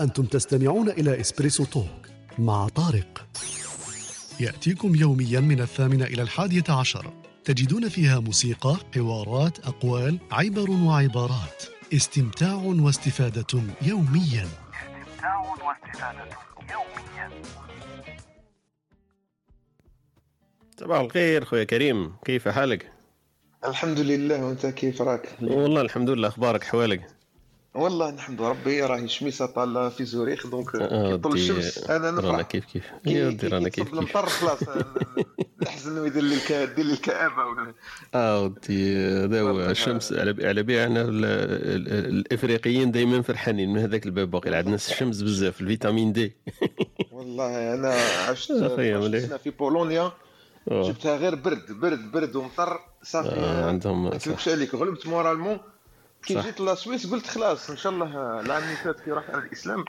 أنتم تستمعون إلى إسبريسو توك مع طارق. يأتيكم يوميا من الثامنة إلى الحادية عشر. تجدون فيها موسيقى، حوارات، أقوال، عبر وعبارات. استمتاع واستفادة يوميا. استمتاع واستفادة يوميا صباح الخير خويا كريم. كيف حالك؟ الحمد لله وأنت كيف راك؟ والله الحمد لله أخبارك أحوالك؟ والله نحمد ربي راهي شميسة طالة في زوريخ donc آه، كي طل ودي- الشمس أنا رانا نفرح كيف كيف؟ كي- يا ودي كي رانا كيف كيف؟ المطر خلاص نحزن ويدير لي يدير لي الكآبة ولا. آه ودي هذا هو والله. الشمس على على بها إحنا الإفريقيين دائما فرحانين من هذاك الباب باقي عندنا الشمس بزاف الفيتامين D. والله أنا عشت مليح. سنة في بولونيا آه. جبتها غير برد برد برد ومطر صافي. آه، عندهم ما عليك غلبت moralement. كي. جيت la Suisse قلت خلاص إن شاء الله العام اللي فات كي رحت على الإسلام.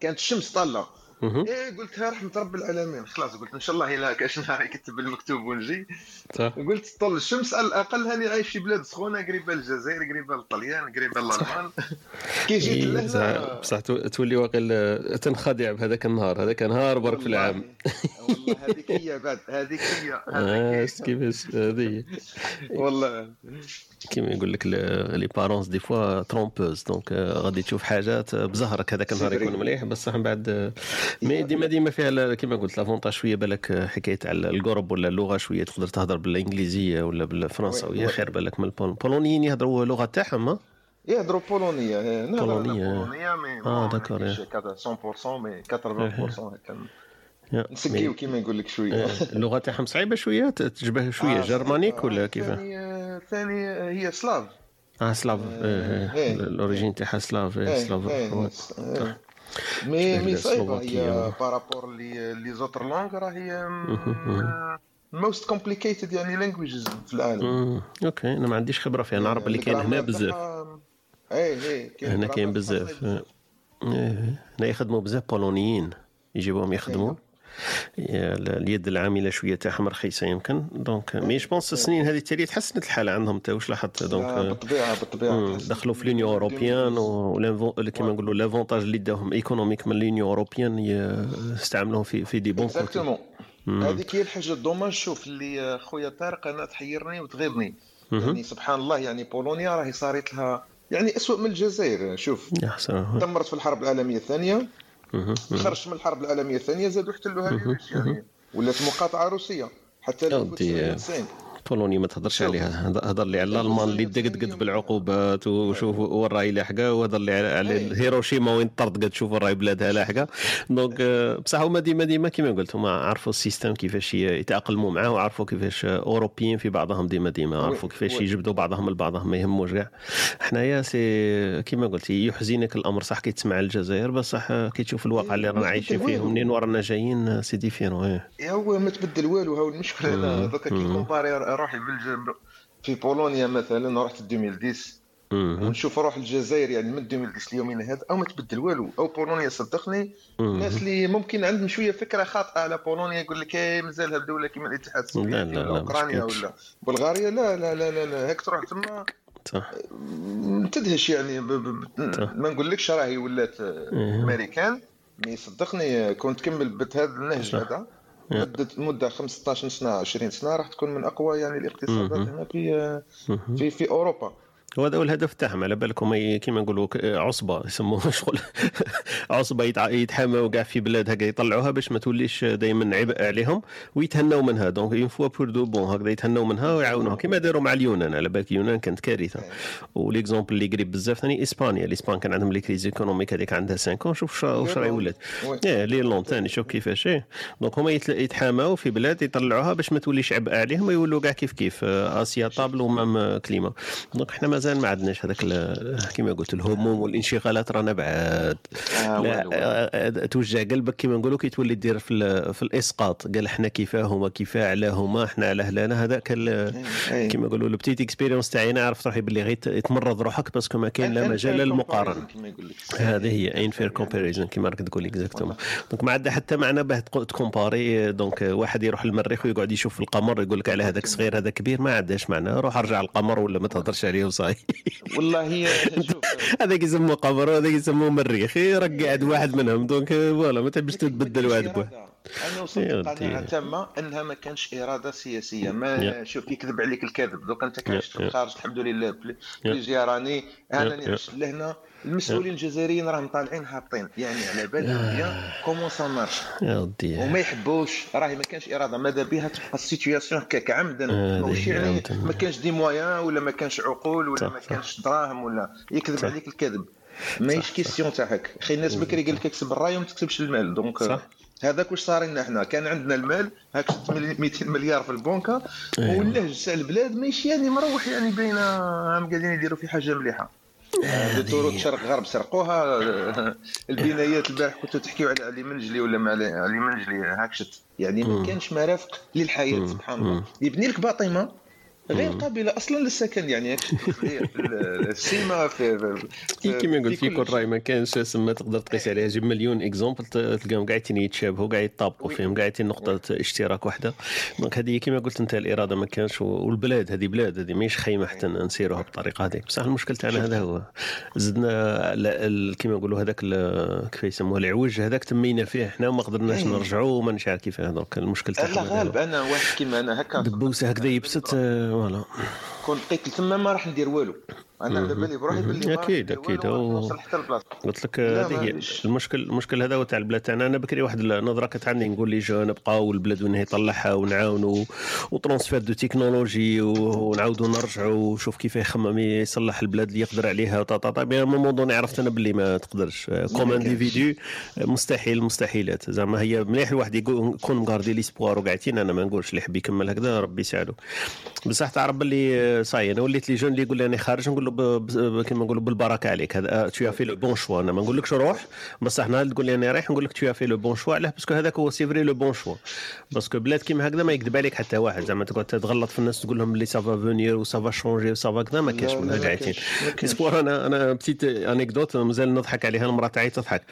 كانت الشمس طالة إيه قلت رحمة رب العالمين خلاص قلت إن شاء الله الا كأش نهار يكتب المكتوب ونجي. قلت طل الشمس على الأقل هاني عايش في بلاد سخونة قريبه للجزائر قريبه للطليان قريبه للالمان كي جيت إيه، لهنا بصح تو- تولي واقيلا تنخدع بهذاك النهار. هذاك نهار برك في العام. والله- هذيك هي بعد. هذيك هي. هذيك شفت كيفاش هذه. والله. كيما يقول لك les apparences des fois trompeuses donc آه، غادي تشوف حاجات آه، بزهرك هذاك النهار. يكون مليح. بصح من بعد آه، mais ديما ديما فيها كيما قلت l'avantage شوية بالك آه، حكاية على القرب ولا اللغة شوية تقدر تهضر بالإنجليزية ولا بالفرنساوية oui. خير بالك من البول- البولونيين يهضروا اللغة تاعهم؟ يهضروا بولونية. بولونية mais آه، bon، d'accord، ماشي إيه. كذا 100% mais 80% هكا نسقسيو كيما نقول لك شوية آه، اللغة تاعهم صعيبة شوية تشبه شوية آه، germanique. ولا كيف؟ ثاني هي slave آه slave. ال origine تاعها slave slave. مي مي صعيبه. هي par rapport les les autres langues راهي. most complicated يعني languages في العالم okay أنا ما عنديش خبرة فيها نعرف اللي كاين هنا بزاف إيه إيه هنا كاين بزاف إيه. إيه. هنا يخدموا بزاف بولونيين يجيبوهم يخدموا ال- اليد العامله شوية تاعهم رخيصه يمكن. donc mais je pense السنين هذه التالية تحسنت الحاله عندهم تا. واش لاحظت؟ لا، donc بالطبيعة بالطبيعة. دخلوا في l'Union européenne وكما نقولوا l'avantage اللي داهم économique من l'Union européenne يستعملوهم في في des bons exactement هذيك هي الحاجة ال dommage شوف اللي خويا طارق أنا تحيرني وتغيظني. يعني سبحان الله يعني بولونيا راهي صارت لها يعني اسوء من الجزائر. شوف دمرت في الحرب العالمية الثانية. خرجت من الحرب العالمية الثانية زادوا احتلوها يعني ولات مقاطعة روسية حتى يا ودي. 1990 بولونيا ما تهضرش. عليها هض- هضر لي على الالمان اللي دقدقت بالعقوبات وشوف وين راهي لاحقه وهضر لي على, إيه. هيروشيما وين طردقت شوف وين راهي بلادها لاحقه donc آه، بصح هما ديما ديما كيما قلت هما عرفوا ال système كيفاش يتأقلموا معاه وعرفوا كيفاش أوروبيين في بعضهم ديما ديما عرفوا كيفاش. يجبدوا بعضهم لبعضهم ما يهموش كاع حنايا c'est كيما قلت يحزنك الأمر صح كي تسمع الجزائر بصح كي تشوف الواقع اللي رانا ما عايشين فيه. منين ورانا جايين c'est différent إيه. يا هو ما تبدل والو هاو المشكلة أنا دوكا كي comparer روحي بالج في بولونيا مثلا رحت 2010 مم. ونشوف روح الجزائر يعني من 2010 ليومين هذا أو ما تبدل والو. أو بولونيا صدقني. الناس اللي ممكن عندهم شوية فكرة خاطئة على بولونيا يقول لك إيه مازالها دوله كيما الاتحاد السوفيتي لا، لا، ولا لا، اوكرانيا ولا بلغاريا. لا لا لا لا, لا. هيك تروح تما صح. تدهش يعني. ب... ب... ما نقولكش راهي ولات إيه. أمريكان مي صدقني كنت تكمل بهذا النهج. هذا. مدة مدة 15 سنة 20 سنة راح تكون من أقوى يعني الاقتصادات هنا في في في أوروبا وهذا هو الهدف تاعهم على بالك هما كيما نقولوا عصبة يسموها شغل. عصبة يتحاموا كاع في بلاد هكا يطلعوها باش ما توليش دائما عبء عليهم ويتهنوا منها. donc une fois pour de bon هكذا يتهنوا منها ويعاونوها. كيما داروا مع اليونان على بالك اليونان كانت كارثة. و l'exemple اللي قريب بزاف ثاني إسبانيا. الإسبان كان عندهم les crises économiques هذيك عندها 5 شوف واش راهي ولات. إيه لي لون ثاني شوف كيفاش إيه. donc هما يتحاماو في بلاد يطلعوها باش ما توليش عبء عليهم ويولوا كاع كيف كيف آه، آه c'est stable و même climat. donc إحنا مازال ما عندناش هذاك كيما قلت الهموم والانشغالات رانا بعاد. آه، لا. آه، آه، توجع قلبك كيما نقولوا كي تولي دير في, في الإسقاط. قال إحنا كيفاهما كيفاه علاهما إحنا على هلانا هذاك. كيما نقولوا ال petite expérience تاعي أنا عرفت روحي باللي غير يتمرض روحك parce que ما كاين لا مجال للمقارنه كما هذه هي unfair comparison كيما راك تقول exactement donc ما عندها حتى معنى باه ت comparer donc واحد يروح للمريخ ويقعد يشوف القمر يقول لك على هذاك صغير هذا كبير ما عندهاش معنى روح ارجع القمر ولا ما تهضرش عليه وصاي والله. والله هي هذاك يسموه قبر وهذاك يسموه مريخ. قاعد واحد منهم. donc voilà ما تبيش تتبدل واحد بواحد. أنا وصلت لقناعه. تامه إنها ما كانش إرادة سياسية ما. شوف يكذب عليك الكذب دوك أنت كعشت في يا. الخارج الحمد لله بلي- يا. بلي جيراني أنا. عشت لهنا المسؤولين الجزائريين راهم طالعين هابطين يعني على بالهم bien comment ça marche وما يحبوش راهي ما كانش إرادة ماذا بها تبقى ال situation هكاك عمدا ماشي يعني. ما كانش des moyens ولا ما كانش عقول ولا ما. كانش دراهم ولا يكذب. عليك الكذب ماهيش question تاع هك خي الناس بكري قال لك اكسب الراي وما تكسبش المال donc صح. هذاك واش صار لنا إحنا كان عندنا المال هاك 200 مليار في البنكة أيوة. واللهج تاع البلاد ماشي يعني مروح يعني بين هم قاعدين يديروا في حاجة مليحة الطرق شرق غرب سرقوها البنايات البارح كنتوا تحكيوا على علي منجلي ولا ما علي منجلي هاك شت يعني ما. كانش مرافق للحياة. سبحان. الله يبني لك باطمة غير قابلة أصلا للسكن يعني السيما في, في, إيه كيما قلت في كل رأي ما كانش سما تقدر تقيس عليها. جيب مليون exemples تلقاهم قاعدين يتشابهوا قاعد يطابقوا. فيهم قاعدين نقطة اشتراك واحدة. donc هذه كيما قلت أنت الإرادة ما كانش والبلاد هذه بلاد هذه ماهيش خيمه حتى نسيروها بالطريقة هذيك. بصح المشكل تاعنا هذا هو زدنا كيما نقولوا هذاك كيف يسموه العوج هذاك تمينا فيه إحنا وما قدرناش أي. نرجعوا وما نعرف كيف. هذاك المشكل لا تاعنا هذا غالب. أنا واحد كيما أنا هكا. دبوسة هكذا يبست آه، voilà. كون لقيت تما ما راح ندير والو. أنا على بالي بروحي باللي أو- وراح نوصل حتى البلاصة. قلت لك هذه هي. المشكل المشكل هذا هو تاع البلاد تاعنا. أنا بكري واحد النظره كانت عندي نقول les jeunes بقاو البلاد وين هي يطلعها ونعاونوا و transfert de technologie ونعاودوا نرجعوا وشوف كيف يخمم يصلح البلاد اللي يقدر عليها طا طا طا moment donné عرفت أنا باللي ما تقدرش. comme. individu مستحيل المستحيلات زعما هي مليح الواحد يقول- يكون م gardé l'espoir وقاعدين. أنا ما نقولش اللي يحب يكمل هكذا ربي يساعده بصح تعرف باللي صاي أنا وليت les jeunes اللي يقول لي أنا خارج نقول ب- كيما نقولوا بالبركة عليك. هذا tu fais le bon choix أنا ما نقولكش روح بصح نهار تقول لي أنا رايح نقول لك tu fais le bon choix علاه parce que هذاك هو c'est vrai le bon choix parce que بلاد كيما هكذا ما يكذب عليك حتى واحد. زعما تقعد تغلط في الناس تقول لهم اللي سافا فونير وسافا شونجي وسافا كذا ما كاينش لا، من لا، هذا ما قاعدين أنا أنا petite anecdote مازال نضحك عليها المرأة تاعي تضحك.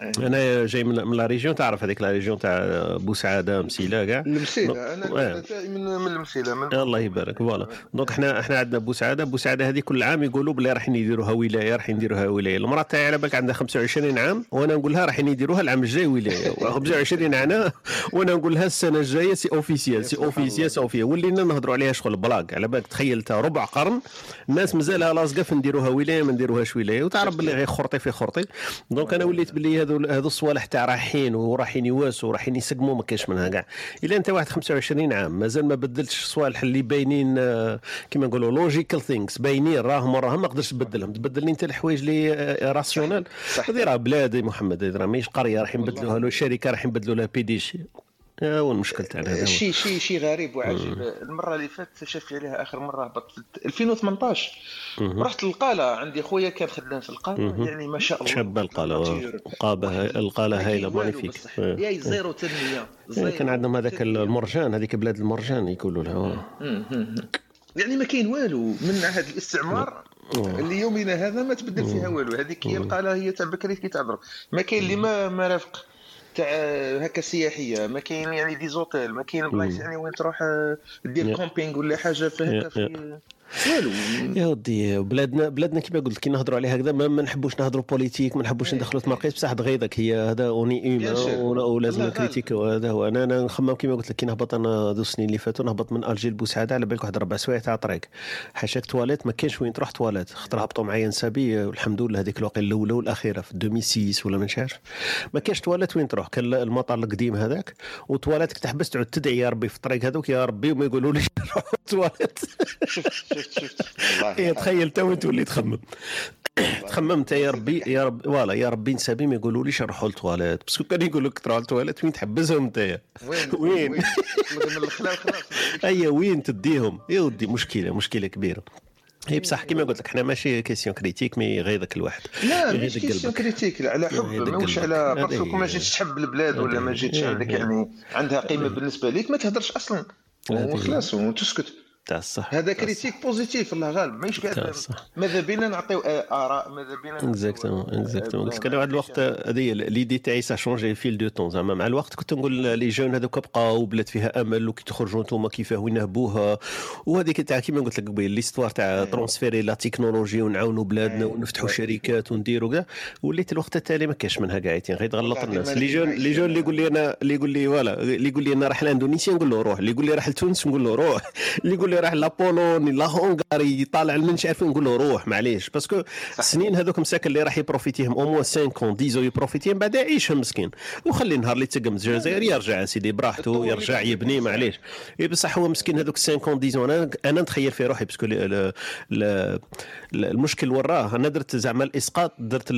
أنا جاي من la région تعرف هذيك la région تاع بوسعادة مسيلة كاع؟ المسيله أنا تاعي من من المسيلة من الله يبارك voilà. donc إحنا إحنا عندنا بوسعادة بوسعادة هذه كل عام يقولوا بلي راح يديروها ولاية راح يديروها ولاية. المرأة تاعي على بالك عندها 25 عام وأنا نقول لها راح يديروها العام الجاي ولاية. 25 عام وأنا نقول لها السنة الجاية c'est officiel c'est officiel c'est officiel ولينا نهضروا عليها شغل بلاك. على بالك تخيلتها ربع قرن الناس مازالها لاصقة في نديروها ولاية ما نديروهاش ولاية. وتعرف باللي غير خرطي في خرطي. donc أنا وليت باللي هذو هذو الصوالح تاع رايحين ورايحين يواسوا ورايحين يسقموا ما كاينش منها كاع. إلا أنت واحد 25 عام مازال ما بدلتش الصوالح اللي باينين آه، كيما نقولوا logical things باينين راهم وراهم ما تقدرش تبدلهم. تبدل لي أنت الحوايج اللي آه، rationnel صح. هذه راه بلاد محمد هذه راه ماهيش قرية راح يبدلوها له شركة راح يبدلوا لها PDG هو المشكل تاعنا هذا هو. شيء شيء شيء غريب وعجيب. المرة اللي فاتت شفت عليها آخر مرة هبطت. في 2018 رحت القاله عندي خويا كان خدام في القاله يعني ما شاء الله. شابه القاله. القابه القاله هايله magnifique. يا zéro تنمية. إيه، كان عندهم هذاك المرجان هذيك بلاد المرجان يقولوا لها. آه. يعني ما كاين والو من عهد الاستعمار اللي يومنا هذا ما تبدل فيها والو. هذيك هي القاله هي تاع بكري كي تعذر ما كاين اللي ما مرافق تاع هكا سياحية ما كاين يعني des hôtels ما كاين بلايص يعني وين تروح آه، دير. camping ولا حاجة في هكا يا. في والو. يا ودي بلادنا بلادنا كيما قلت كي نهضروا عليها هكذا ما, ما نحبوش نهضروا politique ما نحبوش ندخلوا في مرقيس بصح تغيضك هي هذا أوني. ايما ولازم الله ن critique وهذا هو. أنا أنا نخمم كيما قلت لك كي نهبط أنا ذو السنين اللي فاتوا نهبط من الجي لبوسعاده على بالك واحد ربع سوايع تاع طريق. حاشاك تواليت ما كاينش وين تروح تواليت. خاطر هبطوا معايا نسابي والحمد لله هذيك الوقت الأولى والأخيرة في 2006 ولا ما نعرفش ما كاينش تواليت وين تروح. كان المطار القديم هذاك وتواليتك تحبس تعود تدعي يا ربي في الطريق هذوك يا ربي وما يقولوا نروح تواليت. شفت شفت هي تخيل تو تولي تخمم. تخمم انت يا ربي يا رب voilà يا ربي نسابي ما يقولوا ليش نروحوا للتواليت parce que كان يقول لك تروح للتواليت وين تحبسهم انت وين؟ وين؟ من الخلال خلاص. اي وين تديهم؟ يا ودي مشكلة مشكلة كبيرة. هي بصح كيما قلت لك حنا ماشي question critique mais يغيظك الواحد. لا مش question. critique على حب. ماهوش. على parce que. ما جيتش تحب البلاد ولا ما جيتش. عندك. يعني عندها قيمة بالنسبة ليك ما تهدرش أصلا. وخلاص وتسكت. تاع الصح هذا critique positive الله غالب ماهيش قاعد ماذا بينا نعطيو آراء ماذا بينا exactement exactement آه، قلت لك أنا واحد الوقت هذه l'idée تاعي ça changeait fil du temps زعما مع الوقت كنت نقول les jeunes هذوك بقاو بلاد فيها امل وكي تخرجوا نتوما كيفاه وين نهبوها وهذيك تاع كيما قلت لك قبيل l'histoire تاع transférer la technologie ونعاونوا بلادنا. ونفتحوا شركات ونديروا كاع وليت الوقت التالي ما كاش منها قاعدين غير تغلط الناس les jeunes les jeunes اللي يقول لي أنا اللي يقول لي voilà اللي يقول لي أنا راح لاندونيسيا نقول له روح اللي يقول لي راح لتونس نقول له روح اللي يقول لي راح la Pologne la Hongrie طالع المنش عارف نقول له روح معليش. parce que السنين هذوك مساكن اللي راح ي profiter هم au moins 5 10 ي profiter هم بعد يعيشهم مسكين. وخلي النهار اللي تقم الجزائر يرجع سيدي براحته يرجع يبني معليش. إي بصح هو مسكين هذوك 5 10 أنا أنا نتخيل في روحي parce que ال- ال- ال- المشكل وراه. أنا درت زعما الإسقاط درت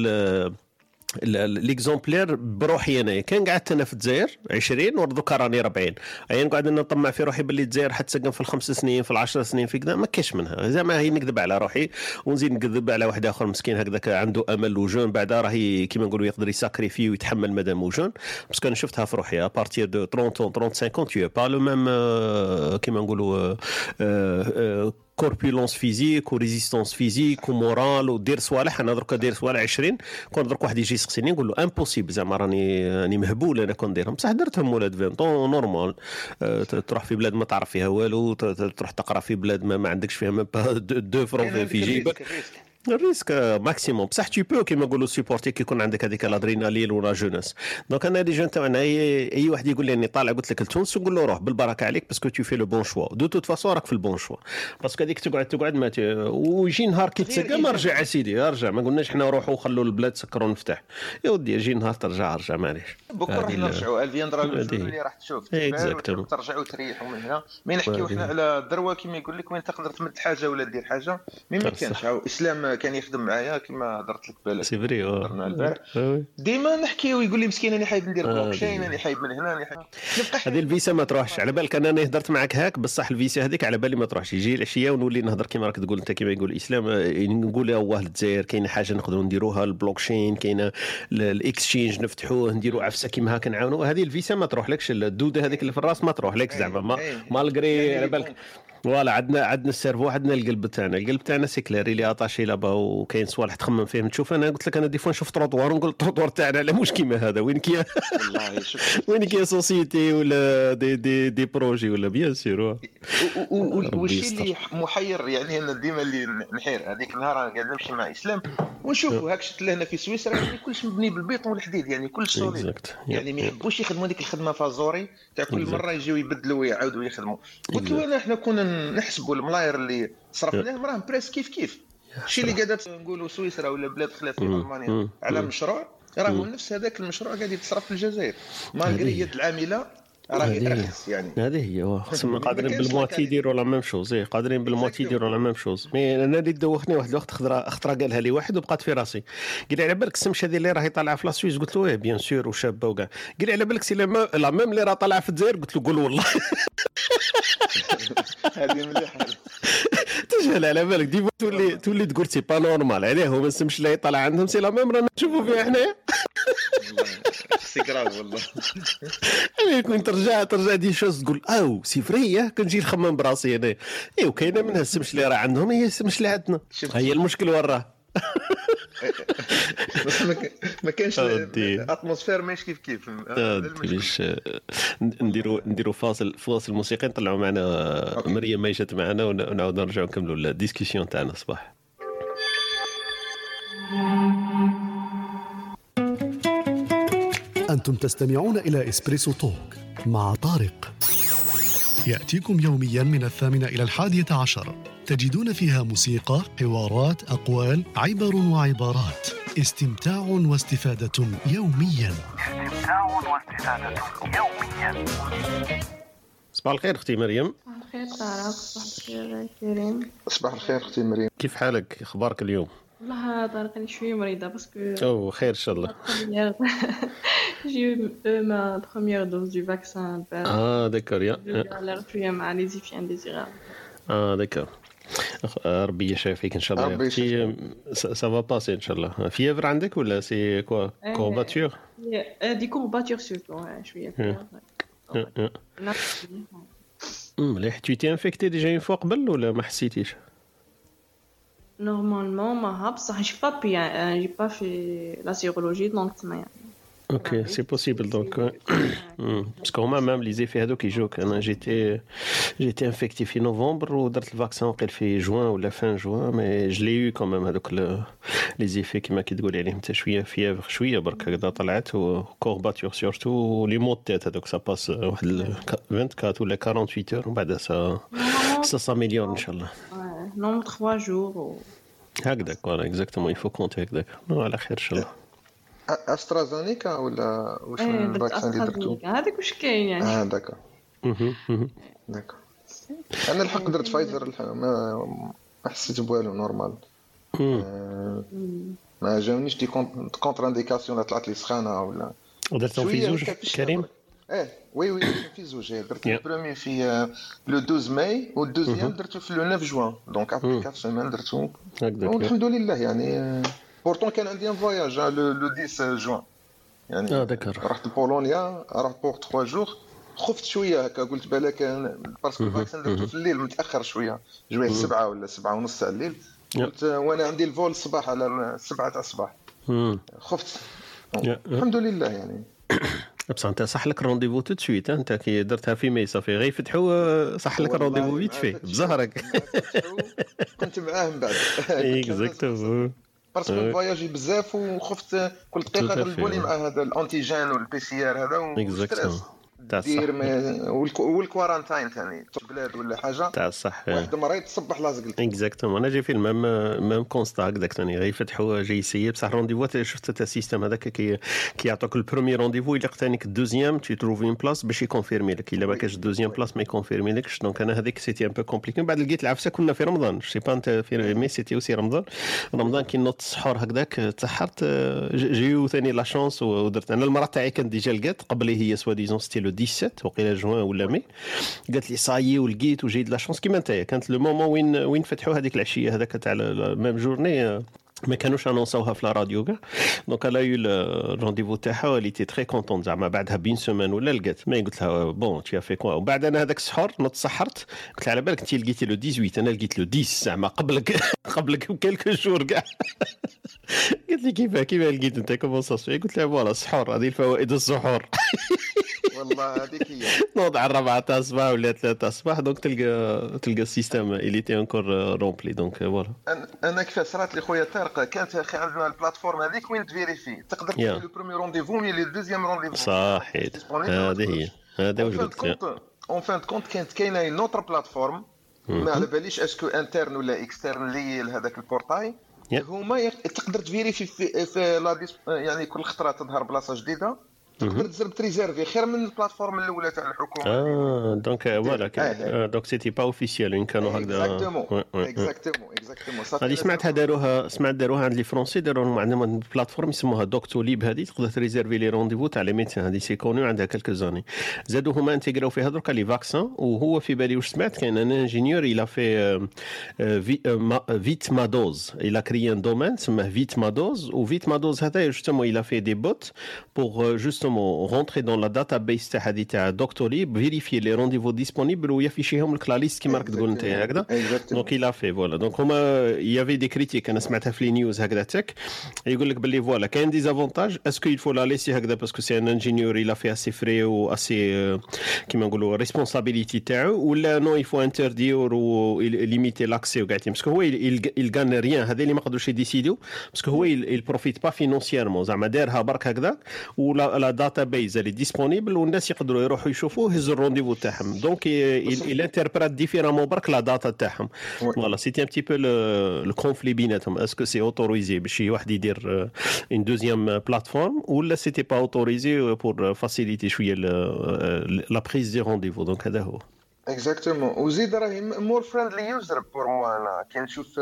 l'exemplaire بروحي انايا كان قعدت أنا في الجزائر 20 ودوكا راني 40 ايا نقعد أنا نطمع في روحي باللي الجزائر حتسقم في الخمس سنين في العشر سنين في كذا ما كاش منها. زعما هي نكذب على روحي ونزيد نكذب على واحد آخر مسكين هكذاك عنده أمل و jeune. بعدا راهي كيما نقولوا يقدر ي sacrifier ويتحمل مادام و jeune. parce que أنا شفتها في روحي. à partir de 30 35 tu es pas le même euh, كيما نقولوا آه، آه، corpulence physique و résistance physique و morale ودير صوالح. أنا درك داير صوالح 20 كون درك واحد يجي يسقسيني نقول له impossible زعما راني راني مهبول أنا كون نديرهم بصح درتهم ولاد 20 طون normal ت- تروح في بلاد ما تعرف فيها والو تروح تقرا في بلاد ما, ما عندكش فيها même pas deux francs في جيبك. ال risque- maximum بصح tu peux كيما نقولوا supporter كي يكون عندك هذيك الادرينالين و la jeunesse donc أنا les jeunes تاعنا اي اي واحد يقول لي اني طالع قلت لك لتونس نقول له روح بالبركه عليك parce que tu fais le bon choix de toute façon راك في ال bon choix باسكو هذيك تقعد تقعد ما. ويجي نهار كي تسقى ما رجع سيدي ارجع ما قلناش حنا روحوا خلوا البلاد سكروا نفتح يا ودي يجي نهار ترجع ارجع معليش بكره راح نرجعوا الفيندرا. اللي راح تشوف ترجعوا تريحوا من هنا مي نحكيو. حنا على الدروه كيما يقول لك وين تقدر تمد حاجة ولا دير حاجة مي ما. كانش اسلام كان يخدم معايا كيما هضرت لك بالك. سي فري هضرنا البارح. آه. ديما نحكيو يقول لي مسكين أنا حايب ندير آه، بلوك تشين دي. أنا حايب من هنا أنا حايب. هذه الفيسا ما تروحش. على بالك أنا هدرت معك هاك بصح الفيسا هذيك على بالي ما تروحش. يجي العشية ونولي نهضر كيما راك تقول أنت كيما يقول الاسلام آه، نقول واه الجزائر كاينة حاجة نقدروا نديروها؟ البلوك تشين كاينة ال- ال exchange نفتحوه نديروا عفسة كيما هاك نعاونوا هذه الفيسا ما تروحلكش. الدودة هذيك اللي في الراس ما تروحلكش زعما. ما إيه. malgré يعني على بالك. voilà عندنا عندنا ال cerveau عندنا القلب تاعنا. القلب تاعنا c'est clair il est attaché là-bas وكاين صوالح تخمم فيهم تشوف أنا قلت لك أنا des fois نشوف تروطوار ونقول التروطوار تاعنا لا مش كيما هذا. وين كي وين كاين société ولا des des des projets ولا بيان ربي والشيء. اللي محير؟ يعني أنا ديما اللي نحير. هذيك النهار أنا قاعد نمشي مع إسلام. ونشوفوا هاك شفت لهنا في سويسرا يعني كلش مبني بالبيطون والحديد يعني كلش solide. يعني ما. يحبوش يخدموا هذيك الخدمة فازوري تاع كل. مرة يجيو يبدلوا ويعاودوا يخدموا. قلت له أنا إحنا كنا نحسبوا الملاير اللي صرفناهم راهم بريس كيف كيف الشيء اللي قاعدة نقولوا سويسرا ولا بلاد خلاف في. ألمانيا. على. مشروع راهو نفس هذاك المشروع قاعد يتصرف في الجزائر malgré. يد العاملة راهي هذه. رخص يعني. هذه هي. واه خصهم قادرين بال moitié يديروا la même chose إيه، قادرين بال moitié. يديروا la même chose mais أنا اللي دوخني واحد الوقت خضره خطره قالها لي. واحد وبقات في راسي. قال لي على بالك السمش هذه اللي راهي طالعة في la Suisse قلت له إيه bien sûr وشابة وكاع قال لي على بالك c'est la même- اللي راه طالعة في الجزائر؟ قلت له قول والله. هذه مليحة. تجهل على بالك. ديما تولي تولي تقول c'est pas normal. عليه هو ما السمش اللي طالع عندهم. c'est la même رانا نشوفوا فيها حنايا. c'est grave والله. يكون ترجع ترجع des choses تقول أو c'est vrai كنجي نخمم براسي أنا اي وكاينة منها السمش اللي راه عندهم هي السمش اللي عندنا. هي المشكل وين راه بس ما كان- ما كانش أودي. atmosphère ماشي كيف كيف. ليش نديروا نديروا فاصل فاصل موسيقي نطلعوا معنا. مريم جات معنا ون- ونعاودوا نرجعوا نكملوا ال discussion تاعنا صباح أنتم تستمعون إلى إسبريسو توك مع طارق. يأتيكم يوميا من الثامنة إلى الحادية عشر. تجدون فيها موسيقى، حوارات، أقوال، عبر وعبارات. استمتاع واستفادة يوميا. استمتاع واستفادة يوميا. صباح الخير أختي مريم. صباح الخير طارق صباح الخير كريم. صباح الخير أختي مريم. كيف حالك؟ أخبارك اليوم؟ والله طارق أنا شوية مريضة parce que أو خير إن شاء الله. j'ai eu euh, ma première dose du vaccin البارح آه دك راني شوية مع les effets indésirables آه آه، ربي يشافيك إن شاء الله ربي يا أختي ça va passer إن شاء الله. fièvre عندك ولا c'est quoi إيه. courbatures des courbatures surtout شوية. مليح. T'es infecté déjà une fois قبل ولا ما حسيتيش؟ Normalement, ما بصح j'ai pas bien, euh, j'ai pas fait la sérologie donc تما يعني. ok c'est possible donc parce que هما même les effets هذوك يجوك أنا j'étais j'étais infecté في نوفمبر ودرت ال vaccin وقيل في جوان ولا fin juin mais je les ai eus quand même هذوك les effets كيما كي تقولي عليهم انت شوية fièvre شوية برك هكذا طلعت و courbatures surtout les maux de tête هذوك ça passe واحد ال 24 ولا 48 heures ومن بعد سا سا non, trois jours. ou- هكذاك voilà exactement il faut compter هكذاك. على خير إن شاء الله. أ- استرازينيكا ولا واش درت ال vaccin اللي درتو هذاك واش كاين يعني؟ آه d'accord. d'accord. أنا الحق درت فايزر الحق ما حسيت بوالو normal. آه، ما جاونيش des contre- contre-indications ولا طلعت لي سخانة ولا درتهم في زوج كريم؟ إيه. oui oui في زوج إيه. درت. ال premier في le 12 ماي وال deuxième. درتو في لو 9 جوان donc après 4 semaines هكذاك والحمد لله يعني pourtant كان عندي un voyage le le 10 جوان يعني آه d'accord رحت لبولونيا رحت pour 3 jours خفت شوية هكا قلت بالك parce que. ال vaccin درتو مهم. في الليل متاخر شوية جويه سبعة ولا سبعة ونص تاع الليل. قلت وأنا عندي ال vol الصباح على السبعة تاع الصباح. خفت. الحمد لله يعني بصح انت صح لك رونديفو تو سويت انت كي درتها في مي صافي غير يفتحوا صح لك والله رونديفو ما فيت في فتحوا. بزهرك. كنت معاه من بعد اكزاكتومون باسكو. فواياجي بزاف وخفت كل دقيقه à غلبوا لي مع هذا الانتيجين والبي سي ار هذا اكزاكتومون تاع دير الصح والكوارانتاين ثاني بلاد ولا حاجة. تاع الصح واحد مريض تصبح لازق اكزاكتومون أنا جاي في المام même constat هكذاك ثاني. غير يفتحوا جاي يسيي بصح rendez-vous شفت تا ال système هذاك كي كي يعطوك ال premier rendez-vous يلق ثانيك ال deuxième. tu trouves une place باش ي confirmer لك. إلا ما كانش ال deuxième place ما ي confirmer لكش. donc أنا هذيك c'était un peu compliqué من بعد لقيت العفسة كنا في رمضان. sais pas أنت في مي c'était aussi رمضان. رمضان كي نوض السحور هكذاك تسحرت. جيو ثاني la chance ودرت. أنا المراه تاعي كانت déjà لقات قبلي هي soi-disant c'était le 17 وقيلا جوان ولا مي قالت لي صايي ولقيت وجيت la chance كيما نتايا. كانت le moment وين وين فتحوا هذيك العشية هذاك تاع même journée ما كانوش انونسوها في la radio كاع. donc elle a eu ال rendez-vous تاعها و elle était très contente زعما بعدها ب une semaine ولا لقات. ما قلت لها bon t'as fait quoi وبعد أنا هذاك السحور نوض تسحرت قلت على بالك انت لقيتي le 18 أنا لقيت le 10 زعما قبلك قبلك ب quelques jours كاع. قالت لي كيفاه كيفاه لقيت أنت؟ comment ça قلت لها voilà السحور هذه الفوائد السحور. والله هذيك هي. نوض على الرابعة تاع الصباح ولا ثلاثة تاع الصباح donc تلقى تلقى ال système il était encore rempli donc voilà أنا- أنا كيفاش صرات لي خويا طارق. كانت أخي عندنا ال plateforme هذيك وين ت vérifier؟ تقدر. تدير le premier rendez-vous mais le deuxième rendez-vous صحيت. هذه هي. هذا واش قلت en fin de compte كانت كاينة une autre plateforme ما على باليش est-ce que interne ولا externe لي لهذاك البورتاي Yeah. هما تقدر ت vérifier في, في لا ديس يعني كل خطرة تظهر بلاصة جديدة. تقدر تزرب ت réserver خير من ال plateforme الأولى تاع الحكومة. آه donc voilà آه، آه. donc c'était pas officiel وين كانوا هكذا. exactement. exactement هذه سمعتها داروها سمعت داروها عند les Français داروها عندهم plateforme يسموها Doctolib هذه تقدر ت réserver les rendez-vous تاع les médecins هذه c'est connu عندها quelques années زادوا هما انتيغراو فيها دركا les vaccins وهو في بالي واش سمعت؟ كاين un ingénieur il a fait Vite Ma Dose il a créé un domaine سماه Vite Ma Dose و Vite Ma Dose هذا justement il a fait des bots pour justement rentrer dans la database تاع هذه تاع Doctolib vérifier les rendez-vous disponibles ويافيشيهم لك la liste كيما راك تقول انت هكذا donc il a fait voilà. Donc هما il y avait des critiques أنا سمعتها في les news هكذا تك يقول لك باللي voilà كاين des avantages est-ce que il faut la laisser هكذا parce que c'est un ingénieur il a fait à ses frais و à sa كيما نقولوا responsabilité تاعو ولا non il faut interdire و limiter l'accès وقاعدين parce que هو il il gagne rien. هذا اللي ما قدروش يديسيديو parce que هو il il profite pas financièrement. زعما دارها برك هكذا و la database اللي disponible والناس يقدروا يروحوا يشوفوا يهزوا ال rendez-vous تاعهم. donc il il interprète différemment برك la data تاعهم. voilà c'était un petit peu le conflit بيناتهم. est-ce que c'est autorisé باش شي واحد يدير une deuxième plateforme ولا c'était pas autorisé pour faciliter شوية la prise de rendez-vous donc هذا هو. exactement وزيد راهي more friendly user pour moi أنا. كي نشوف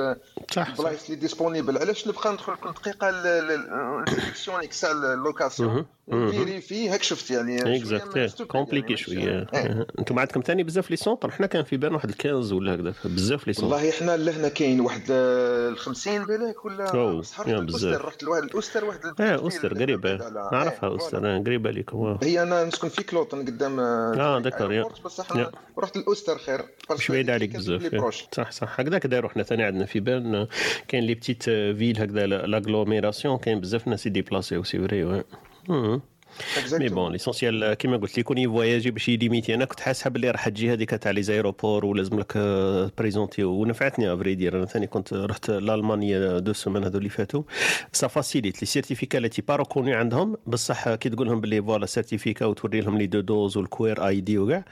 البلايص اللي ديسپونيبل علاش نبقى ندخل كل دقيقة للسيليكسيون اكسال اللوكاسيون فيريفي هاك شفت يعني اكزاكت كومبليكي يعني شوية. إيه. أنتم عندكم ثاني بزاف لي سونتر. حنا كان في بالنا واحد 15 ولا هكذا. بزاف لي سونتر. والله إحنا لهنا كاين واحد آه، ال 50 بالك ولا بزاف. رحت لواحد الاوستر واحد آه اوستر قريبه نعرفها اوستر آه، قريبه ليكم آه. هي أنا نسكن في كلوطن قدام آه، داكور،. بصح رحت الاوستر خير. مش بعيد عليك بزاف. صح صح. هكذاك داروا حنا ثاني عندنا في بالنا كاين les petites villes هكذا l'agglomération كاين بزاف ناس يديبلاسيو c'est vrai oui مم. mais bon l'essentiel كيما قلت لي يكون يفواياجي باش يليميتي أنا كنت حاسها باللي راح تجي هذيك تاع les aéroports ولازم لك présenter ونفعتني à vrai dire أنا ثاني كنت رحت لالمانيا deux semaines هذو اللي فاتوا ça facilite le certificat il était pas reconnu عندهم بصح كي تقول لهم باللي voilà certificat وتوري لهم les deux doses وال QR ID وكاع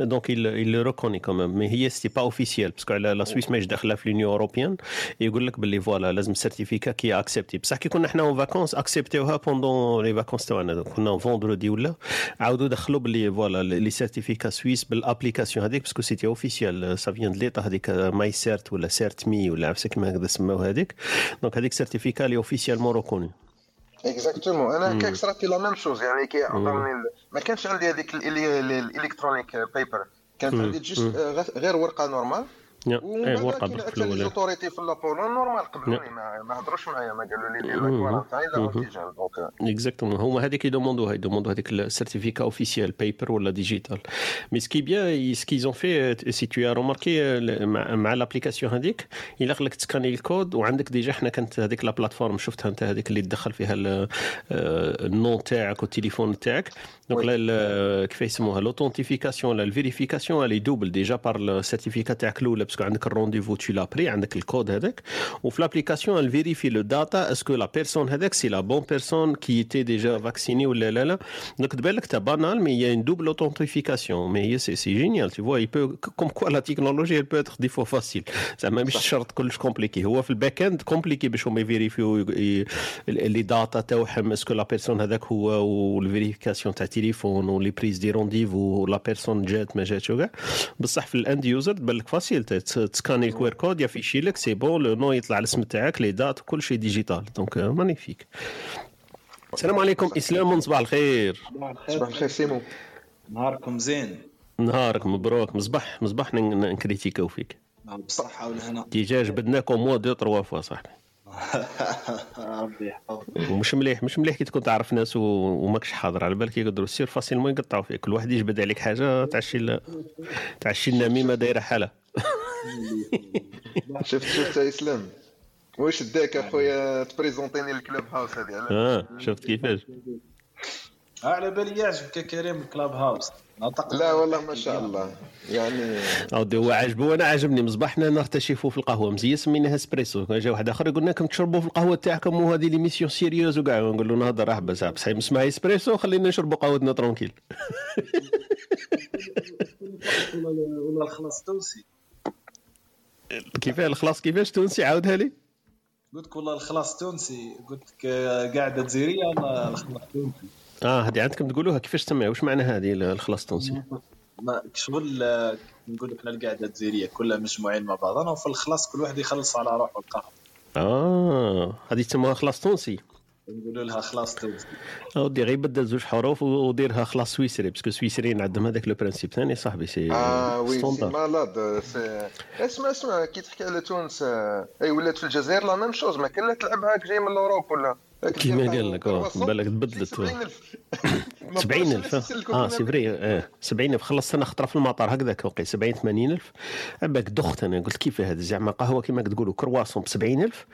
donc il reconnaît quand même mais هي c'était pas officiel parce que على la Suisse ماهيش داخله في l'Union européenne يقول لك باللي voilà لازم certificat qui est accepté بصح كي كنا حنا en vacances اكسبتيوها pendant les vacances تاعنا كنا فوندردي ولا عاودوا دخلوا باللي voilà les certificats suisses بال application هذيك parce que c'était officiel ça vient de l'État هذيك my cert ولا cert me ولا عرفت كيما هكذا سماو هذيك donc هذيك certificat il est officiellement reconnu exactement أنا كيك صرات لي la même chose يعني كي عطاوني ما كانش عندي هذيك ال electronic paper كانت عندي آه، غير ورقه normale ومن بعد ورقه كاين بالك في la Pologne normal قبلوني ما ما هضروش معايا ما قالوا لي دير لك la antigène donc exactement هما هذيك يدوموندوها يدوموندو هذيك ال certificat officiel paper ولا digital mais ce qui est bien ce qu'ils ont fait si tu remarquais مع, l'application هذيك إلا لك ت scanner ال code وعندك déjà حنا كانت هذيك la plateforme شفتها أنت هذيك اللي تدخل فيها آه، ال nom تاعك والتليفون تاعك. donc لا كيف يسموها؟ l'authentification ولا ال vérification اللي double déjà par ال certificat تاعك الأولى parce que عندك ال rendez-vous tu l'as pris عندك الكود هذاك وفي l'application elle vérifie le data est-ce que la personne هذاك c'est la bonne personne qui était déjà vaccinée ولا لا لا donc تبان لك تا banale mais هي une double authentification mais هي c'est c'est génial tu vois. Il peut comme quoi la technologie elle peut être des fois facile. زعما مش شرط كلش compliqué هو في ال back-end compliqué باش هما يفيريفيو les data تاعهم est-ce que la personne هذاك هو وال vérification تاع تليفون و les prises de rendez-vous و la personne جات ما جاتش وكاع بصح في ال end user تبان لك facile ت scanner ال QR code ي afficher لك c'est bon le nom يطلع الاسم تاعك les dates كل شيء digital. donc magnifique. السلام عليكم إسلام صباح الخير. صباح الخير. سيمو. نهاركم زين. نهارك مبروك. مصباح مصباح ن- نكريتيكاو فيك. بالصحة والهنا déjà جبدناكم moi deux trois fois صاحبي ربي يحفظك ومش مليح مش مليح كي تكون تعرف ناس. وماكش حاضر. على بالك يقدروا السير facilement يقطعوا فيك. كل واحد يجبد عليك حاجة تعشي. تعشي النميمة دايرة حالها شفت شفت يا إسلام. واش داك أخويا؟ تبريزونتيني ال Clubhouse هذه. على آه شفت كيفاش؟ على بالي يعجبك كريم ال Clubhouse. لا والله ما شاء الله. يعني اودي هو عاجبه وأنا عاجبني مصباحنا نرتشفوا في القهوة. مزيان سميناها إسبريسو. جا واحد آخر يقول لكم تشربوا في القهوة تاعكم وهذه l'émission sérieuse وكاع. نقول له نهضر راه بس بصح اسمها إسبريسو خلينا نشربوا قهوتنا tranquille. ولا ولا الخلاص تونسي كيفاه الخلاص كيفاش تونسي؟ عاودها لي. قلت لك والله الخلاص تونسي. قلت لك آه، قاعدة جزيرية ولا الخلاص تونسي. آه هذه عندكم تقولوها كيفاش تسمى واش معنى هذه الخلاص التونسي ما شغل آه، نقول لك إحنا القاعدة الجزيرية كلها مجموعين مع بعضنا وفي الخلاص كل واحد يخلص على روحه القهوة. آه هذه تسموها خلاص تونسي. نقولوا لها خلاص تونسي أودي غير بدل زوج حروف وديرها خلاص سويسري parce que السويسريين عندهم هذاك le principe ثاني صاحبي سي آه وي سي malade c'est اسمع اسمع كي تحكي على تونس آه، أي ولات في الجزائر la même chose ما كان لا تلعب هاك جاي من ال Europe ولا؟ كيما قال لك، آه، بالك تبدلت، في 70000 ما 70000 بقاش نسلكوا آه c'est vrai آه 70000 خلصت أنا خطره في المطار هكذاك وقي 70 80000 باك دخت أنا قلت كيف هذا زعما قهوه كيما تقولوا كرواسون ب 70000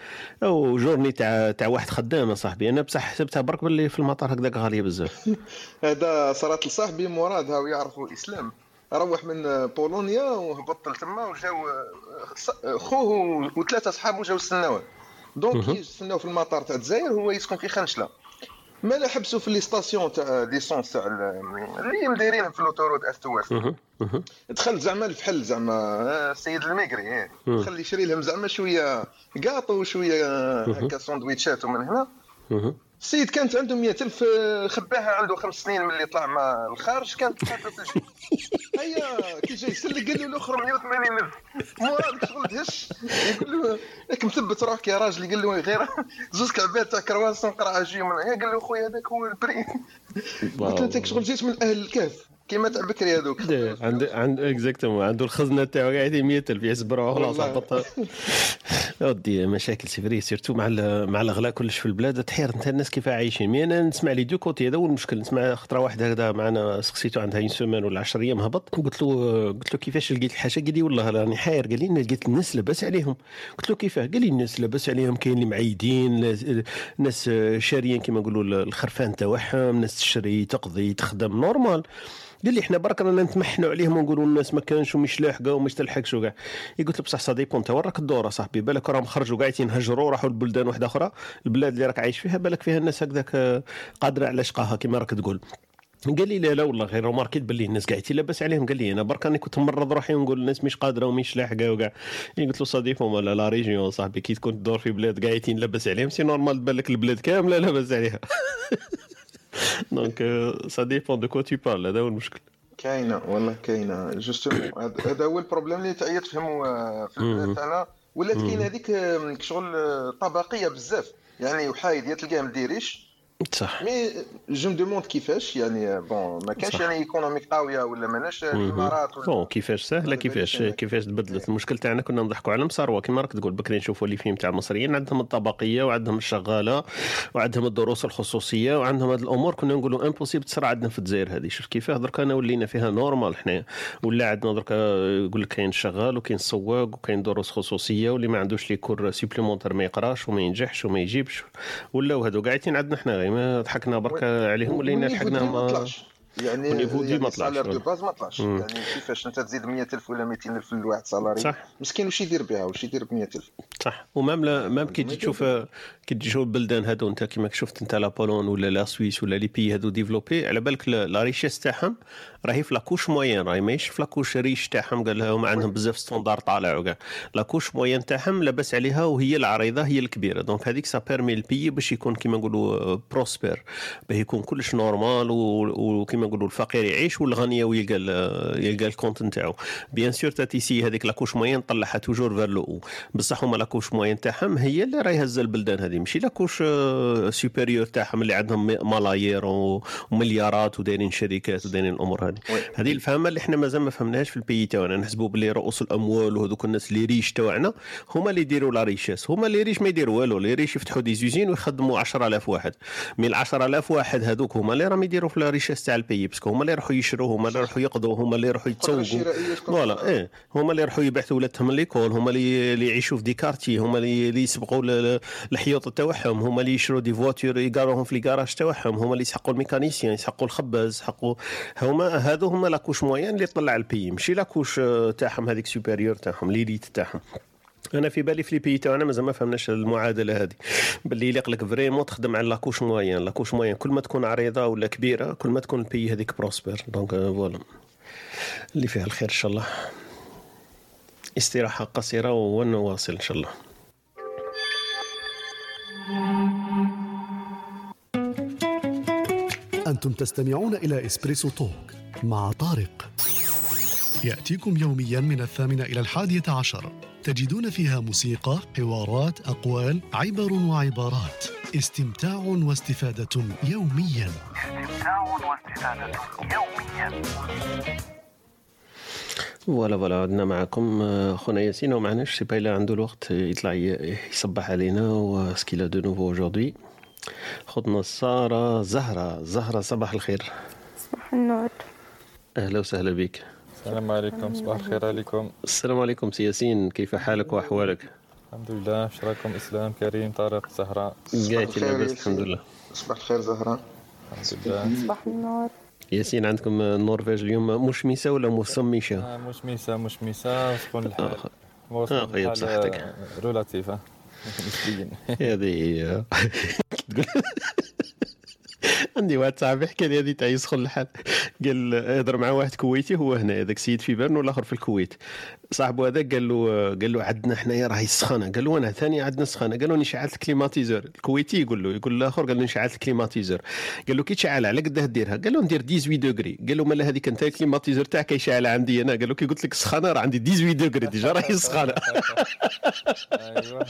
أو journée تاع تاع واحد خدام صاحبي. أنا بصح حسبتها برك باللي في المطار هكذاك غالية بزاف. هذا صارت لصاحبي مراد هاو يعرفوا الإسلام. روح من بولونيا وهبط لتما وجاو ص- خوه وثلاثة صحابه جاو استناوه donc يستناو في المطار تاع الجزائر هو يسكن في خنشلة. ما لا حبسوا في les stations تاع d'essence تاع ال- اللي مدايرين في l'autoroute est-ouest مهم، مهم. دخل زعما الفحل زعما آه، السيد l'émigré. مم. خلي يشري لهم زعما شوية قاطو وشوية هكا سندويتشات ومن هنا. السيد كانت عنده 100000 آه، خباها عنده خمس سنين ملي طلع مع الخارج كانت في الجيب هيا كي جا يسلك قال له الآخر 180000 مراد شغل دهش يقول له راك مثبت روحك يا راجل. قال له غير زوج كعبات تاع كرواسون قرعه jus من هنا. قال له خويا هذاك هو ال prix. قلت له أنت شغل جيت من أهل الكهف كيما تاع بكري هذوك. عنده عنده exactement عنده الخزنة تاعو قاعد 100000 يحسب روحه خلاص والله. هبط ودي مشاكل c'est vrai surtout مع مع الأغلاء كلش في البلاد. تحير أنت الناس كيف عايشين. mais أنا نسمع les deux côtés هذا هو المشكل نسمع خطرة واحدة هكذا معنا سقسيتو عندها une semaine ولا 10 أيام هبط. قلت له قلت له كيفاش لقيت الحاجة؟ قال لي والله راني حاير. قال لي لقيت الناس لاباس عليهم. قلت له كيفاه؟ قال لي الناس لاباس عليهم كاين اللي معيدين ناس- ناس شاريين كيما نقولوا الخرفان تاعهم ناس تشري تقضي تخدم normal قال لي إحنا برك رانا نتمحنوا عليهم ونقولوا الناس ما كانش ومش لاحقة ومش تلحقش وكاع. قلت له بصح dépend أنت وراك الدور صاحبي بالك راهم خرجوا قاعدين ينهجروا راحوا لبلدان واحدة أخرى البلاد اللي راك عايش فيها بالك فيها الناس هكذاك آه، قادرة على شقاها كما راك تقول. قال لي لا لا والله غير ماركيت باللي الناس قاعدين لاباس عليهم قال لي أنا برك راني كنت مرض روحي ونقول الناس مش قادرة ومش لاحقة وكاع. قلت له صديق ولا la région صاحبي كي تكون تدور في بلاد قاعدين لاباس عليهم c'est normal تبان لك البلاد كاملة لاباس عليها. donc ça dépend de quoi tu parles هذا هو المشكل كاينة والله كاينة justement هذا هو ال problème اللي تعيط تفهموا في البلاد. تاعنا ولات كاينة هذيك شغل طبقيه بزاف يعني وحايد يا تلقاه مديريش صح mais je demande كيفاش يعني bon ما كانش. يعني économique قويه ولا ماناش. الامارات ولا bon كيفاش سهله كيفاش. كيفاش تبدلت المشكل تاعنا كنا نضحكوا على مصاروه كيما راك تقول بكري نشوفوا les films تاع المصريين عندهم الطبقيه وعندهم الشغاله وعندهم الدروس الخصوصيه وعندهم هذه الأمور كنا نقولوا impossible تصرى عندنا في الجزائر هذه شوف كيفاه درك انا ولينا فيها normal حنا ولا عندنا درك يقول لك كاين شغال وكاين سواق وكاين دروس خصوصيه واللي ما عندوش les cours supplémentaires ما يقراش وما ينجحش وما يجيبش ولاو هذو قاعدين عندنا حنا ما ضحكنا برك عليهم ولينا وال niveau يعني وال niveau ديال ما طلعش. ال salaire de base ما طلعش. يعني كيفاش انت تزيد 100000 ولا 200000 لواحد salarié صح. مسكين واش يدير بها؟ واش يدير ب 100000 صح. و même là même كي تجي تشوف كي تجي تشوف البلدان هادو انت كيما شفت انت la Pologne ولا la Suisse ولا les pays هادو développés على بالك la richesse تاعهم راهي في la couche moyenne راهي ماهيش في la couche riche تاعهم قال لهم عندهم بزاف standard طالع وكاع. la couche moyenne تاعهم لاباس عليها وهي العريضة هي الكبيرة. donc هذيك ça permet ال pays باش يكون كيما نقولوا prospère باه يكون كلش normal وكيما نقولوا الفقير يعيش والغني ويلقى ال- يلقى ال compte نتاعو. bien sûr t'as aussi هذيك la couche moyenne طلعها toujours vers le haut بصح هما la couche moyenne تاعهم هي اللي راهي هزه البلدان هذه. ماشي la couche آه، supérieure تاعهم اللي عندهم ملايير ومليارات ودايرين شركات ودايرين الأمور هذه. هذه الفهمة اللي إحنا مازال ما فهمناهاش في ال pays تاعنا. نحسبوا باللي رؤوس الأموال وهذوك الناس les riches تاعنا هما اللي يديروا la richesse. هما les riches ما يديروا والو. les riches يفتحوا des usines ويخدموا 10000 واحد. من ال 10000 واحد هذوك هما اللي راهم يديروا في la richesse تاع parce que هما اللي يروحوا يشروا هما اللي يروحوا يقضوا هما اللي يروحوا يتسوقوا. تكون voilà إيه هما اللي يروحوا يبعثوا ولادهم l'école هما اللي اللي يعيشوا في des quartiers هما اللي اللي يصبغوا الحيوط تاعهم هما اللي يشروا des voitures يقاروهم في les garages تاعهم هما اللي يسحقوا ال mécanicien يسحقوا الخباز يسحقوا هما هادو هما la couche moyenne اللي طلع ال pays ماشي la couche آه، تاعهم هذيك supérieure تاعهم l'élite تاعهم. أنا في بالي في les pays تاعنا مازال ما فهمناش المعادلة هذه. باللي يليق لك vraiment تخدم على la couche moyenne la couche moyenne كل ما تكون عريضة ولا كبيرة كل ما تكون ال pays هذيك prospère. donc آه، voilà. اللي فيها الخير إن شاء الله. استراحة قصيرة ونواصل إن شاء الله. أنتم تستمعون إلى إسبريسو توك مع طارق. يأتيكم يوميا من الثامنة إلى الحادية عشر. تجدون فيها موسيقى، حوارات، أقوال، عبر وعبارات. استمتاع واستفادة يوميا. استمتاع واستفادة يوميا. voilà voilà عدنا معكم آه، خونا ياسين. ومعنا با الا عنده الوقت يطلع ي- يصبح علينا. و est-ce qu'il a de nouveau aujourd'hui خدنا سارة زهرة. زهرة صباح الخير. صباح النور. أهلا وسهلا بك. السلام عليكم صباح الخير عليكم. السلام عليكم سي ياسين كيف حالك وأحوالك؟ الحمد لله اش راكم؟ إسلام كريم طارق زهراء. قاعد الخير لاباس. الحمد لله. صباح الخير زهره الحمد لله. صباح النور. ياسين عندكم النرويج اليوم مشمسة ولا مسمشة آه، مش ميسا مش ميسا شكون الحال. آه، طيب، الحال، بصحتك. آه، relatif نسبيا هذه تقول عندي واحد صاحبي حكى لي هذه تاع يسخن الحال قال هضر مع واحد كويتي هو هنا هذاك سيد في بيرن والآخر في الكويت. صاحبو هذا قال له قال له عندنا حنايا راهي سخانة. قال له أنا ثاني عندنا سخانة. قال له راني شعلت ال climatiseur. الكويتي يقول له يقول الآخر قال له شعلت ال climatiseur. قال له كي تشعل على قداه ديرها قال له ندير 18 degrés. قال له مالا هذيك أنت ال climatiseur تاعك كيشعل عندي أنا. قال له كي قلت لك سخانة راه عندي 18 degrés déjà راهي سخانة. أيوه.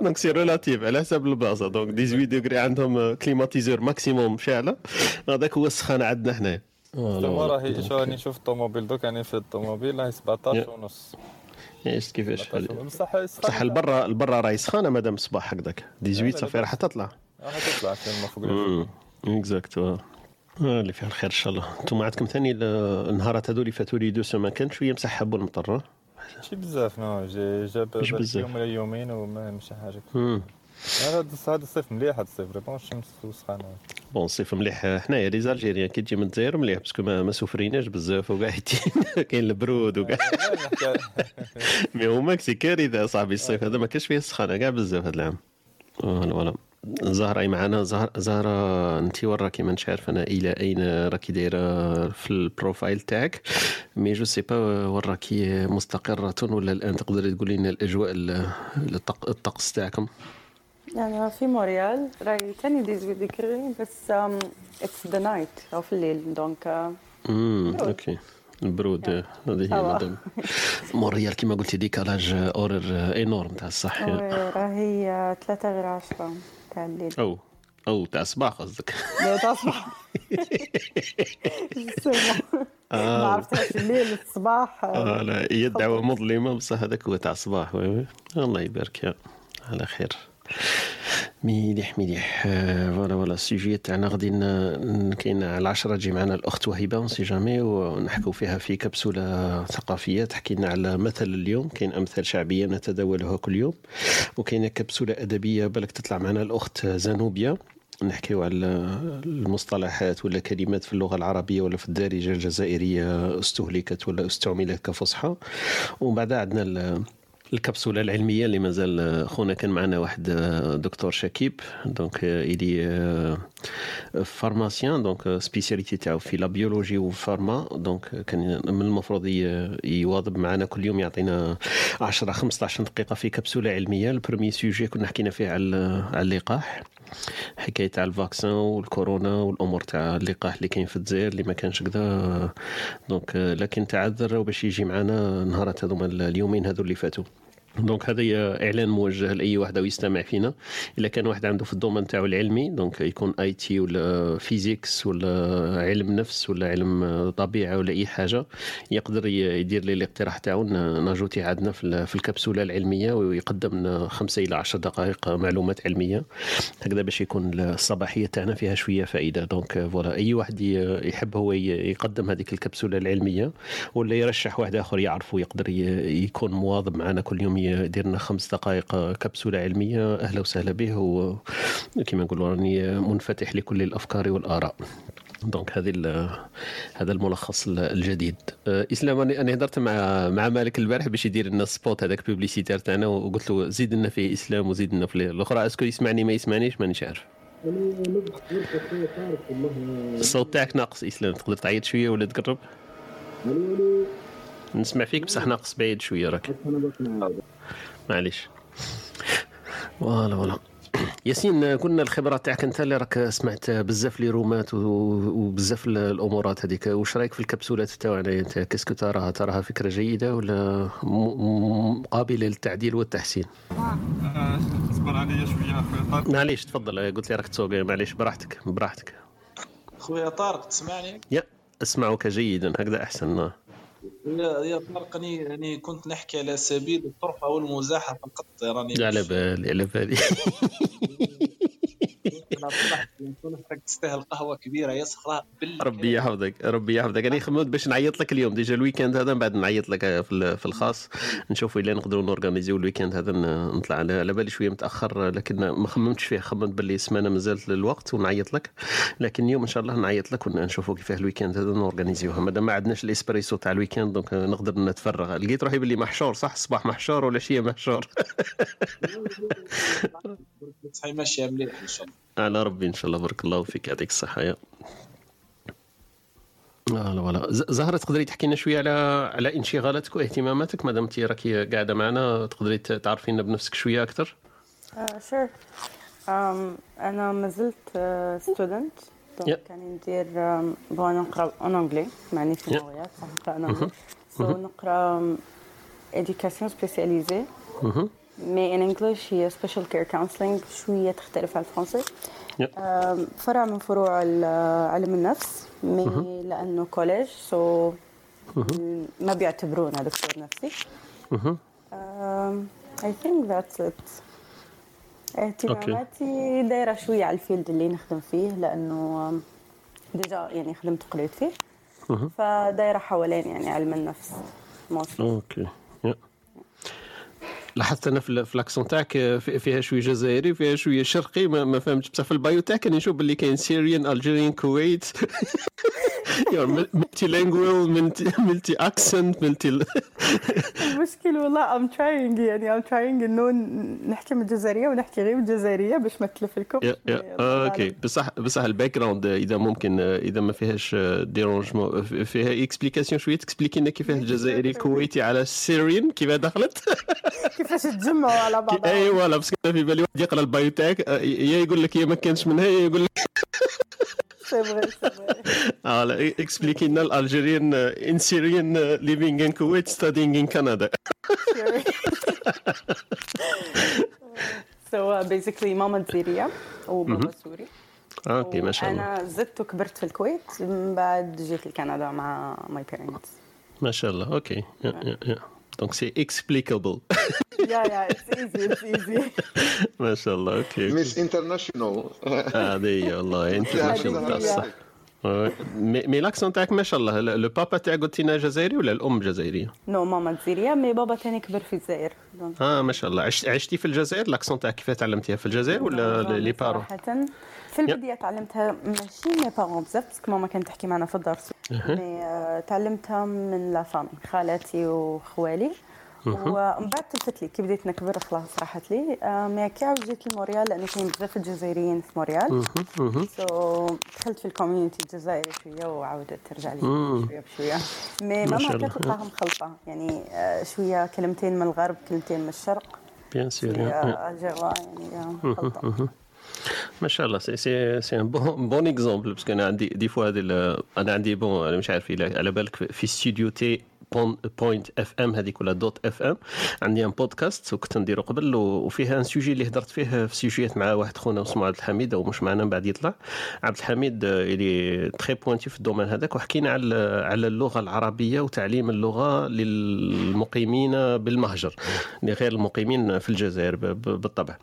donc c'est relatif على حسب البلاصه donc 18 degrés عندهم climatiseur maximum شاعله هذاك هو السخانة عندنا حنايا ثم راهي شو راني الطوموبيل دوك يعني في الطوموبيل راهي 17 ونص شفت كيفاش 17 ونص. بصح بصح البرا البرا راهي سخانه مادام الصباح هكذاك 18 صافي راح تطلع راح تطلع كلمه فوق. exact اللي فيها الخير ان شاء الله أنتم عندكم ثاني ال- النهارات هذو اللي فاتوا les deux semaines كان شوية مسحب والمطر ها؟ ماشي بزاف نو جاب. يوم ولا يومين وما مشي حاجة هذا الصيف مليح هذا الصيف vraiment الشمس وسخانه bon الصيف مليح حنايا les Algériens كي تجي من الجزائر مليح parce que ما, ما سفريناش بزاف وقاعدين كاين البرود وكاع mais هما c'est كارثه صاحبي الصيف هذا ما كانش فيه السخانه كاع بزاف هذا العام voilà voilà زهرة معنا زهر زهرة انت وين راكي مانيش عارف أنا إلى اين راكي دايره في ال profile تاعك mais je sais pas وين راكي مستقرة ولا الان تقدري تقولي لنا الاجواء ال- الطق- الطقس تاعكم أنا في مونريال راهي تاني 18 degree بس it's the night أو في الليل donc آه، امم. OK. البرود هذه هي سوا. مدام مونريال كيما قلتي décalage horaire énorme تاع الصح. راهي آه، ثلاثة غير عشرة تاع الليل. أو أو تاع الصباح قصدك. لا تصبح ما عرفتهاش. الليل الصباح. آه لا هي الدعوة مظلمة بصح هذاك هو تاع الصباح. الله يبارك يا على خير. مليح مليح آه، voilà voilà. ال sujet تاعنا غادي كاين على العشرة تجي معنا الأخت وهبة on sait jamais ونحكوا فيها في كبسولة ثقافية تحكي لنا على مثل اليوم. كاين أمثال شعبية نتداولها كل يوم. وكاينة كبسولة أدبية بالك تطلع معنا الأخت زانوبيا. نحكيو على المصطلحات ولا كلمات في اللغة العربية ولا في الدارجة الجزائرية أستهلكت ولا أستعملت كفصحى. ومن بعد عندنا ال- الكبسولة العلمية اللي مازال خونا كان معنا واحد دكتور شكيب. donc il est pharmacien donc spécialité تاعو في la biologie donc كان من المفروض ي- يواظب معنا كل يوم يعطينا 10 15 دقيقة في كبسولة علمية. ال premier sujet كنا حكينا فيه على على اللقاح. حكاية تاع ال vaccin والكورونا والأمور تاع اللقاح اللي كاين في الجزائر اللي ما كانش كذا donc لكن تعذر باش يجي معنا نهارات هذوما اليومين هذو اللي فاتوا. donc هذا إعلان موجه لأي واحد ويستمع فينا. إلا كان واحد عنده في ال domaine تاعو العلمي donc يكون IT ولا physics ولا علم نفس ولا علم طبيعة ولا أي حاجة يقدر يدير لي الاقتراح تاعو. ن ajouter عندنا في ال- في الكبسولة العلمية ويقدم لنا خمسة إلى عشر دقائق معلومات علمية. هكذا باش يكون الصباحية تاعنا فيها شوية فائدة. donc voilà أي واحد يحب هو يقدم هذيك الكبسولة العلمية ولا يرشح واحد آخر يعرفه يقدر يكون مواظب معنا كل يوم يدير لنا خمس دقائق كبسولة علمية. أهلا وسهلا به وكما نقولوا راني منفتح لكل الأفكار والآراء. donc هذه هذا الملخص ال- الجديد. أه، إسلام أنا هضرت مع مع مالك البارح باش يدير لنا spot هذاك publicitaire تاعنا وقلت له زيد لنا فيه إسلام وزيد لنا في الأخرى. est-ce que يسمعني ما يسمعنيش؟ مانيش عارف الصوت تاعك ناقص إسلام تقدر تعيط شوية ولا تقرب؟ نسمع فيك بصح ناقص بعيد شوية راك. معليش. voilà voilà. ياسين قلنا الخبرة تاعك انت اللي راك سمعت بزاف لي رومات وبزاف ال- الأمورات هذيك. واش رأيك في الكبسولات تاعنا انت كيسكو تراها تراها فكرة جيدة ولا قابله للتعديل والتحسين؟ اصبر عليا شوية اخويا طارق معليش تفضل. قلت لي راك تسوق. معليش براحتك براحتك. خويا طارق تسمعني؟ يا اسمعك جيدا هكذا أحسن. اني يعني كنت نحكي على سبيل الطرفة والمزاحة فقط راني لا على بالي على بالي أنا طلعت كنت تستاهل قهوه كبيرة يا صخره ربي يحفظك ربي يحفظك. أنا خممت باش نعيط لك اليوم. déjà ال week-end هذا من بعد نعيط لك في ال- في الخاص. نشوفوا إلا نقدروا نورغانيزيو ال week-end هذا نطلع على بالي شوية متأخر لكن ما خممتش فيه خممت باللي سمانه مازالت للوقت ونعيط لك. لكن اليوم إن شاء الله نعيط لك ونشوفوا كيفاه ال week-end هذا نورغانيزيوها. مادام ما عندناش الإسبريسو تاع ال week-end donc نقدر نتفرغ. لقيت روحي باللي محشور صح؟ الصباح محشور والعشيه محشور؟ صحيح ماشيه مليح إن شاء على ربي إن شاء الله بارك الله فيك يعطيك الصحة يا. voilà voilà ز- زهرة تقدري تحكي لنا شوية على على انشغالاتك واهتماماتك؟ مادام أنت راكي قاعدة معنا تقدري ت- تعرفينا بنفسك شوية أكثر sure أنا مازلت student Yeah. donc كاني ندير بغا نقرأ اون انجلي معني في. موريال صح نقرا en anglais so نقرأ éducation spécialisée. mais in English هي special care counselling شوية تختلف على الفرنسي. فرع من فروع علم النفس mais لأنه collège so ما بيعتبرونا دكتور نفسي. I think that's it اهتماماتي دايرة شوية على ال field اللي نخدم فيه لأنه أم، déjà يعني خدمت قريت فيه. مهم. فدايرة حوالين يعني علم النفس okay. لاحظت أنا في ال accent تاعك في- فيها شوية جزائري فيها شوية شرقي ما, ما فهمتش بصح في ال bio تاعك راني نشوف باللي كاين Syrian Algerian Kuwait multilingual multi accent multi المشكل والله I'm trying يعني I'm trying إنه نحكي من الجزائرية ونحكي غير بالجزائريه باش ما تلفلكم. يا يا أوكي بصح بصح ال background إذا ممكن إذا ما فيهاش dérangement فيها explication شوية. t'expliquer لنا كيفاه الجزائري الكويتي على ال Syrian كيفاه دخلت؟ كيفاش تجمعوا على بعض؟ ايوا لا parce que أنا في بالي واحد يقرأ ال bio تاعك آه، يا يقول لك يا ما كانش منها يا يقول لك سي لا اكسبليكي لنا الألجيريان إن سيريان ليفينغ ان كويت ستادينغ ان كندا سو بيزيكلي ماما جزائريه وبابا سوري. okay ما شاء الله. أنا زدت وكبرت في الكويت من بعد جيت لكندا مع my parents ما شاء الله أوكي. يا يا يا. دونك سي اكسبليكابل يا يا اتس ايزي اتس ايزي ما شاء الله أوكي ميس انترناشونال آه، هذه هي والله انت هذه ماشي هي. صح آه، mais l'accent تاعك ما شاء الله لو بابا تاعك قلت لنا جزائري ولا الام جزائريه؟ no ماما جزائريه mais بابا تاني كبر في الجزائر آه ما شاء الله عشت عشتي في الجزائر l'accent تاعك كيف تعلمتيها في الجزائر ولا les parents؟ صراحة في البداية تعلمتها ماشي mes parents بزاف parce que ماما كانت تحكي معنا في الدار mais آه، تعلمتها من la famille خالاتي وخوالي. ومن بعد تلفت لي كي بديت نكبر خلاص راحت لي. آه، mais كي جيت ل Montréal لأنه كاين بزاف الجزائريين في Montréal. so دخلت في ال community الجزائري شوية وعاودت ترجع لي شوية بشوية. mais ماما. كانت تلقاهم خلطة. يعني آه، شوية كلمتين من الغرب كلمتين من الشرق. bien sûr الجوا يعني ما شاء الله. c'est c'est c'est un bon bon exemple parce que أنا عندي des fois هذه أنا عندي bon أنا مش عارف على بالك في studio T point FM هذيك ولا dot FM عندي un podcast وكنت نديرو قبل وفيها un sujet اللي هدرت فيه في sujet يات مع واحد خونا اسمه عبد الحميد أو مش معنا من بعد يطلع. عبد الحميد اللي تري بوينتي في ال domaine هذاك وحكينا على على اللغة العربية وتعليم اللغة للمقيمين بالمهجر. اللي غير المقيمين في الجزائر بالطبع.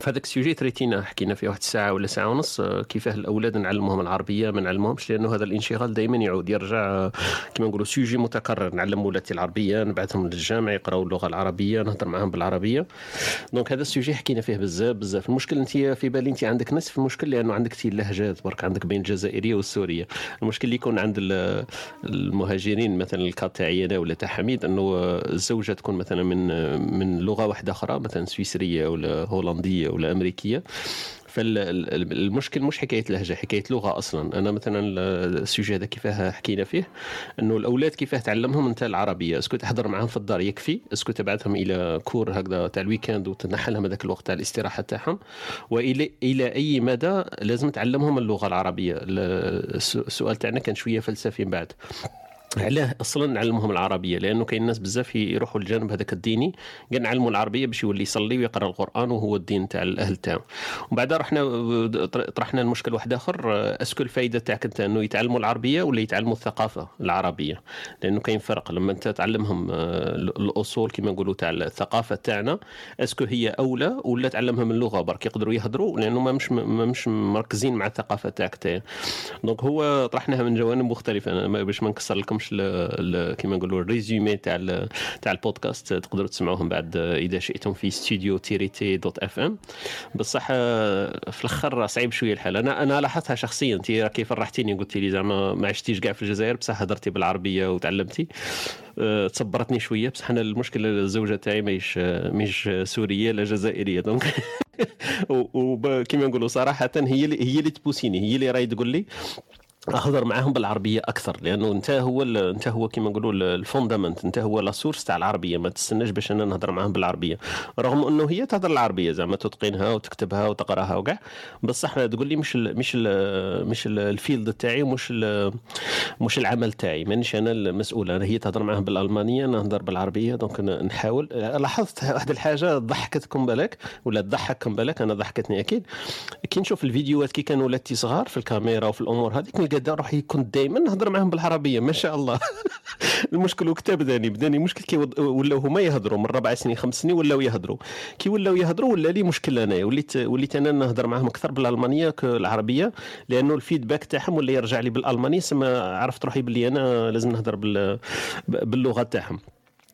في هذاك ال sujet traité ينا حكينا فيه واحد الساعة ولا ساعة ونص آه، كيفاه الأولاد نعلموهم العربية ما نعلموهمش لأنه هذا الانشغال دائما يعود يرجع آه، كما نقولوا sujet متكرر. نعلم ولادي العربية نبعثهم للجامع يقراوا اللغة العربية نهضر معاهم بالعربية. donc هذا ال sujet حكينا فيه بزاف بزاف. المشكل أنت في بالي أنت عندك نصف المشكل لأنه عندك تي اللهجات برك عندك بين الجزائرية والسورية. المشكل اللي يكون عند ال- المهاجرين مثلا ال cas تاعي أنا ولا تاع حميد أنه الزوجة تكون مثلا من من لغة واحدة أخرى مثلا سويسرية ولا هولندية ولا أمريكية. فالمشكل مش حكاية لهجه حكاية لغة أصلا. أنا مثلا ال sujet هذا كيفاه حكينا فيه؟ إنه الأولاد كيفاه تعلمهم؟ أنت العربية. est-ce que تهضر معاهم في الدار يكفي. est-ce que تبعثهم les cours هكذا تاع ال weekend وتنحى لهم هذاك الوقت تاع الاستراحة تاعهم. والى إلى أي مدى لازم تعلمهم اللغة العربية. الس- السؤال تاعنا كان شوية فلسفي من بعد. علاه أصلا نعلمهم العربية لأنه كاين ناس بزاف يروحوا للجانب هذاك الديني قال نعلموا العربية باش يولي يصلي ويقرأ القرآن وهو الدين تاع الأهل تاعو. بعد رحنا طرحنا المشكل واحد آخر أسكو الفائده تاعك أنت إنه يتعلموا العربية ولا يتعلموا الثقافة العربية؟ لأنه كاين فرق لما أنت تعلمهم آه، الأصول كما نقولوا تاع الثقافة تاعنا est-ce que هي أولى ولا تعلمهم اللغة برك يقدروا يهضروا لأنه ما مش ما مش مركزين مع الثقافة تاعك تاعي. donc هو طرحناها من جوانب مختلفة باش ما نكسر لكمش ال- كما نقولوا ال résumé تاع تاع البودكاست تقدروا تسمعوهم بعد إذا شئتم في ستوديو تيريتي dot FM. بصح آه، في الأخر صعيب شوية الحال. أنا أنا لاحظتها شخصيا. انت راكي فرحتيني قلت لي زعما ما عشتيش كاع في الجزائر بصح هضرتي بالعربية وتعلمتي. آه، تصبرتني شوية. بصح أنا المشكل الزوجة تاعي ماهيش ماهيش سورية لا جزائرية. donc وكما نقولوا صراحة هي اللي هي اللي تـ pousser ني هي اللي راهي تقول لي اهضر معاهم بالعربية أكثر لأنه أنت هو أنت هو كيما نقولوا ال- ال fondement أنت هو la source تاع العربية ما تستناش باش أنا نهضر معاهم بالعربية. رغم أنه هي تهضر العربية زعما تتقنها وتكتبها وتقراها وكاع بصح تقول لي مش ال مش ال مش ال- ال field تاعي ومش ال مش العمل تاعي مانيش أنا المسؤول. أنا هي تهضر معاهم بالألمانية أنا نهضر بالعربية donc نحاول. لاحظت واحد الحاجة ضحكتكم بالك ولا تضحككم بالك أنا ضحكتني أكيد. كي نشوف الفيديوهات كي كانوا وليداتي صغار في الكاميرا وفي الأمور هذيك دا روحي كنت دائما نهضر معاهم بالعربية ما شاء الله. المشكل وقتها بداني بداني مشكل كي ولاو هما يهضروا من ربع سنين خمس سنين ولاو يهضروا. كي ولاو يهضروا ولا لي مشكل انايا وليت وليت أنا نهضر معاهم أكثر بالألمانية كالعربية لأنه ال feedback تاعهم ولا يرجع لي بالألماني سما عرفت روحي باللي أنا لازم نهضر بال باللغة تاعهم.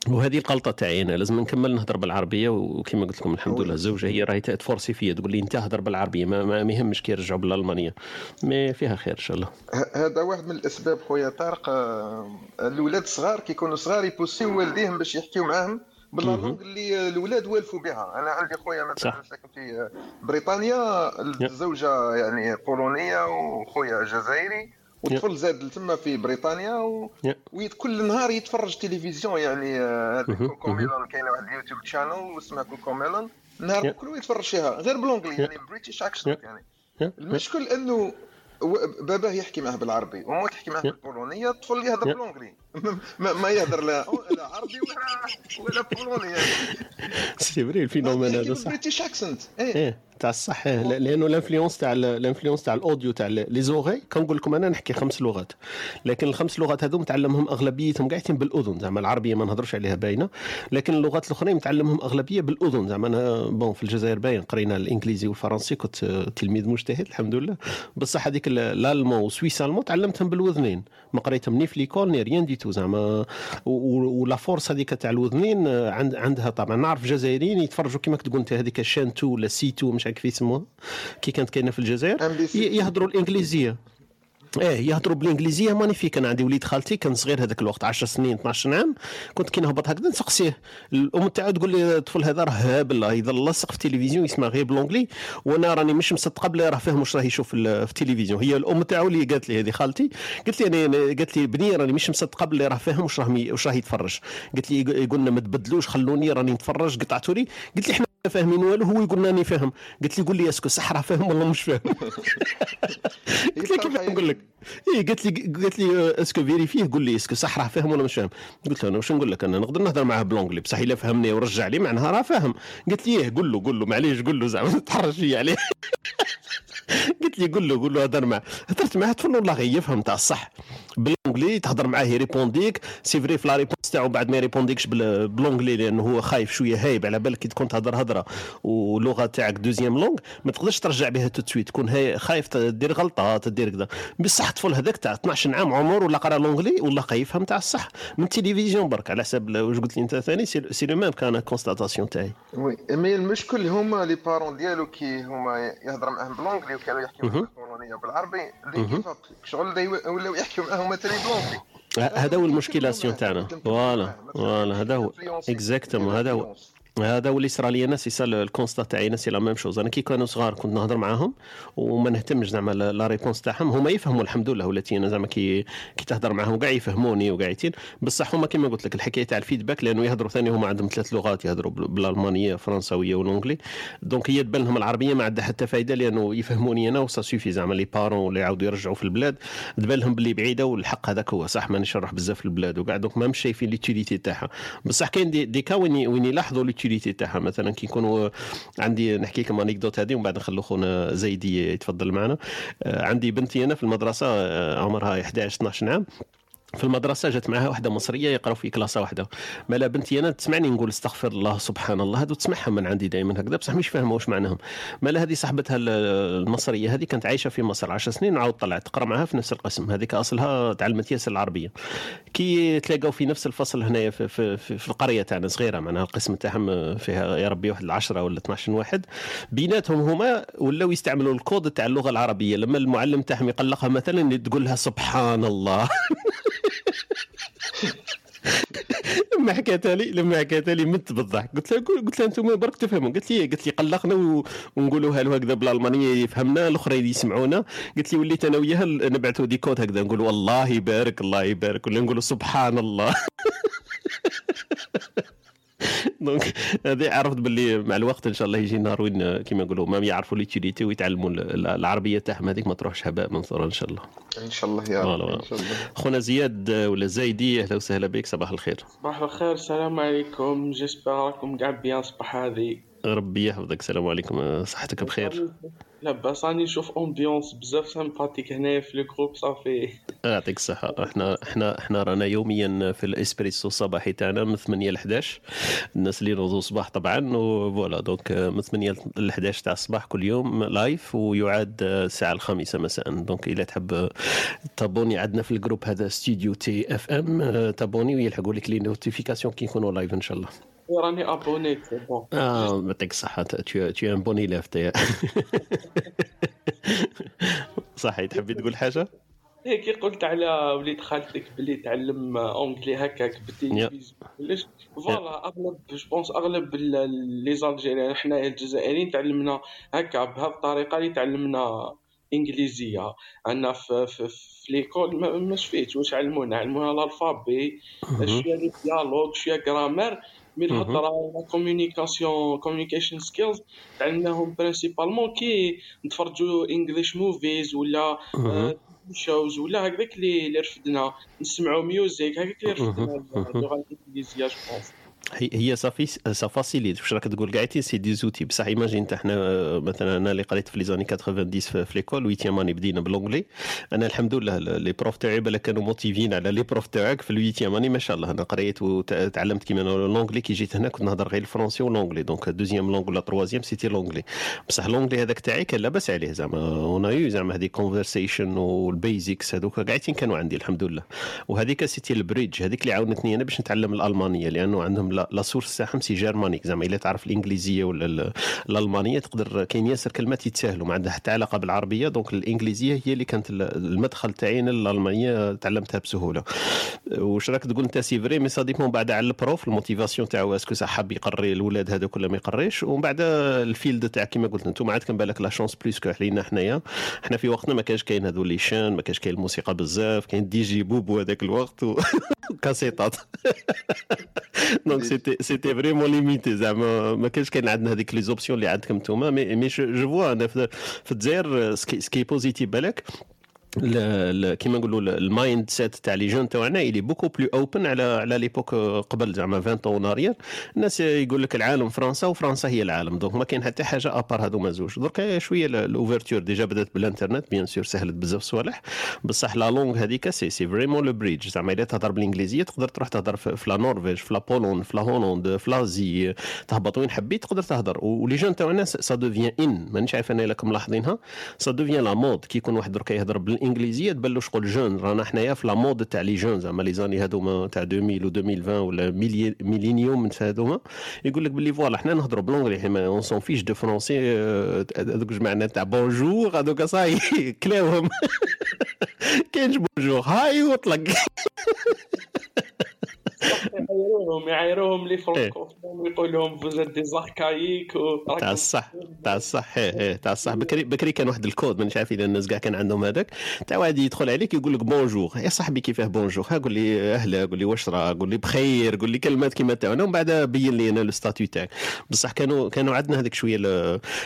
وهذه الغلطه تاعي أنا لازم نكمل نهضر بالعربية وكما قلت لكم الحمد لله الزوجة هي راهي تforcer فيا تقول لي أنت هضر بالعربية ما, ما يهمش كي يرجعوا بالألمانية mais فيها خير إن شاء الله. هذا واحد من الأسباب خويا طارق آه، الاولاد الصغار كيكونوا صغار يpousser يو والديهم باش يحكيو معاهم بال langue اللي الاولاد والفوا بها. أنا عندي خويا مثلا. ساكن في بريطانيا الزوجة يعني بولونيه وخويا جزائري. والطفل زاد تما في بريطانيا و... وكل نهار يتفرج تلفزيون يعني آه، هذا مهم، كوكو مهم. ميلون كاينة واحد ال YouTube channel اسمها كوكو ميلون النهار يا. كله يتفرج فيها غير بال l'anglais يعني British يا. يعني. المشكل إنه باباه يحكي معه بالعربي وما تحكي يا. بالبولونية الطفل يهضر يا. ما, ما يهضر لا لا عربي ولا ولا بولوني يعني. c'est vrai ال phénomène هذا صح. British accent إيه. إيه تاع الصح. إيه. لا- لأنه ال influence تاع ال- ال influence تاع ال audio تاع les oreilles كنقول لكم أنا نحكي خمس لغات. لكن الخمس لغات هذو متعلمهم أغلبيتهم قاعدين بالأذن زعما العربية ما نهضرش عليها باينة. لكن اللغات الأخرين متعلمهم أغلبية بالأذن زعما أنا bon في الجزائر باين قرينا الإنجليزي والفرنسي كنت تلميذ مجتهد الحمد لله. بصح هذيك ال- ال allemand و suisse allemand تعلمتهم بالوذنين. ما قريتهم ni في l'école ni rien du tout زعما. و la force هذيك تاع الوذنين آه، عند عندها طبعا. نعرف جزائريين يتفرجوا كما تقول انت هذيك chaîne 2 ولا C 2 مش عارف كيف يسموها كي كانت كاينة في الجزائر يهضروا الإنجليزية. إيه يهضروا بالإنجليزية. magnifique أنا عندي وليد خالتي كان صغير هذاك الوقت 10 سنين 12 عام. كنت كي نهبط هكذا نسقسيه. الأم تاعو تقول لي الطفل هذا راه هابل يظل لاصق في التلفزيون يسمع غير بال l'anglais وأنا راني مش مصدقه بلي راه فاهم واش راه يشوف في ال- في التلفزيون. هي الأم تاعو اللي قالت لي هذه خالتي قالت لي أنا قالت لي بني راني مش مصدقه بلي راه فاهم واش راه واش راه يتفرج قالت لي يق- يقول لنا ما تبدلوش خلوني راني نتفرج. قطعتوا لي قلت لي إحنا فاهمين والو هو يقول راني فاهم قلت لي قول لي est-ce que صح راه فاهم ولا مش فاهم. قلت لها كيف نقول لك؟ اي قالت لي قالت لي آه، est-ce que vérifier قول لي est-ce que صح راه فاهم ولا مش فاهم. قلت له أنا واش نقول لك؟ أنا نقدر نهضر معاه بال l'anglais بصح إلا فهمني ورجع لي معناها راه فاهم. قالت لي إيه قول له قول له معليش قول له زعما تحرج فيا عليه. قلت لي قول له قول له هضر معاه. هضرت معاه طفل والله غير يفهم تاع الصح بالونجلي تهضر معاه يريبونديك سي فري في لا ريبونس تاعو بعد ما يريبونديكش بال- بالونجلي لأنه هو خايف شوية هايب على بالك كي تكون تهضر هضرة. ولغه تاعك deuxième langue ما تقدرش ترجع بها tout de suite تكون هاي خايف دير غلطات دير كذا. بصح الطفل هذاك تاع 12 عام عمر ولا قرأ l'anglais والله يفهم تاع الصح. من التلفزيون برك على حسب واش قلت لي أنت ثاني؟ c'est le même كان constatation تاعي. oui mais المشكل هما les parents ديالو كي هما يهضر معاهم بال l'anglais وكانوا يحكيو وبالعربي اللي شغل ولاو يحكيو معاهم مثلا بالونجلي هذا هو المشكلاسيون تاعنا voilà voilà هذا هو. exactement هذا هو. هذا أنا c'est ça ال constat تاعي c'est la même chose. أنا كي كانوا صغار كنت نهضر معاهم وما نهتمش زعما la réponse تاعهم. هما يفهموا الحمد لله ولاتي أنا زعما كي كي تهضر معاهم كاع يفهموني وقاعدين بصح هما كما قلت لك الحكاية تاع ال feedback لأنه يهضروا ثاني هما عندهم ثلاث لغات يهضروا بال- بالألمانية فرنساوية وال anglais donc هي تبان لهم العربية ما عندها حتى فائده لأنه يفهموني أنا و ça suffit زعما les parents اللي يعاودوا يرجعوا في البلاد. تبان لهم باللي بعيدة والحق هذاك هو صح مانيش نروح بزاف في البلاد وكاع donc ما مش شايفين l'utilité تاعها. بصح كاين دي, دي كا وين يلاحظوا l'utilité تاعها. مثلا كي يكونوا عندي نحكي لكم anecdote هذه ومن بعد نخلو خونا زيدي يتفضل معنا. آه، عندي بنتي أنا في المدرسة آه، عمرها 11 12 عام في المدرسة جات معها واحدة مصرية يقراو في كلاسة واحدة. مالا بنتي أنا تسمعني نقول استغفر الله سبحان الله هذو تسمعها من عندي دائما هكذا بصح مش فاهمة واش معناهم. مالا هذه صاحبتها ال- المصرية هذه كانت عايشة في مصر 10 سنين وعاود طلعت تقرا معها في نفس القسم. هذيك أصلها تعلمت ياسر العربية. كي تلاقاو في نفس الفصل هنايا في, في, في, في القرية تاعنا صغيرة معناها القسم تاعهم فيها يا ربي واحد 10 ولا 12 واحد. بيناتهم هما ولاو يستعملوا الكود تاع اللغة العربية. لما المعلم تاعهم يقلقها مثلا تقول لها سبحان الله. لما حكاتها لي لما حكاتها لي مت بالضحك. قلت لها قلت لها أنتم برك تفهموا. قالت لي قالت لي قلقنا ونقولوها له هكذا بالالمانيه يفهمنا الأخرين يسمعونا. قلت لي وليت أنا وياها نبعثوا des codes هكذا. نقول والله يبارك الله يبارك. ولا نقولوا سبحان الله. donc هذه عرفت باللي مع الوقت إن شاء الله يجي نهار وين كيما نقولوا ما يعرفوا l'utilité ويتعلموا ال- العربية تاعهم هذيك ما تروحش هباء منثورا إن شاء الله. إن شاء الله يا رب. إن شاء الله. خونا زياد ولا زايدي أهلا وسهلا بك صباح الخير. صباح الخير السلام عليكم. j'espère راكم قاع bien صباح هذه. ربي يحفظك. السلام عليكم صحتك بخير؟ لاباس راني نشوف ambiance بزاف sympathique هنايا في ال groupe صافي. يعطيك الصحة. إحنا إحنا إحنا رانا يوميا في الإسبريسو الصباحي تاعنا من 8 ل 11 الناس اللي ينوضوا الصباح طبعا و voilà donc من 8 ل 11 تاع الصباح كل يوم live ويعاد الساعة الخامسة مساء. donc إذا تحب t'abonner عندنا في ال groupe هذا Studio TFM t'abonner ويلحقوا لك les notifications كي نكونوا live إن شاء الله. راني abonné c'est bon آه يعطيك es un bon élève t'es- صحيح تحبي تقول حاجة؟ هيك قلت على وليد خالتك بلي تعلم anglais هكاك. بدي علاش voilà اغلب je pense اغلب les Algériens حنايا الجزائريين تعلمنا هكا بهذه الطريقة اللي تعلمنا انجليزيه عندنا في في, في l'école ما ما شفيتش واش علمونا علمونا ال alphabet شوية les dialogues شوية grammaire mais la communication communication skills تعلمناهم principalement كي نتفرجوا English movies ولا. shows ولا هكذاك اللي رفدنا نسمعوا music هكاك اللي رفدنا. اللغة الإنجليزية je هي ça fait ça facilite واش راك تقول؟ قاعدين c'est des outils بصح imagine انت إحنا آه، مثلا أنا اللي قريت في les années 90 في, l'école huitième année بدينا ب l'anglais أنا الحمد لله les profs تاعي بالك كانوا موتيفين على les profs تاعك في ال huitième année ما شاء الله. أنا قريت وتعلمت كيما l'anglais كي جيت هنا كنت نهضر غير الفرنسي و l'anglais donc deuxième langue ولا troisième c'était l'anglais بصح l'anglais هذاك تاعي كان لاباس عليه زعما. and you زعما هذيك conversation وال basics هذوك. قاعدين كانوا عندي الحمد لله. وهذيك c'était ال bridge هذيك اللي عاونتني أنا باش نتعلم الألمانية لأنه عندهم la la source تاعهم c'est germanique زعما إلا تعرف الإنجليزية ولا ال- الألمانية تقدر كاين ياسر كلمات يتساهلوا ما عندها حتى علاقة بالعربية donc الإنجليزية هي اللي كانت ال- المدخل تاعي للالمانيه تعلمتها بسهولة. واش راك تقول أنت c'est vrai mais ça dépend بعد على ال prof ال motivation تاعو est-ce que صح حاب يقري الاولاد هذوك ولا ما يقريش؟ ومن بعد ال field تاع كيما قلت أنتم عندكم بالك la chance plus que علينا حنايا. حنا في وقتنا ما كانش كاين هذو les chants ما كانش كاين الموسيقى بزاف كاين DJ Bobo هذاك الوقت. وكاسيطات donc c'était c'était vraiment limité زعما ما كانش كاين عندنا هذيك les options اللي عندكم نتوما mais mais je vois أنا في في الجزائر سكي سكي بوزيتيف بالك ل- ل- كيما نقولوا ال mindset تاع les jeunes تاعنا اللي beaucoup plus open على على l'époque قبل زعما 20 en arrière الناس يقول لك العالم فرنسا وفرنسا هي العالم donc ما كاين حتى حاجة à part هذوما زوج درك شوية ال ouverture déjà بدات بالانترنت bien sûr سهلت بزاف صوالح بصح la langue هذيك c'est c'est vraiment le bridge زعما الا تهضر بالانجليزيه تقدر تروح تهضر في la Norvège في la Pologne في la Hollande في l'Asie تهبط وين حبيت تقدر تهضر و les jeunes تاعنا ça devient un مانيش عارف أنا راكم ملاحظينها ça devient la mode كي يكون واحد درك يهضر بالانجليزيه تبان له شغل jeune. رانا حنايا في la mode تاع les jeunes زعما les années هذوما تاع 2000 و 2020 ولا milli- millennium هذوما يقول لك باللي voilà حنا نهضروا ب l'anglais حنا on s'en fiche du français هذوك جمعنا تاع bonjour هذوك صاي كلاوهم. كاينش bonjour hi وطلق. يعايروهم يعايروهم les francophones ويقول لهم vous êtes des archaïques تاع الصح تاع الصح إيه إيه تاع الصح بكري بكري كان واحد الكود مانيش عارف إذا الناس كاع كان عندهم هذاك. تاع واحد يدخل عليك يقول لك bonjour يا صاحبي كيفاه bonjour ها قول لي أهلا. قول لي واش راه؟ قول لي بخير. قول لي كلمات كيما تاعنا ومن بعد بين لي أنا le statut تاعك. بصح كانوا كانوا عندنا هذيك شوية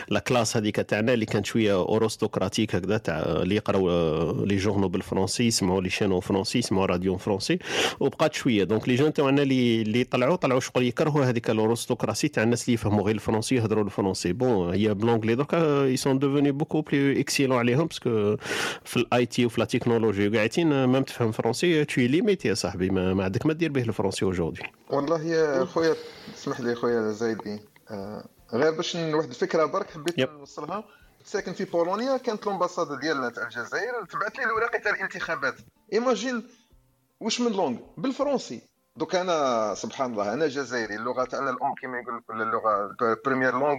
la classe هذيك تاعنا اللي كانت شوية aristocratique هكذا تاع اللي يقراو les journaux بالفرنسي يسمعوا les chansons فرنسي يسمعوا راديو فرنسي وبقات شوية. donc les jeunes تاعنا اللي اللي طلعوا طلعوا شغل يكرهوا هذيك ال aristocratie تاع الناس اللي يفهموا غير الفرنسي يهضروا الفرنسي. bon هي ب l'anglais دركا ils sont devenus beaucoup plus excellents عليهم parce que في ال IT وفي la technologie. وقاعدين même تفهم فرنسي tu es limité يا صاحبي. ما, ما عندك ما دير به الفرنسي aujourd'hui والله يا خويا اسمح لي خويا زايدي آه، غير باش واحد الفكرة برك حبيت. نوصلها. ساكن في بولونيا كانت ال ambassade ديالنا تاع الجزائر تبعت لي الوراق تاع الانتخابات. imagine واش من langue؟ بالفرنسي. donc أنا سبحان الله أنا جزائري. اللغة تاعنا الأم كما يقول لك اللغة première langue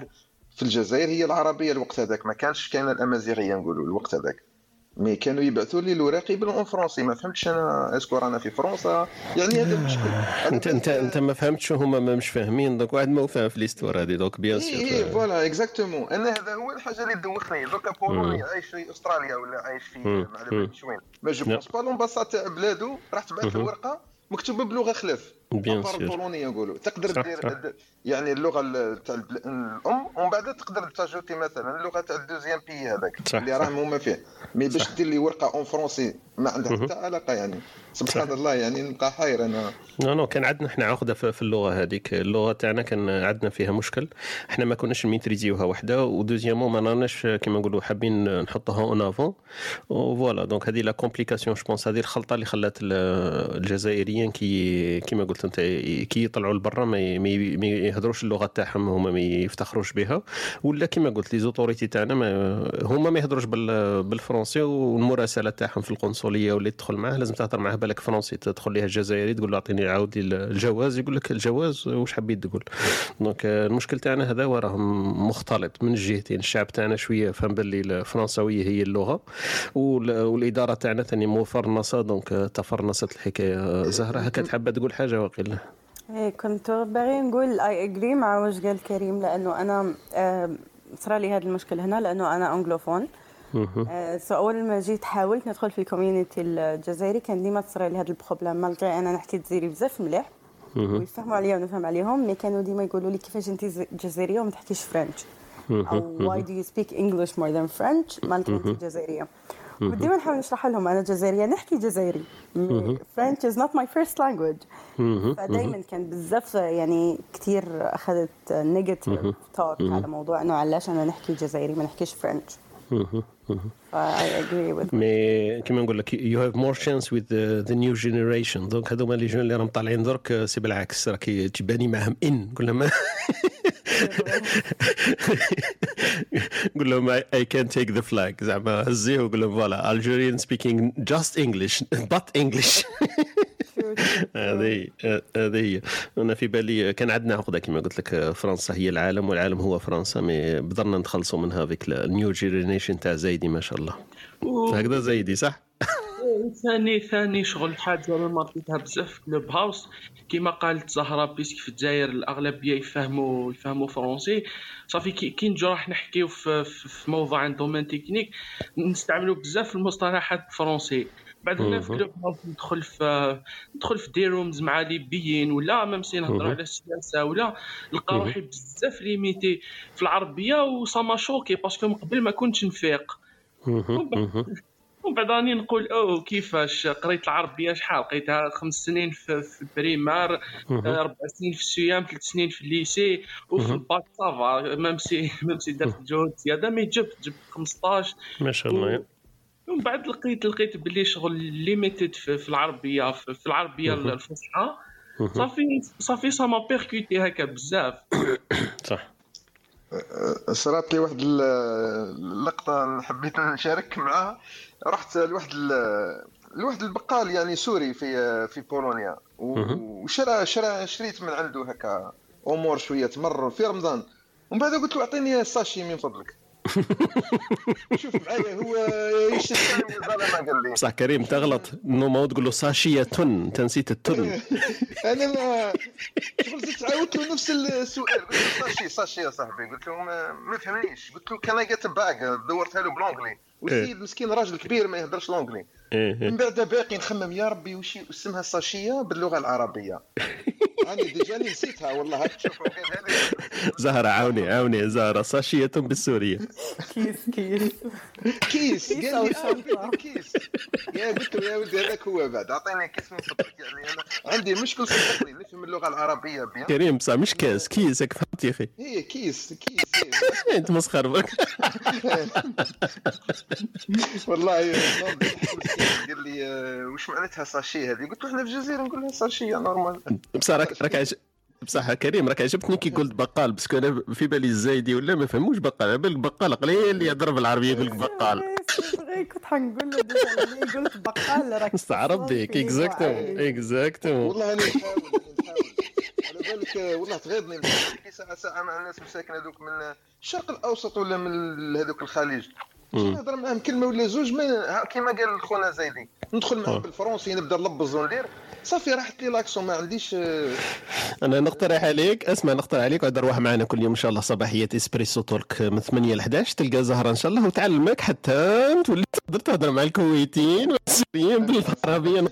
في الجزائر هي العربية الوقت هذاك. ما كانش كاينة الأمازيغية نقولوا الوقت هذاك. mais كانوا يبعثوا لي الوراقي ب en français ما فهمتش أنا est-ce que رانا في فرنسا. يعني هذا المشكل أنت أنت أنت ما فهمتش هما ما مش فاهمين. donc واحد ما فاهم في l'histoire هذه donc bien sûr. et voilà exactement أنا هذا هو الحاجة اللي دوخني. donc بولوني عايش في أستراليا ولا عايش في. ما على باليش وين ما je. pense pas l'ambassade تاع بلادو راح تبعث له مهم. ورقه مكتوبه بلغه خلاف بيان سور البولونيه نقولوا تقدر دير يعني اللغة ال- تاع الأم ومن بعد تقدر ت ajouter مثلا اللغة تاع ال deuxième pays هذاك اللي. راهم هما فيه. mais باش. دير لي ورقة en français ما عندها. حتى علاقة يعني. سبحان الله يعني نبقى حاير أنا. non non كان عندنا إحنا عقدة في اللغة هذيك. اللغة تاعنا كان عندنا فيها مشكل. إحنا ما كناش ميتريزيوها وحدة. و deuxièmement ما راناش كيما نقولوا حابين نحطوها en avant voilà donc هذه la complication je pense هذه الخلطة اللي خلات ال- الجزائريين كي كيما قلت أنت كي يطلعوا لبرا ما ي- ما ي- ما يهضروش اللغة تاعهم هما ما يفتخروش بها. ولا كيما قلت les autorités تاعنا ما هما ما يهضروش بال- بالفرنسي والمراسلة تاعهم في القنصلية واللي تدخل معاه لازم تهضر معاه بالك فرنسي تدخل ليها الجزائري تقول له أعطيني عاود الجواز يقول لك الجواز واش حبيت تقول. donc آه، المشكل تاعنا هذا وراهم مختلط من الجهتين الشعب تاعنا شوية فهم باللي الفرنساوية هي اللغة وال- والإدارة تاعنا ثاني مفرنصه donc آه، تفرنصت الحكاية زهرة. هكا تحب تقول حاجة؟ وقيل إيه كنت باغي نقول I agree مع واش قال كريم لأنه أنا آه، صرا لي هذا المشكل هنا لأنه أنا anglophone آه، so أول ما جيت حاولت ندخل في ال community الجزائري كان ديما تصرى لي هذا ال problème malgré أنا نحكي جزائري بزاف مليح ويفهموا عليا ونفهم عليهم mais كانوا ديما يقولوا لي كيفاش انت جزائرية وما تحكيش French أو why do you speak English more than French مالك انت جزائرية. وديما نحاول نشرح لهم أنا جزائرية. نحكي جزائري. French is not my first language فدايما كان بزاف يعني كثير أخذت negative talk على موضوع إنه علاش أنا نحكي جزائري ما نحكيش French mais كيما نقول لك you have more chance with the new generation donc هذوما les jeunes اللي راهم طالعين درك c'est بالعكس راك تجباني معاهم إن. قول لهم قول لهم I can take the flag زعما هزيه وقول لهم voilà Algerian speaking just English but English هذه هذه هي. أنا في بالي كان عندنا عقدة كما قلت لك فرنسا هي العالم والعالم هو فرنسا mais قدرنا نتخلصوا منها avec ال new generation تاع زايدي ما شاء الله. هكذا زايدي صح؟ ثاني ثاني شغل حاجة اللي مرتبطها بزاف Clubhouse كيما قالت زهرة parce que في الجزائر الأغلبية يفهموا يفهموا français ça fait que, نجو راح نحكيو في, في, موضوع عن domaine technique نستعملوا بزاف المصطلحات الفرنسي بعد هنا في ندخل في ندخل في des rooms مع ليبيين ولا même si نهضروا مهم. على السياسة ولا نلقى. روحي بزاف limité في العربية و ça choquait parce que من قبل ما كنتش نفيق. ومن بعد راني نقول أوه كيفاش قريت العربية شحال قريتها خمس سنين في, في ال primaire أربع سنين في ال CEM ثلاث سنين في ال lycée وفي. ال bac ça va même si même si درت جهد زيادة mais جبت جبت 15 ما شاء الله. ومن بعد لقيت لقيت باللي شغل limited في, في العربية في, في العربية. الفصحى. ça fait ça fait ça m'a percuté هكا بزاف صح صرات لي واحد ال- اللقطة حبيت نشارك معاها. رحت لواحد لواحد البقال يعني سوري في في بولونيا. و- مهم. وشرى شرى شريت من عنده هكا أمور شوية تمر في رمضان. ومن بعد قلت له أعطيني sachet من فضلك. شوف معايا هو يشتري الظلمه قال لي. بصح كريم تغلط. نو ما تقول له ساشية تن انت نسيت التن. أنا ما شغل زدت عاودت له نفس السؤال. قلت له ساشي ساشي يا صاحبي. قلت له ما, فهمنيش. قلت له كان اي باك دورتها له بالونجلي والسيد مسكين راجل كبير ما يهدرش لونجلي إيه، إيه. من بعد باقي نخمم يا ربي وش اسمها ساشية باللغة العربية. أنا ديجاني نسيتها والله هاك زهرة عاوني عاوني زهرة sachet بالسورية. كيس كيس. كيس كيس قال لي. آه كيس. يا قلت له يا ولدي هذاك هو بعد. أعطيني كيس من فضلك يعني أنا عندي مشكل صدقني نفهم اللغة العربية bien. كريم بصح مش كاس كيس هيك فهمت يا أخي. هي كيس كيس. أنت مسخر برك والله قال لي آه، وش معناتها sachet هذه؟ قلت له إحنا في الجزائر نقول لها sachet normal. بصح راك راك. بصح كريم راك عجبتني كي قلت بقال parce que أنا في بالي الزايدي ولا ما فهموش بقال. على بالك بقال قليل اللي يهضر بالعربيه يقول لك بقال كنت حنقول له déjà لما قلت بقال راك مستعرب exactement exactement والله أنا نحاول على بالك آه، والله تغيظني ساعه ساعة مع الناس مساكن هذوك من الشرق الأوسط ولا من هذوك الخليج. نهضر معاهم كلمة ولا زوج كيما قال خونا زايدي ندخل معاه آه. بالفرنسي نبدأ نلبز وندير صافي راحت لي لاكسون ما عنديش آه، أنا نقترح عليك اسمع نقترح عليك وعد روح معنا كل يوم إن شاء الله صباحية إسبريسو تولك من 8 ل 11 تلقى زهرة إن شاء الله وتعلمك حتى تولي تقدر تهضر مع الكويتيين والسوريين بالعربية.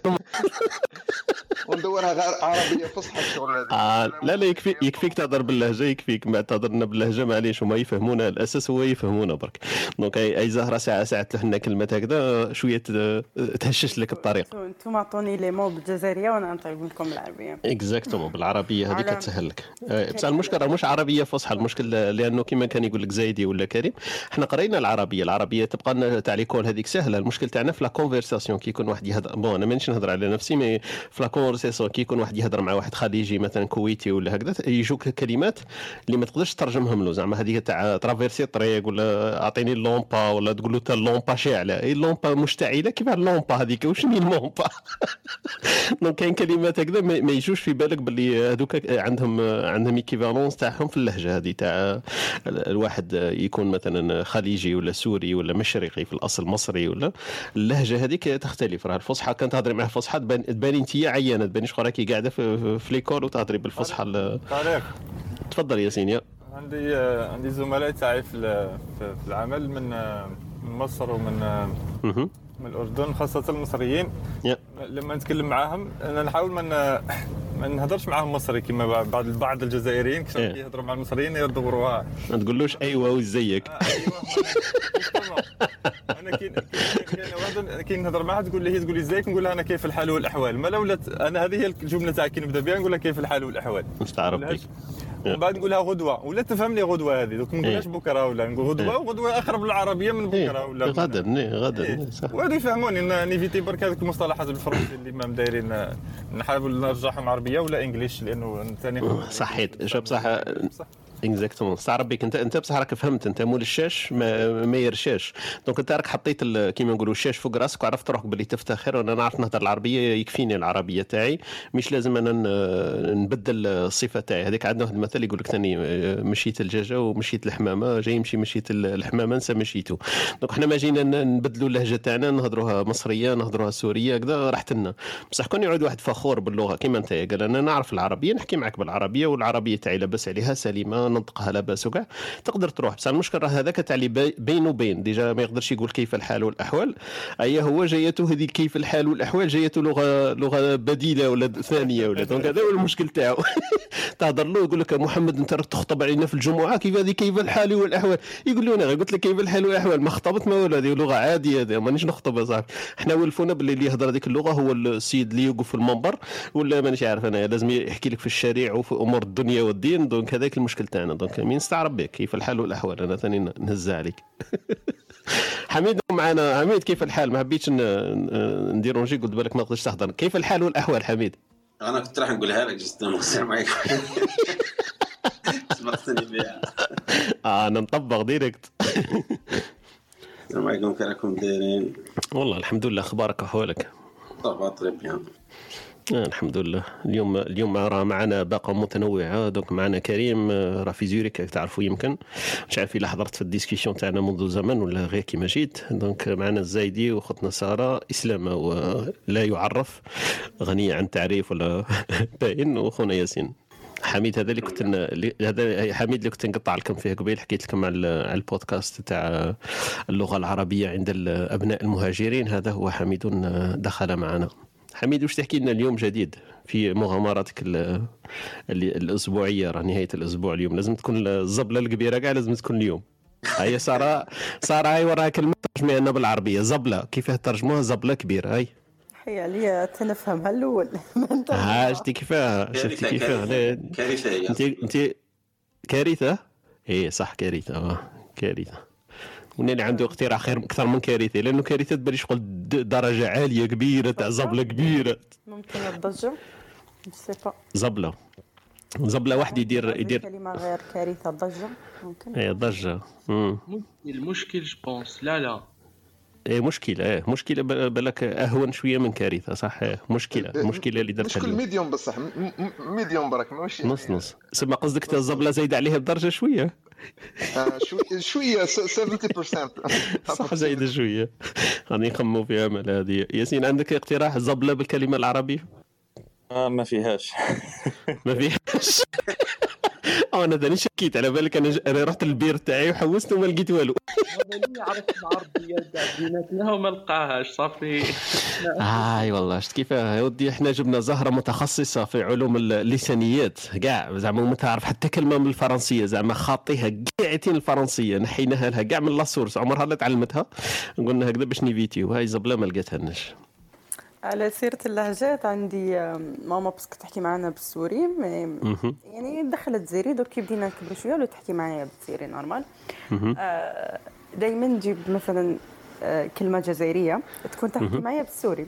وندورها غير عربية فصحى الشغل هذا. آه لا لا يكفي يكفيك تهضر باللهجة يكفيك ما تهضر لنا باللهجة معليش هما يفهمونا الأساس هو يفهمونا برك. donc أي زهرة ساعه ساعة تلوح لنا كلمات هكذا شوية ت- تهشش لك الطريق. أنتم اعطوني les mots بالجزائريه وأنا نطيب لكم بالعربيه exactement بالعربية هذيك على- تسهل لك. آه، بصح المشكل راه مش عربية فصحى المشكل لأنه كما كان يقول لك زايدي ولا كريم إحنا قرينا العربية العربية تبقى لنا تاع l'école هذيك سهلة. المشكل تاعنا في la conversation كي يكون واحد يهضر. bon أنا مانيش نهضر على نفسي mais في la conversation كي يكون واحد يهضر مع واحد خليجي مثلا كويتي ولا هكذا يجوك كلمات اللي ما تقدرش تترجمهم له. زعما هذيك تاع traverser الطريق ولا أعطيني اللومبا ولا تقول له اللومبا شاعله اي اللومبا مشتعلة. كيف اللومبا هذيك؟ واش هي اللومبا donc كاين كلمات هكذا ما يجوش في بالك باللي هذوك عندهم عندهم équivalence تاعهم في اللهجة هذه تاع الواحد يكون مثلا خليجي ولا سوري ولا مشرقي في الأصل مصري ولا اللهجة هذيك تختلف. راه الفصحى كان تهضري معاه فصحى تبان تباني انت عيانة. تباني شكون راكي قاعدة في, l'école وتهضري بالفصحى طارق تفضل ياسين يا. عندي آه، عندي زملاء تاعي في ال- في في العمل من آه، من مصر ومن آه،. من الأردن خاصة المصريين. يا. لما نتكلم معاهم أنا نحاول ما ما نهضرش معاهم مصري كما بعض بعض الجزائريين. كي إيه. يهضروا مع المصريين يدوروها ما تقولوش أيوه وزيك أيوه أنا كي كاين واحد كي نهضر معها تقول لي هي تقول لي ازيك نقول لها أنا كيف الحال والأحوال. ما ولات أنا هذه هي الجملة تاعي كي نبدأ بها نقول لها كيف الحال والأحوال. مش تعرف بك ومن بعد نقولها غدوة. ولا تفهم لي غدوة هذه. دوك ما نقولهاش إيه. بكرة ولا نقول غدوة إيه. وغدوه أقرب للعربية من إيه، بكره ولا من- غدا إيه، غدا صح وهذا يفهموني ن éviter برك هذوك المصطلحات بالفرنسي اللي ما دايرين نحاول نرجعهم عربية ولا English لأنه ثاني صحيت. شوف بصح exactement استعرب بك انت انت بصح راك فهمت. انت مول الشاش ما, ما يرشاش donc انت راك حطيت كيما نقولوا الشاش فوق راسك وعرفت روحك باللي تفتخر وأنا نعرف نهضر العربية يكفيني العربية تاعي. مش لازم أنا نبدل الصفة تاعي. هذيك عندنا واحد المثل يقول لك ثاني مشيت الدجاجه ومشيت الحمامة جاي يمشي مشيت ال- الحمامة نسى مشيتو donc إحنا ما جينا نبدلوا اللهجة تاعنا نهضروها مصرية نهضروها سورية هكذا راحت لنا. بصح كون يعود واحد فخور باللغة كيما انت قال أنا نعرف العربية نحكي معك بالعربية والعربية تاعي لاباس عليها سليمة ننطقها لاباس وكاع تقدر تروح بصح المشكل راه هذاك تاع اللي بي- بين وبين. déjà ما يقدرش يقول كيف الحال والأحوال. اي هو جايته هذه كيف الحال والأحوال؟ جايته لغه لغة بديلة ولا ثانية ولا. donc هذا هو المشكل تاعو. تهضر له يقول لك محمد أنت راك تخطب علينا في الجمعة. كيف هذه؟ كيف الحال والأحوال؟ يقول له أنا قلت لك كيف الحال والأحوال. ما خطبت ما والو. هذه لغة عادية هذه. مانيش نخطب يا صاحبي. إحنا ولفونا باللي اللي يهضر هذيك اللغة هو السيد اللي يوقف في المنبر. ولا مانيش عارف أنا. لازم يحكي لك في الشريعه وفي أمور الدنيا والدين. donc هذاك المشكل تاعنا donc مين استعرب بك. كيف الحال والأحوال؟ أنا ثاني نهز عليك حميد معنا. حميد كيف الحال؟ ما حبيتش ن déranger قلت بالك ما تقدرش تهضر كيف الحال والأحوال حميد؟ أنا كنت راح نقولها لك juste السلام عليكم سمعتني بها. آه أنا نطبق direct. السلام عليكم كيف راكم دايرين؟ والله الحمد لله أخبارك وأحوالك؟ ça va très bien. آه الحمد لله اليوم اليوم راه معنا باقة متنوعة دوك معنا كريم آه، راه في زوريك تعرفوا يمكن. مش عارف إلا حضرت في ال discussion تاعنا منذ زمن ولا غير كيما جيت. donc معنا الزايدي واختنا سارة إسلام ولا يعرف غني عن تعريف ولا باين واخونا ياسين. حميد هذا اللي كنت هذا حميد اللي كنت نقطع لكم فيه قبيل حكيت لكم على البودكاست تاع اللغة العربية عند الابناء المهاجرين. هذا هو حميد دخل معنا. حميد وش تحكي لنا اليوم جديد في مغامراتك الأسبوعية؟ راه نهاية الأسبوع اليوم لازم تكون الزبلة الكبيرة كاع لازم تكون اليوم. هيا سارة سارة هاي وراها كلمه ترجميها لنا بالعربية زبلة. كيف ترجموها زبلة كبيرة هاي. هي عليا تنفهمها الأول ها شتي كيفاه؟ شفتي كيفاه؟ كارثة. هي انت انت كارثة؟ إيه صح كارثة. آه كارثة. وأنا اللي عنده اقتراح خير أكثر من كارثة لأنه كارثة تبان شغل درجة عالية كبيرة تاع زبلة كبيرة. ممكن الضجة؟ زبلة. زبلة واحد يدير يدير كلمة غير كارثة ضجه ممكن؟ إيه ضجه المشكل je pense لا لا. إيه مشكلة إيه مشكلة ب- بالك أهون شوية من كارثة صح؟ إيه مشكلة المشكلة اللي درتها مشكل. medium بصح ميديوم برك ماشي نص نص. سما قصدك الزبلة زايدة عليها بدرجة شوية؟ شوي- شوية س- 70% صح زايده شوية. غادي نخمو فيها مال هذه. ياسين عندك اقتراح زبلة بالكلمة العربية؟ آه ما فيهاش. ما فيهاش. أو أنا داني شكيت. على بالك أنا رحت للبير تاعي وحوست وما لقيت والو. عرفت العربيه كاع بيناتنا وما لقاهاش صافي. أي والله. شفت كيف؟ يا ودي إحنا جبنا زهرة متخصصة في علوم اللسانيات. كاع زعما ما تعرف حتى كلمة من الفرنسية. زعما خاطيها كاعتين الفرنسية. نحيناها لها كاع من la source. عمرها لا تعلمتها. قلنا هكذا باش ن éviter و هاي زبلة ما لقيتهاش على سيرة اللهجات عندي ماما بس كنت تحكي معنا بالسوري. يعني دخلت دزيري دوك كي بدينا نكبر شوية ولا تحكي معايا بالسوري normal مهم. دائما نجيب مثلا آه، كلمة جزائرية تكون تحكي. معايا بالسوري.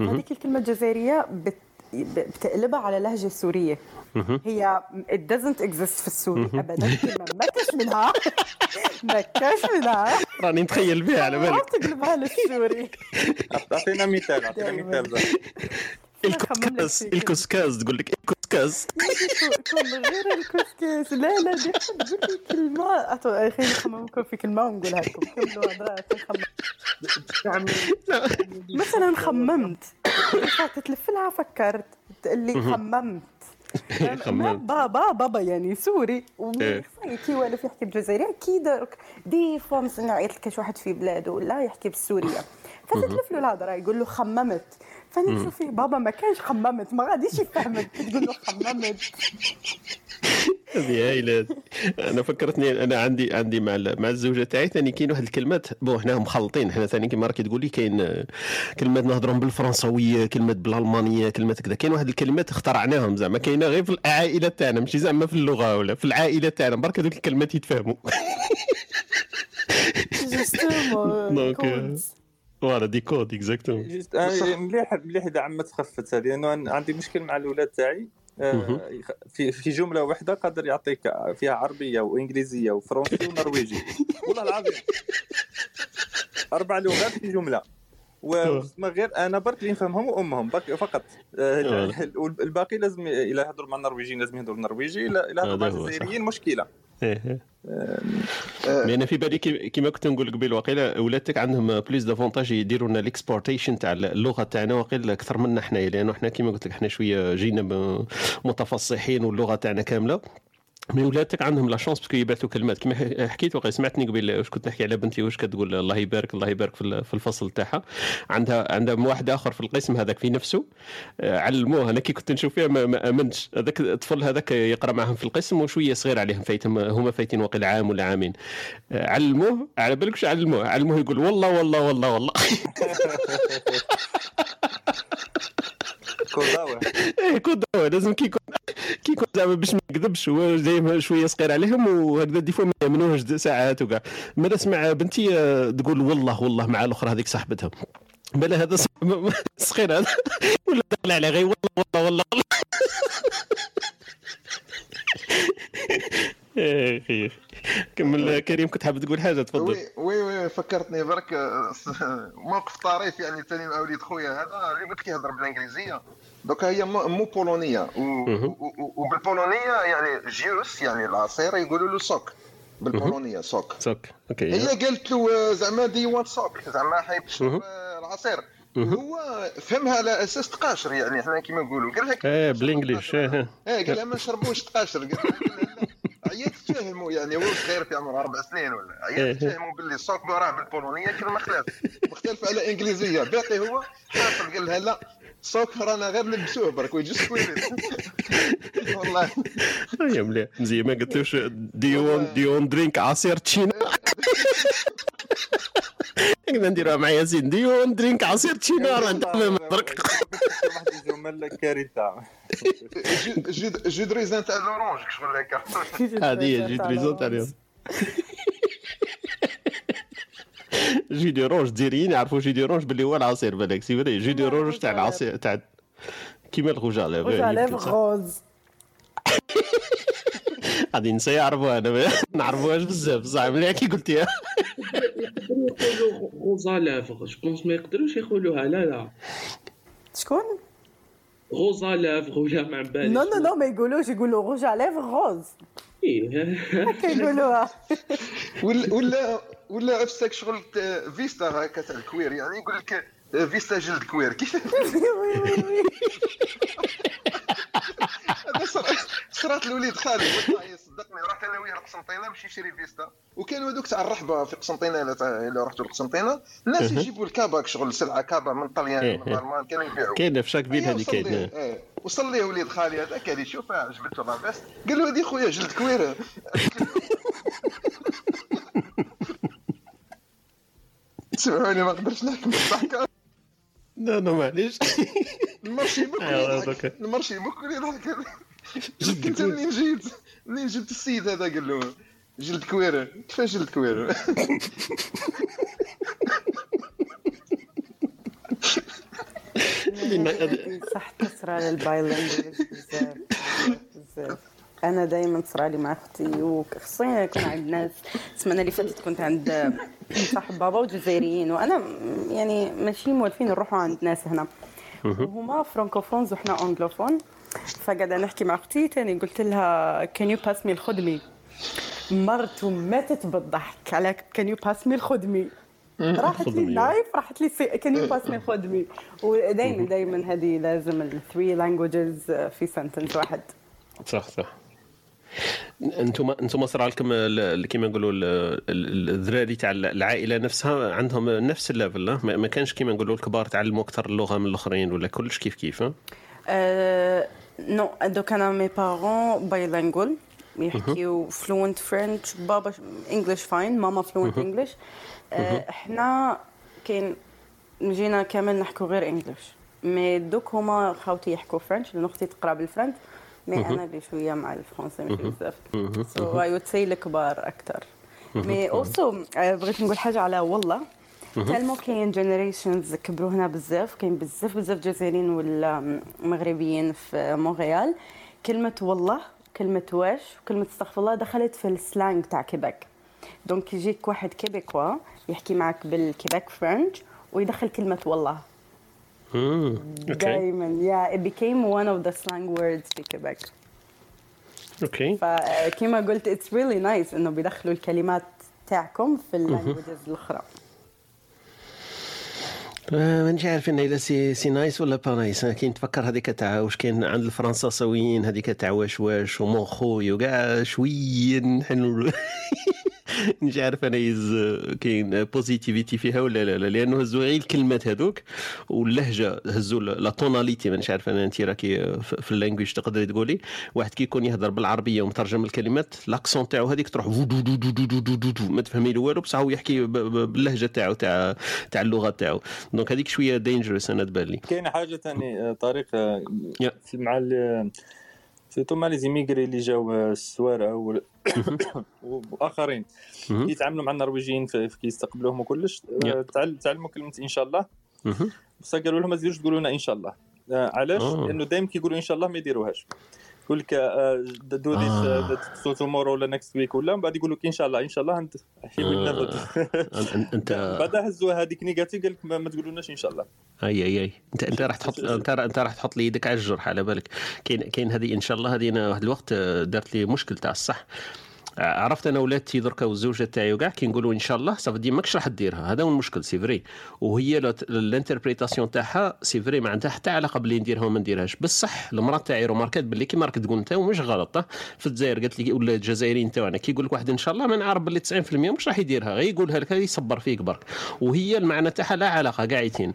هذيك الكلمة الجزائرية بت... بتقلبها على لهجة سورية. هي it doesn't exist في السوري. ابدا. ما كاش منها. ما كاش منها. راني نتخيل بها على ما بالك تقلبها للسوري. أعطينا مثال أعطينا. مثال. زين. الكسكاس الكسكاس تقول لك الكسكاس كل غير الكسكس لا لا دي حد قلت لي أتو خليني نخممكم في كلمة ونقولها لكم. كملوا نخمم مثلا خممت. تلف لها فكرت. تقول لي مهم. خممت. بابا بابا يعني سوري. إيه. كي والف يحكي بالجزائرية أكيد درك des fois مثلا عيط لك واحد في بلاده ولا يحكي بالسورية. فتتلف له الهضرة يقول له خممت. فانا فيه بابا ما كانش خممت ما غاديش يفهمك تقول له خممت. هذه هايلة. أنا فكرتني أنا عندي عندي مع مع الزوجة تاعي ثاني كاين واحد الكلمات. bon حنا مخلطين حنا ثاني كيما راكي تقولي كاين آه، كلمات نهضرهم بالفرنسوية كلمات بالألمانية كلمات كذا. كاين واحد الكلمات اخترعناهم زعما. كاينة غير في العائلة تاعنا ماشي زعما في اللغة ولا في العائلة تاعنا. برك هذوك الكلمات يتفهموا justement donc voilà des codes exactement آه، مليح مليح إذا عمت خفت هذه لأنه عندي مشكل مع الأولاد تاعي. آه، في في جملة واحدة قادر يعطيك فيها عربية وإنجليزية وفرنسي ونرويجي. والله العظيم. أربع لغات في جملة. وما غير أنا برك اللي نفهمهم وأمهم برك فقط. آه، الباقي لازم إلى يهضروا مع النرويجيين لازم يهضروا النرويجي إلى يهضروا مع. الجزائريين مشكلة. mais أنا في بالي كي- كيما كنت نقول قبيل واقيلا ولادك عندهم plus d'avantages يديروا لنا ال exportation تاع اللغة تاعنا واقيلا أكثر منا حنايا لأنه حنا كيما قلت لك حنا شوية جينا متفصحين واللغة تاعنا كاملة. mais ولادك عندهم la chance parce que يبعثوا كلمات. كيما ح- حكيت وقيل سمعتني قبيل واش كنت نحكي على بنتي واش كتقول الله يبارك الله يبارك في ال- في الفصل تاعها. عندها عندها واحد آخر في القسم هذاك في نفسه. آه، علموه. أنا كي كنت نشوف فيها ما, ما آمنتش. هذاك الطفل هذاك يقرأ معهم في القسم وشوية صغير عليهم فايتهم هما فايتين وقيل عام ولا عامين. آه، علموه. على بالك واش علموه. علموه يقول والله والله والله والله. كوزاوه إيه دواء لازم كي يكون كي يكون زعما باش ما يكذبش هو دايما شوية صغير عليهم وهكذا des fois ما يأمنوهش ساعات وكاع. ما نسمع بنتي آه، تقول والله والله مع الأخرى هذيك صاحبتها بلا هذا صغير هذا. ولا داخل عليه غير والله والله والله. والله كمل كريم كنت حاب تقول حاجة تفضل. وي oui oui فكرتني برك موقف طريف يعني ثاني مع وليد خويا. هذا اللي قلت لك يهضر بالإنجليزية. دوكا هي مو بولونية. وبالبولونية يعني جيوس يعني العصير يقولوا له سوك. بالبولونية سوك. سوك. أوكي. هي قالت له زعما دي وان سوك. زعما حيب. العصير. هو فهمها على أساس تقاشر يعني إحنا كيما نقولوا. قال لها إيه بالإنجليش. إيه. إيه قال لها ما نشربوش تقاشر قال لها. عيات تفهموا يعني هو صغير في عمره أربع سنين ولا؟ عيات إيه. تفهموا باللي الصوت راه بالبولونية كلمه خلاف. مختلف على إنجليزية. باقي هو حاصل قال لها لا الصوت رانا غير نلبسوه برك ويجي سكويرت والله. يا مليح. مزيان ما قلتلوش ديون ديون درينك عصير تشينا؟ كنا نديروها مع ياسين. ديون درينك عصير تشينا راه انت فاهم برك واحد الجمل كارثة. جو- جو جو دو ريزان تاع لورونج شغل هكا هذه هي جي دريزون تاع اليوم. جي دي روج ديريين يعرفوا جي دي روج باللي هو العصير بالك. سي فري جي دي روج تاع العصير تاع كيما الغوج على روج على غوز. غادي نسى يعرفوها أنا ما نعرفوهاش بزاف. صح مليح كي قلتيها غوزا لافغ جو بونس ما يقدروش يقولوها. لا لا. شكون؟ غوزا لافغ ولا ما بالي نو نو نو ما يقولوش. يقولوا روج على ليفر غوز. إيه. هكا يقولوها ولا ولا افسك شغل فيستا هكا تاع الكوير. يعني يقول لك فيستا جلد كوير. كيف؟ صرا- صرات لوليد خالد. والله صدقني رحت أنا وياه لقسنطينه باش يشري فيستا. وكانوا هذوك تاع الرحبة في قسنطينه إلا رحتوا لقسنطينه الناس. يجيبوا الكاباك شغل سلعة كابا من طليان إيه، من إيه. الالمان كانوا يبيعوا. كاينة في شاك بيت أيا هذه كاينة إيه. وصل ليه وليد خالي هذاك هذه شوفها عجبته لاباس قال له هذه خويا جلد كويره سمعوني ما نقدرش نحكم. الضحكه لا لا معليش. المرشي بكل أيوة،. المرشي بكل يضحك. كنت منين جيت منين جبت السيد هذا قال له جلد كويره كيفاش جلد كويره صح تصرى للبايلينجوال بزاف. بزاف. أنا دائما تصرى لي مع أختي وخصوصا يكون عند ناس. السمانة اللي فاتت كنت عند صاحب بابا وجزائريين وأنا يعني ماشي موالفين نروحوا عند ناس هنا. وهما فرانكوفونز وحنا أنجلوفون. فقاعدة نحكي مع أختي تاني قلت لها كان يو باس مي الخدمي مرته ماتت بالضحك. على كان يو باس مي الخدمي راحت لي. اللايف راحت لي can you pass me الخدمي ودائما دائما هذه لازم ال three languages في sentence واحد. صح صح. أنتم أنتم صرا لكم كيما نقولوا ال- ال- الذراري تاع العائلة نفسها عندهم نفس ال level؟ ما كانش كيما نقولوا الكبار تعلموا أكثر اللغة من الأخرين ولا كلش كيف كيف ها؟ Non, donc أنا mes parents bilingual يحكيو fluent French بابا English fine ماما fluent English إحنا كاين جينا كامل نحكوا غير English mais donc هما خاوتي يحكوا French لأن أختي تقرأ بال French. mais أنا اللي شوية مع الفرنسي ماشي بزاف. so I would say الكبار أكثر mais aussi بغيت نقول حاجة على والله. tellement كاين generations كبروا هنا بزاف كاين بزاف بزاف جزائريين ولا مغربيين في مونريال كلمة والله كلمة واش وكلمة استغفر الله دخلت في ال slang تاع كيباك. donc يجيك واحد québécois يحكي معك بال Quebec French ويدخل كلمة والله. أوكي. دائما yeah it became one of the slang words في كيباك. okay. فكما قلت it's really nice إنه بيدخلوا الكلمات تاعكم في ال languages الأخرى. مانيش عارف إن الا c'est c'est nice ولا pas nice. أنا كاين تفكر هذيك تاع واش كاين عند الفرنساويين هذيك تاع واش واش و mon خوي وكاع شوية نحن مش عارف إنه nice كاين positivité فيها ولا لا, لا لأنه هزوا غير الكلمات هذوك واللهجة هزوا la tonalité مانيش عارف أنا انت راكي في ال language تقدري تقولي. واحد كي يكون يهضر بالعربية ومترجم الكلمات l'accent تاعو هذيك تروح ما تفهمي له والو بصح هو يحكي باللهجة تاعو تاع تاع اللغة تاعو. donc هذيك شوية dangerous أنا تبان لي. كاين حاجة ثاني طريقة مع surtout مع les émigrés اللي جاو السوارع وال- واخرين مهم. يتعاملوا مع النرويجيين في في كيستقبلوهم وكلش. آه، تعلموا كلمة إن شاء الله. بصح قالوا لهم ما تزيدوش تقولوا لنا إن شاء الله. آه، علاش؟ لأنه دائما كيقولوا إن شاء الله ما يديروهاش. يقول لك do. this to tomorrow ولا next week ولا من بعد يقول لك إن شاء الله إن شاء الله أنت he will. never أنت بعدها هزوها هذيك negative قال لك ما تقولوناش إن شاء الله. أي أي أي. أنت أنت راح تحط أنت أنت راح تحط لي يدك على الجرح على بالك. كاين كاين هذه إن شاء الله هذه أنا واحد الوقت آه، دارت لي مشكل تاع الصح. عرفت أنا ولادتي دركا والزوجة تاعي وكاع كي نقولوا إن شاء الله ça veut dire ماكش راح ديرها. هذا هو المشكل c'est vrai. وهي ال interprétation تاعها c'est vrai ما عندها حتى علاقة باللي نديرها وما نديرهاش. بصح المرأة تاعي روماركات باللي كيما راك تقول انت ومش غلط. في الجزائر قالت لي ولا الجزائريين تاعنا كي يقول لك واحد إن شاء الله ما نعرف باللي 90% مش راح يديرها. غير يقولها لك يصبر فيك برك. وهي المعنى تاعها لا علاقة قاعدين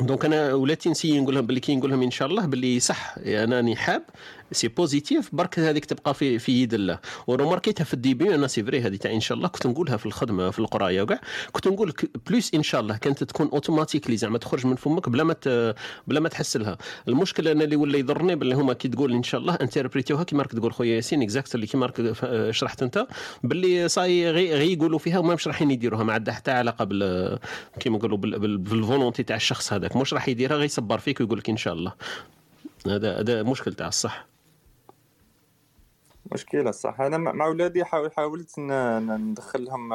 donc أنا ولاتي نسي نقول لهم باللي كي نقول لهم إن شاء الله باللي صح أنا راني حاب c'est positif برك هذيك تبقى في في يد الله. وروماركيتها في ال début أنا c'est vrai هذه تاع إن شاء الله. كنت نقولها في الخدمة في القراية وكاع. كنت نقول ك- plus إن شاء الله كانت تكون automatically زعما تخرج من فمك بلا ما بلا ما تحس لها. المشكلة أنا اللي ولا يضرني باللي هما كي تقول إن شاء الله انتربريتيوها كيما راك تقول خويا ياسين exact اللي كيما راك شرحت أنت. باللي صاي غير غي يقولوا فيها وما مش رايحين يديروها. ما عندها حتى علاقة بال كيما نقولوا بال- بال- بال volonté تاع الشخص هذاك. مش راح يديرها غير يصبر فيك ويقول لك إن شاء الله. هذا هذا مشكل تاع الصح. مشكلة صح أنا مع ولادي حاول حاولت ندخلهم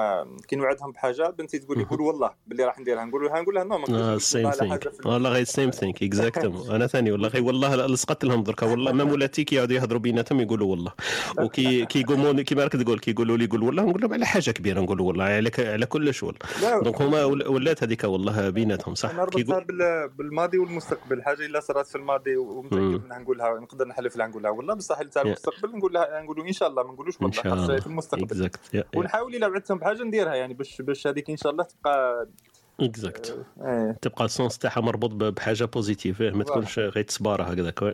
كي نوعدهم بحاجة بنتي تقول لي قول والله باللي راح نديرها. نقول لها نقول لها no ما same على thing والله غير same thing exactement أنا ثاني والله غير والله لصقت لهم دركا والله même ولاتي كي يقعدوا يهضروا بيناتهم يقولوا والله. وكي كي يقومون كيما راك تقول كي يقولوا لي قول والله نقول لهم على حاجة كبيرة نقول والله على على كلش والله donc هما ول- ولات هذيك والله بيناتهم صح؟ بالماضي والمستقبل. حاجة إلا صارت في الماضي ومتأكد. منها نقولها نقدر نحلف لها نقول لها والله بصح اللي تاع. المستقبل نقول لها نقولوا إن شاء الله ما نقولوش والله الله في المستقبل. ونحاول الا وعدتهم بحاجه نديرها يعني باش باش هذيك إن شاء الله تبقى exact إيه تبقى ال sens تاعها مربوط بحاجة positive ما تكونش غير تصباره هكذاك.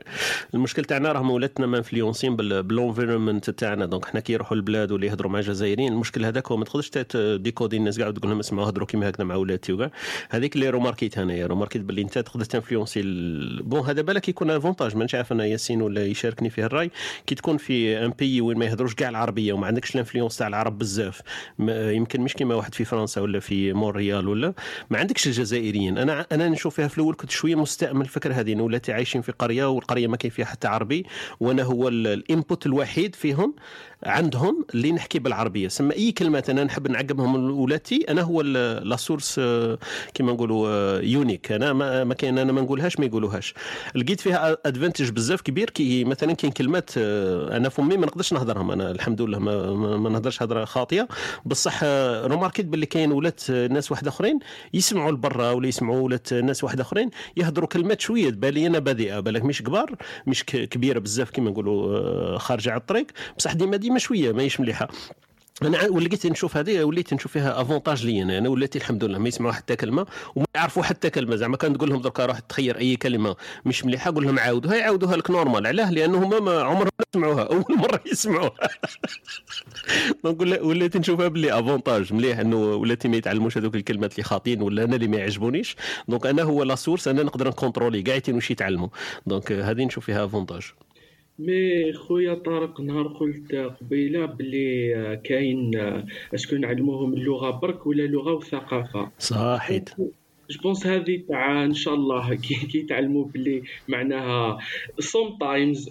المشكل تاعنا راهم ولاتنا ما انفلونسين بال environnement تاعنا. donc حنا كي يروحوا البلاد ولا يهضروا مع جزائريين المشكل هذاك هو ما تقدرش décoder الناس كاع وتقول لهم اسمعوا هضروا كيما هكذا مع ولادي وكاع هذيك اللي روماركيت انايا روماركيت باللي انت تقدر تنفلونسي bon هذا بالك يكون avantage مانيش عارف أنا ياسين ولا يشاركني فيه الراي كي تكون في un pays وين ما يهضروش كاع العربية وما عندكش ال influence تاع العرب بزاف. يمكن مش كيما واحد في فرنسا ولا في مونريال ولا. ما عندكش الجزائريين. أنا أنا نشوف فيها في الأول كنت شوية مستأمن الفكرة هذه إنه ولاتي عايشين في قرية والقرية ما كاين فيها حتى عربي وأنا هو ال- ال input الوحيد فيهم. عندهم اللي نحكي بالعربية. سما أي كلمات أنا نحب نعقبهم لولاتي أنا هو la source آه، كيما نقولوا آه، uniques أنا ما, ما كاين أنا ما نقولهاش ما يقولوهاش. لقيت فيها avantage بزاف كبير كي مثلا كاين كلمات آه، أنا فمي ما نقدرش نهضرهم. أنا الحمد لله ما, ما, نهضرش هضرة خاطئة. بصح آه، remarquit باللي كاين ولات آه، ناس واحد أخرين يسمعوا لبرا ولا يسمعوا ولات ناس واحد أخرين يهضروا كلمات شوية. تبان لي أنا بادئة بالك مش كبار مش كبيرة بزاف كيما نقولوا آه، خارجة على الطريق. بصح ديما ديما شوية ماهيش مليحة. أنا ولقيت نشوف هذه وليت نشوف فيها avantage لي أنا أنا وليت الحمد لله ما يسمعوا حتى كلمة وما يعرفوا حتى كلمة. زعما كان تقول لهم دركا روح تخير أي كلمة مش مليحة قول لهم عاودوها يعاودوها لك normal علاه لأنه ما عمرهم ما سمعوها أول مرة يسمعوها. donc وليت نشوفها باللي avantage مليح إنه ولاتي ما يتعلموش هذوك الكلمات اللي خاطين ولا أنا اللي ما يعجبونيش. donc أنا هو la source أنا نقدر ن contrôler كاع واش يتعلموا. donc هذه نشوف فيها avantage mais خويا طارق نهار قلت قبيله بلي كاين est-ce que نعلموهم اللغة برك ولا لغة وثقافة. صحيت je pense هذه تاع إن شاء الله كي يتعلموا بلي معناها sometimes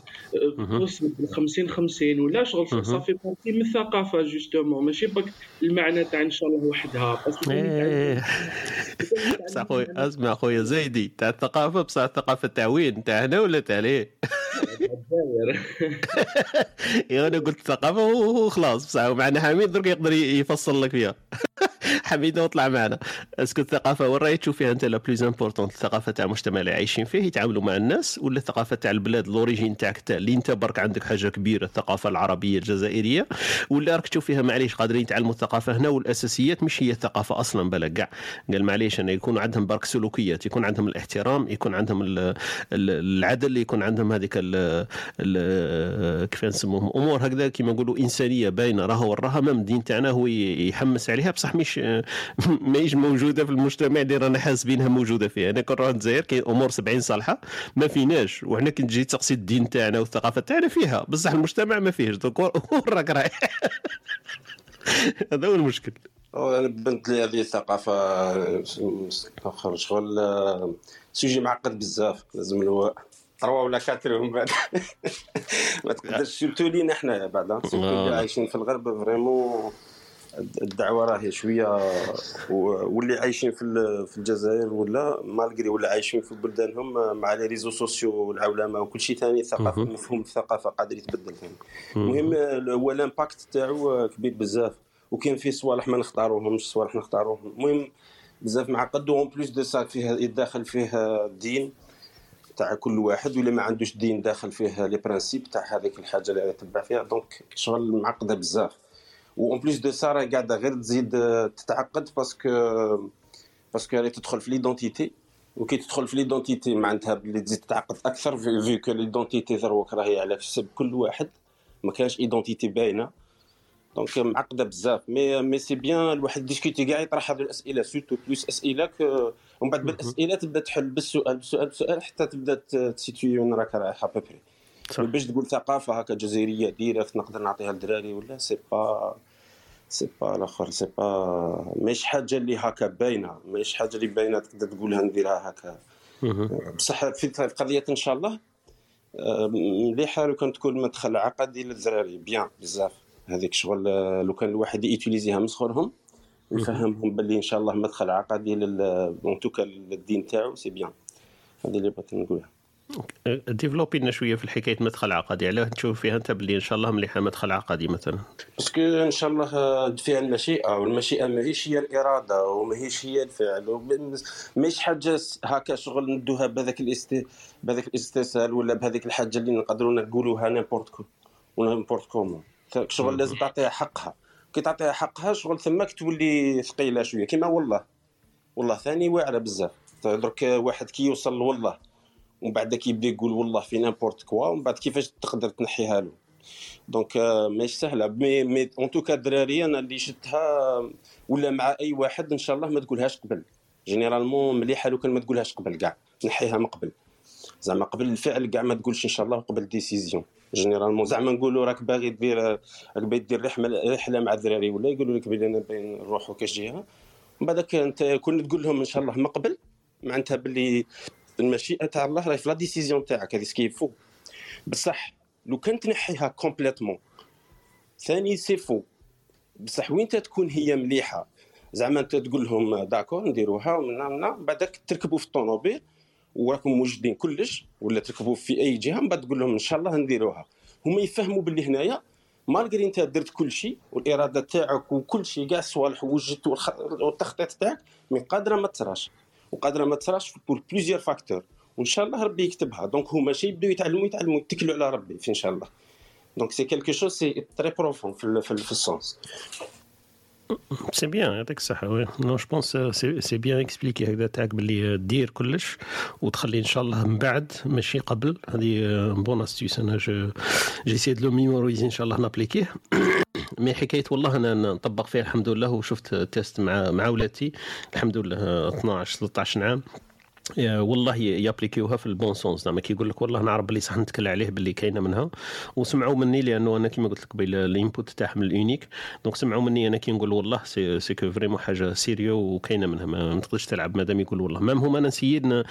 مهم. 50 50 ولا شغل. صافي partie من الثقافة justement ماشي برك المعنى تاع إن شاء الله وحدها. parce que كون يتعلموا- إيه بصح خويا أسمع خويا زايدي تاع الثقافة بصح الثقافة تاع وين؟ تاع هنا ولا تاع ليه؟ يا أنا قلت ثقافة وخلاص بصح معنا حميد درك يقدر يفصل لك فيها. حميد اطلع معنا. est-ce que الثقافه وين راهي تشوف فيها أنت la plus importante الثقافة تاع المجتمع اللي عايشين فيه يتعاملوا مع الناس ولا الثقافة تاع البلاد l'origine تاعك تاع اللي أنت برك عندك حاجة كبيرة الثقافة العربية الجزائرية ولا راك تشوف فيها معليش قادرين يتعلموا الثقافة هنا والأساسيات مش هي الثقافة أصلا بالك كاع قال معليش أنا يكون عندهم برك سلوكيات يكون عندهم الاحترام يكون عندهم ال- ال- العدل يكون عندهم هذيك كيف نسموهم أمور هكذا كيما نقولوا إنسانية باينة راها وراها même الدين تاعنا هو يحمس عليها بصح مش ماهيش موجودة في المجتمع اللي رانا حاسبينها موجودة فيه أنا كون نروح الجزائر كاين أمور 70 صالحة ما فيناش. وحنا كي تجي تقصي الدين تاعنا والثقافة تاعنا فيها. بصح المجتمع ما فيهش. donc وين راك رايح هذا هو المشكل. أنا بنت لي هذه الثقافه اخر شغل sujet معقد بزاف. لازم له trois ولا quatre ومن بعد. ما تقدرش surtout لينا حنايا بعد آه. عايشين في الغرب vraiment الدعوة راهي شوية واللي عايشين في في الجزائر ولا malgré ولا عايشين في بلدانهم مع les réseaux sociaux والعولمة وكل شيء ثاني الثقافه. مفهوم الثقافة قادر يتبدل ثاني المهم هو ال impact تاعو كبير بزاف. وكاين فيه صوالح ما نختاروهمش صوالح نختاروهم. المهم بزاف معقد en plus de ça فيه يداخل فيه الدين تاع كل واحد واللي ما عندوش دين داخل فيه les principes تاع هذيك الحاجة اللي يتبع فيها. donc شغل معقدة بزاف. و en plus de ça راهي قاعدة غير تزيد آه، تتعقد parce que parce que راهي تدخل في l'identité وكي تدخل في l'identité معناتها باللي تزيد تتعقد أكثر في في que l'identité دروك راهي على حسب كل واحد. ما كانش identité باينة. donc معقدة بزاف. mais mais c'est bien الواحد discuter كاع يطرح هذه الأسئلة surtout plus أسئلة ك- ومن بعد بالأسئلة تبدأ تحل بالسؤال بالسؤال بالسؤال حتى تبدأ ت situer وين راك رايح à peu près باش تقول ثقافة هكا جزائريه direct نقدر نعطيها للدراري ولا؟ c'est pas c'est pas الأخر c'est pas ماهيش حاجة اللي هكا باينة ماهيش حاجة اللي باينة تقدر تقولها نديرها هكا. بصح في قضية إن شاء الله آه، مليحه لو كان تكون مدخل عقدي للدراري bien بزاف. هذيك شغل آه، لو كان الواحد ي utiliser ها من صغرهم ويفهمهم باللي إن شاء الله مدخل عقدي لل en tout cas للدين تاعو c'est bien هذه اللي بغيت نقولها. développer لنا شوية في الحكاية مدخل عقدي. علاه تشوف فيها. أنت باللي إن شاء الله مليحة مدخل عقدي مثلا. parce que إن شاء الله فيها المشيئة والمشيئه ماهيش هي الإرادة وماهيش هي الفعل ماهيش حاجة هكا شغل ندوها بهذاك الاست بهذاك الاستسهال ولا بهذيك الحاجة اللي نقدروا نقولوها n'importe quoi ولا n'importe comment شغل لازم تعطيها حقها. كي تعطيها حقها شغل تماك تولي ثقيلة شوية. كيما والله. والله ثاني واعرة بزاف. درك واحد كي يوصل والله. ومن بعد كيبدا يقول والله في n'importe quoi ومن بعد كيفاش تقدر تنحيها له. donc آه، ماهيش سهلة. mais mais en tout cas الدراري أنا اللي شفتها ولا مع أي واحد إن شاء الله ما تقولهاش قبل. généralement مليحة لو كان ما تقولهاش قبل كاع. تنحيها من قبل. زعما قبل الفعل كاع ما تقولش إن شاء الله قبل décision généralement زعما نقولوا راك باغي دير راك باغي دير رحله رحلة مع الدراري ولا يقولوا لك بلي أنا باغي نروحوا كاش جهة. من بعدك أنت كون تقول لهم إن شاء الله من قبل معناتها باللي المشيئة تاع الله راهي في la décision تاعك هذه ce qu'il faut بصح لو كان تنحيها complètement ثاني c'est faux بصح وين تكون هي مليحة؟ زعما أنت تقول لهم d'accord نديروها ومنا منا بعدك تركبوا في الطوموبيل وراكم موجدين كلش ولا تركبوا في أي جهة من بعد تقول لهم إن شاء الله نديروها. هما يفهموا باللي هنايا malgré أنت درت كل شيء والإرادة تاعك وكل شيء كاع الصوالح وجدت والتخطيط تاعك من قادرة ما تصراش وقادرة ما تصراش pour plusieurs facteurs وان شاء الله ربي يكتبها. donc هما شي يبداو يتعلموا يتعلموا يتكلوا على ربي في ان شاء الله donc c'est quelque chose c'est très profond في في, ال- في ال sens c'est bien يعطيك الصحة oui non je pense c'est bien expliqué هكذا تاعك باللي دير كلش وتخلي ان شاء الله من بعد ماشي قبل. هذه bonne astuce أنا je j'essaie de mémoriser ان شاء الله نابليكيه mais حكاية والله أنا نطبق فيها الحمد لله وشفت test مع مع ولادي الحمد لله 12 13 عام والله يابليكيوها في ال bon sens. زعما كيقول لك والله نعرف باللي صح نتكل عليه باللي كاينة منها. وسمعوا مني لأنه أنا كما قلت لك قبيل ال input تاعهم ال unique. donc سمعوا مني أنا كي نقول والله c'est que vraiment حاجة sérieux وكاينة منها. ما تقدرش تلعب. مادام يقول والله. même هما أنا نسيد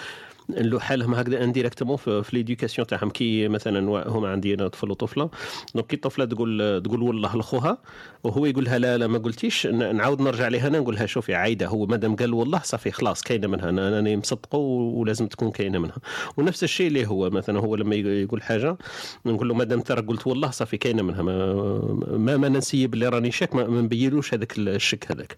نلو حالهم هكذا indirectement في, l'éducation تاعهم. كي مثلا هما عندي أنا طفل وطفلة. donc كي الطفلة تقول تقول والله لخوها وهو يقولها لا لا ما قلتيش. نعاود نرجع لها أنا نقولها شوفي عايدة هو مادام قال والله صافي خلاص كاينة منها. أنا أنا مصدقه ولازم تكون كاينة منها. ونفس الشيء اللي هو مثلا هو لما يقول حاجة نقول له مادام ترى قلت والله صافي كاينة منها. ما ما, ما ننسي باللي راني شاك ما نبينوش هذاك الشك هذاك.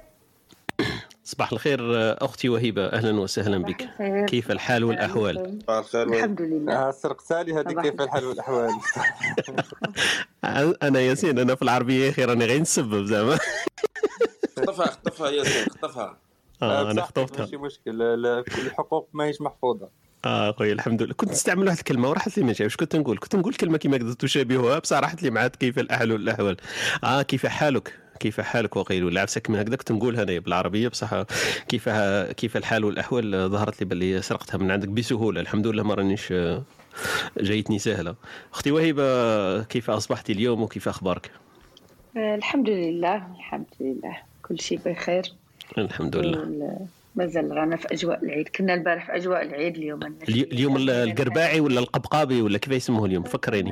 صباح الخير أختي وهبه أهلا وسهلا بك. كيف الحال والأحوال؟ الحمد لله. آه، سرقتها لي هذه صباح كيف الحال والأحوال؟ أنا ياسين أنا في العربية يا أخي راني غير نسبب زعما. خطفها خطفها ياسين خطفها آه أنا بصح خطفتها ماشي مشكل. الحقوق ماهيش محفوظة. آه خويا الحمد لله. كنت نستعمل واحد الكلمة وراحت لي ما جاوش كنت نقول؟ كنت نقول كلمة كما تشابهها بصح راحت لي معاد كيف الاحوال والأحوال. آه كيف حالك؟ كيف حالك وغيره لا عفسك من هكذا كنت نقولها أنا بالعربية بصح كيف كيف الحال والأحوال ظهرت لي باللي سرقتها من عندك بسهولة. الحمد لله ما رانيش آه، جايتني سهلة. أختي وهبه كيف أصبحت اليوم وكيف أخبارك؟ آه، الحمد لله الحمد لله. كل شيء بخير. الحمد لله. مازال رانا في أجواء العيد. كنا البارح في أجواء العيد اليوم اليوم. القرباعي ولا القبقابي ولا كيف يسموه اليوم؟ فكريني.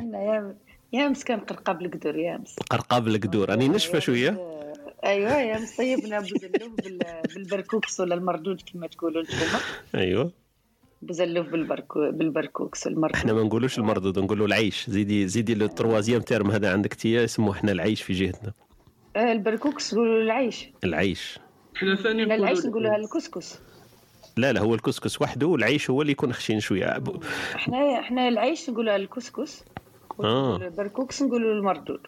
عندنا يا يا امس كان قرقاب القدور يا امس القرقاب القدور. راني نشفة شوية. آه، أيوه يا طيبنا بوزلوف بال- بالبركوكس ولا المردود كما تقولوا أنتم أيوه. بوزلوف بالبركو بالبركوكس المردود إحنا ما نقولوش المردود نقولوا العيش. زيدي زيدي ال troisième terme هذا عندك تيا اسمه إحنا العيش في جهتنا. آه، البركوكس نقولوا العيش. العيش. إحنا ثاني إحنا العيش نقولوها الكسكس. لا لا هو الكسكس وحده والعيش هو اللي يكون خشين شوية. إحنا إحنا العيش نقولوها الكسكس. آه. البركوكس نقولوا المردود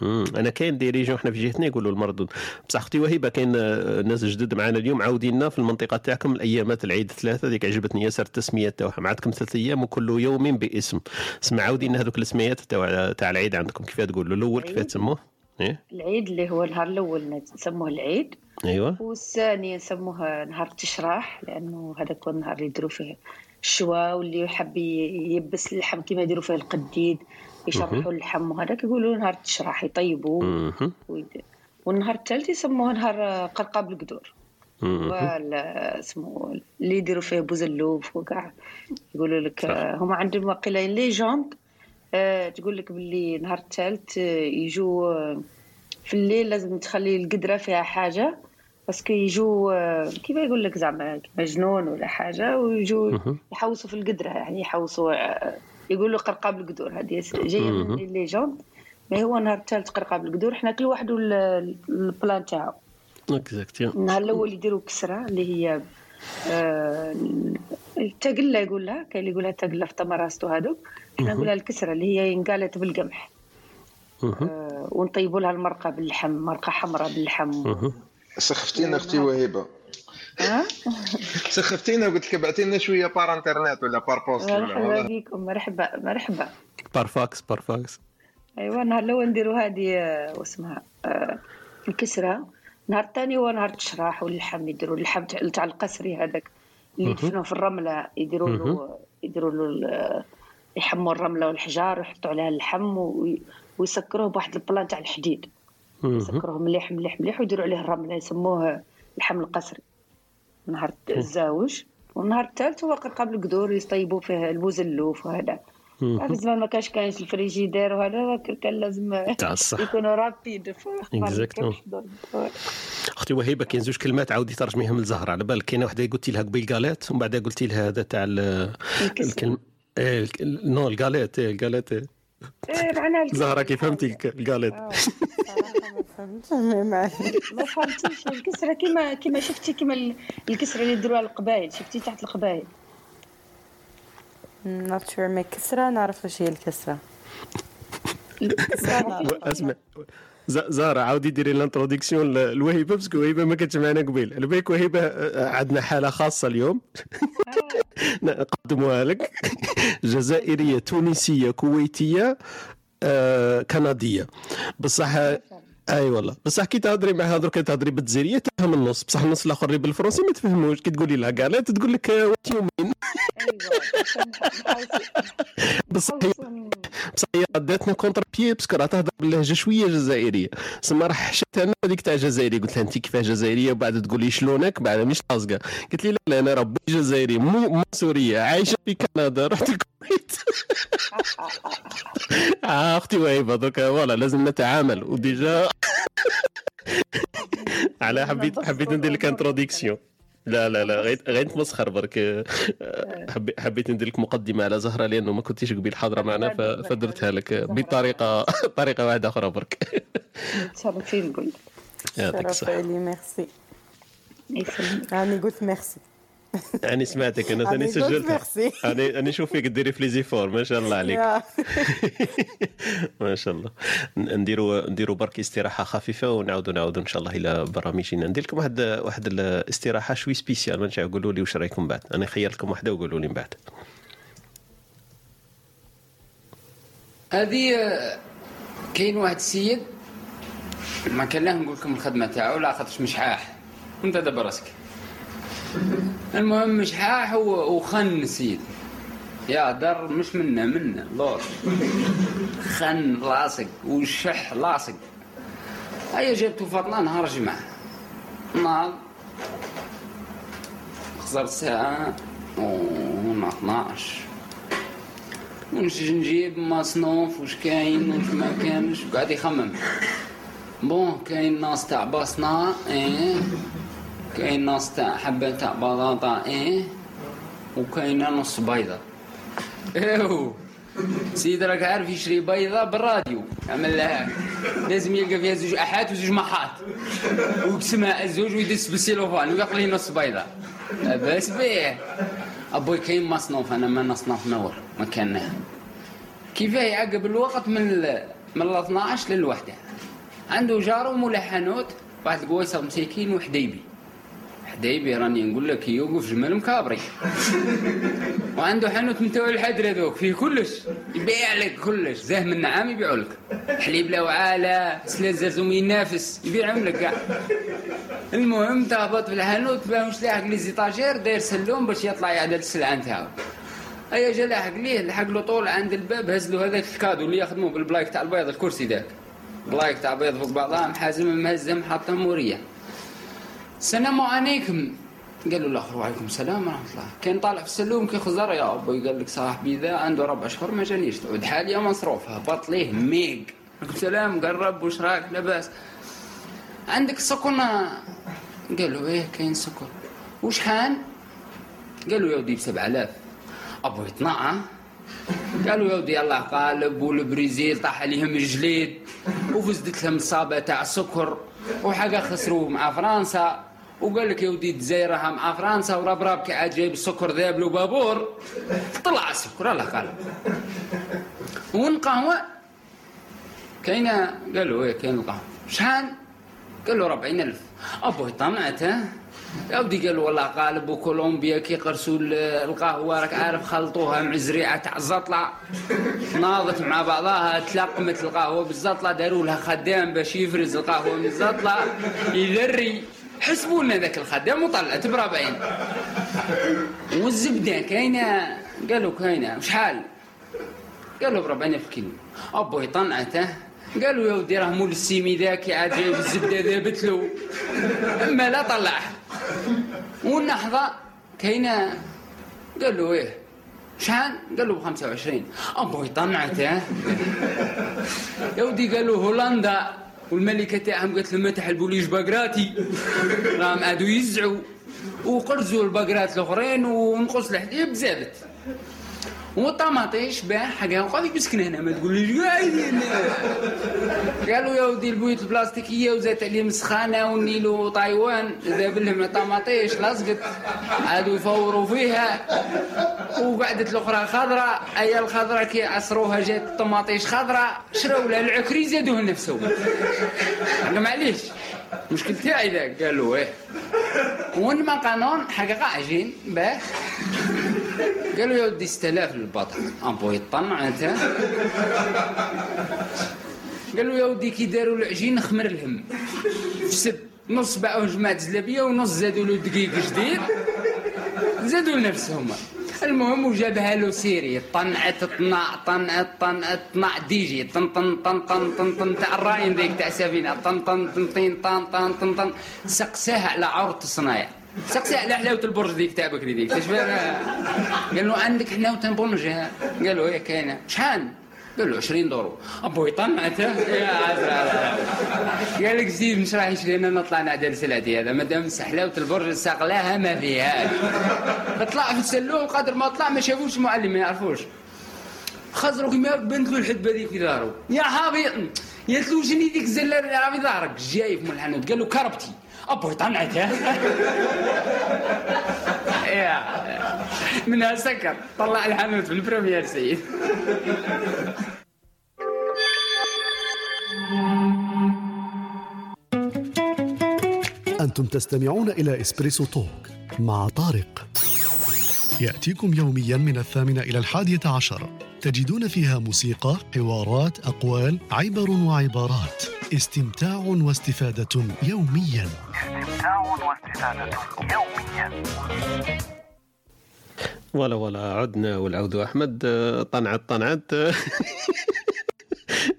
مم. أنا كاين des régions إحنا في جهتنا يقولوا المردود بصح أختي وهبه كاين آه، ناس جدد معنا اليوم عاودينا في المنطقة تاعكم الأيامات العيد ثلاثة هذيك عجبتني. ياسر التسمية تاعها عندكم ثلاث أيام وكل يوم باسم. اسمع عاودينا هذوك الاسميات تاع تاع العيد عندكم. كيف تقولوا؟ الأول كيف. تسموه؟ إيه؟ العيد اللي هو النهار الأول نسموه العيد. أيوه. والثاني نسموه نهار التشراح لأنه هذاك هو النهار اللي يديروا فيه الشوا واللي يحب يبس اللحم كما يديروا فيه القديد يشرحوا اللحم وهذاك يقولوا نهار التشراح يطيبوه. ويد- والنهار الثالث يسموه نهار قرقاب القدور. اسمه اللي يديروا فيه بوزلوف وكاع. يقولوا لك هما عندهم واقيلا ليجوند آه، تقول لك باللي نهار الثالث آه، يجوا آه، في الليل لازم تخلي القدرة فيها حاجة. parce que يجوا آه، كيف يقول لك زعما كيما جنون ولا حاجة ويجوا. يحوسوا في القدرة يعني يحوسوا آه، يقولوا قرقاب القدور. هذه جاية من مهم. ال légende ما هو نهار الثالث قرقاب القدور. حنا كل واحد ال plan تاعو. exactly النهار الأول يديروا كسرة اللي هي آه، التقلة يقول لها كاين اللي يقولها تقلة في تمنراست و هذوك إحنا نقولها الكسرة اللي هي ينقالت بالقمح. ونطيبوا لها المرقة باللحم مرقة حمراء باللحم. سخفتينا أختي وهيبة. ها؟ سخفتينا قلت لك ابعتي لنا شوية par internet ولا par poste ولا مرحبا. بكم مرحبا مرحبا. par fax par fax ايوا النهار الأول نديروا هذه آه، واسمها آه، الكسرة. النهار الثاني هو نهار التشراح واللحم يديروا اللحم تاع القسري هذاك. اللي. يدفنوه في الرملة يديروا له يديروا له ال- يحموا الرملة والحجار ويحطوا عليها اللحم وي- ويسكروه بواحد ال plan تاع الحديد. يسكروه مليح مليح مليح ويديروا عليه الرمله يسموه اللحم القسري. نهار الزاوج والنهار الثالث هو قرقاب القدور يطيبوا فيه البوزلوف وهذا. مهم. عارف زمان ما كانش كاينش الفريجيدير وهذا كان لازم يكونوا rapide. أختي وهيبة كاين زوج كلمات عاودي ترجميهم لزهره على بالك كاينة وحدة قلتي لها قبيل galette ومن بعد قلتي لها هذا تاع ال- الكلمة إيه، non ال galette إيه، ال galette إيه. زهرة كيف فهمتي ال galette. آه، صراحة ما فهمتيش. الكسرة كيما كيما شفتي كيما ال- الكسرة اللي يديروها القبايل. شفتي تحت القبايل؟ not sure mais كسرة نعرف واش هي نعرف. أسمع. ز- زهره عاودي ديري ال introduction لوهيبة parce que وهيبة ما كانتش معنا قبيل على بالك وهيبه آه، عندنا حالة خاصة اليوم. نقدموها لك. جزائرية تونسية كويتية آه، كندية. بصح أي والله. بصح كي تهضري معها درك تهضري بالجزائريه تفهم النص. بصح النص الآخر اللي بالفرنسي ما تفهموش. كي تقولي لها galette تقول لك what you mean بصح بصح هي رداتنا contre-pied parce que راه تهضر باللهجه شوية جزائرية. سما راح حشت أنا هذيك تاع جزائري قلت لها انت كيفاه جزائرية؟ وبعد تقولي شلونك؟ بعد مش لاصقة. قلت لي لا لا أنا ربي جزائري مو مو سورية. عايشة في كندا رحت الكويت. آه أختي وهيبة دوك voilà لازم نتعامل. و déjà على حبيت حبيت ندير لك introduction لا لا لا غير غير نتمسخر برك. آه، حبي- حبيت ندير لك مقدمة على زهرة لأنه ما كنتيش قبيل حاضرة معنا فدرتها لك. بطريقه طريقة واحدة أخرى برك. متشرفين نقول يعطيك الصحة. ميرسي. يسلمك راني قلت ميرسي. أنا سمعتك أنا أنا ثاني ميرسي. أنا أنا نشوف فيك ديري في les efforts ما شاء الله عليك. ما شاء الله. نديروا نديروا برك استراحة خفيفة ونعاودوا نعاودوا إن شاء الله إلى برامجنا ندير لكم واحد واحد الاستراحة شوي spéciale ما قولوا لي واش رأيكم بعد. أنا خير لكم واحدة وقولوا لي من بعد. هذه آه، كاين واحد السيد ما كان له نقول لكم الخدمة تاعو لا خاطرش مشحاح. أنت دابا راسك. المهم مشحاح و- وخن السيد يا دار مش منا منا لور خن لاصق وشح لاصق هيا جابتو فاطمه نهار جمعه نهار خسرت ساعة ونهار 12 ونجي نجيب مصنوف واش كاين واش ما كانش وقاعد يخمم. بون كاين ناس تاع بصنة إيه. كاين ناس تاع حبة تاع بطاطا إيه؟ وكاينة نص بيضة. أيوه سيد راك عارف يشري بيضة؟ بالراديو. عمل لها. لازم يلقى فيها زوج احات وزوج محات ويقسمها الزوج ويدس بالسيلوفان ويعطي نص بيضة. بس بيه. أبوي كاين مصنوف أنا ما نصنف نور. ما كان. كيفاه؟ يعقب الوقت من من ال 12 للوحدة. عنده جارة مولا حانوت واحد القويصه مساكين وحديبي. حدايبي راني نقول لك يوقف جمال مكابري. وعنده حانوت توا الحدر هذوك فيه كلش. يبيع لك كلش. زاه من نعام يبيعوا لك. حليب لا وعالة سلا زازوم ينافس يبيعهم لك كاع المهم تهبط في الحانوت باش لاحق لي زيتاجير داير سلوم باش يطلع يعدل السلعه نتاعو أيا جا لاحق ليه لحق له طول عند الباب هز له هذاك الكادو اللي يخدموه بالبلايك تاع البيض الكرسي ذاك. بلايك تاع بيض فوق بعضها محازم مهزم حاطه مورية. السلام عليكم. قالوا الآخر وعليكم السلام ورحمة الله. كان طالع في السلوم كي خزر يا أبوي قال لك صاحبي ذا عنده ربع شهور ما جانيش تعود. حاليا مصروف هبط ليه ميق. عليكم السلام قرب وش راك؟ لاباس. عندك سكر قالوا إيه كاين سكر وشحال؟ قالوا يا ودي ب 7000 ابو يطنع قالوا يا ودي الله قالب والبريزيل طاح عليهم الجليد وفزدت لهم الصابة تاع السكر وحاجة خسروا مع فرنسا. وقال لك يا ودي الجزائر راها مع فرنسا وراب كي عاد جايب السكر ذاب له بابور. طلع السكر الله قال. والقهوه كاينة؟ قالوا إيه كاين القهوة. شحال؟ قال له 40000 أبوي طمعته يا ودي قال والله غالب وكولومبيا كي قرسوا القهوة راك عارف خلطوها مع زريعة تاع الزطلة. ناضت مع بعضها تلقمت القهوة بالزطلة داروا لها خدام باش يفرز القهوة من الزطلة. يذري حسبوا لنا ذاك الخدام وطلعت بربعين والزبدة كاينة؟ قالوا كاينة. شحال؟ قالوا بربعين ألف كيلو. أبوي طنعته قالوا يا ودي راه مول السيمي ذاك عاد جايب الزبدة ذابت له أما لا طلعها والنحظة كاينة. قال له إيه شحال؟ قال له ب 25 أبوي طنعته يا ودي قال له هولندا. والملكة تاعهم قالت لهم ما تحلبوليش بقراتي. راهم عادوا يزعوا. وقرزوا البقرات الأخرين ونقص الحليب زادت والطماطيش باع حاجة وقال يسكن هنا ما تقوليش قاعدين قالوا يا ودي البيوت البلاستيكية وزات عليهم سخانه والنيل وطايوان ذاب لهم الطماطيش لصقت عادوا يفوروا فيها. وقعدت الأخرى خضراء أي الخضراء كي عصروها جات الطماطيش خضراء شراو لها العكري زادوه نفسهم. معليش المشكل تاعي ذاك. قالوا إيه. وين ما قانون حاجة عجين باه قالوا يا ودي 6000 للبطل امبو يطمع انت قالوا يا ودي كي داروا العجين خمر الهم فسد نص باعوه جماعة زلابية ونص زادوا له دقيق جديد زادوا لنفسهم المهم وجابها له سيري طنعت طنع طنعت طنعت طنع ديجي طن طن طن طن طن طن تاع الراين ذيك تاع سفينة طن طن طن طن طن طن طن سقساها على عرض الصنايع سقساها على حلاوة البرج ذيك تاع بكري تشبه قال له عندك حلاوة بونجها قال له إيه كاينة. شحال؟ قال له 20 دورو. ابو يطمعته يا عزرا. قال لك زيد مش راح يشري لنا نطلع نعدل سلعتي هذا. ما دام حلاوة البرج سقلاها ما فيها. طلع في السلوم قدر ما طلع ما شافوش معلم ما يعرفوش. خزروا كيما بنت له الحدبة ذيك في دارو. يا حابي يا له جني ديك الزلة اللي راه في ظهرك جاي في الحانوت قال له كربتي. يا. منها سكر طلع الحانوت في البريمير سيد. أنتم تستمعون إلى إسبريسو توك مع طارق. يأتيكم يوميا من الثامنة إلى الحادية عشر. تجدون فيها موسيقى، حوارات، أقوال، عبر وعبارات. استمتاع واستفادة يوميا. استمتاع واستفادة يوميا. ولا ولا عدنا والعود أحمد آه، طنعت طنعت. إن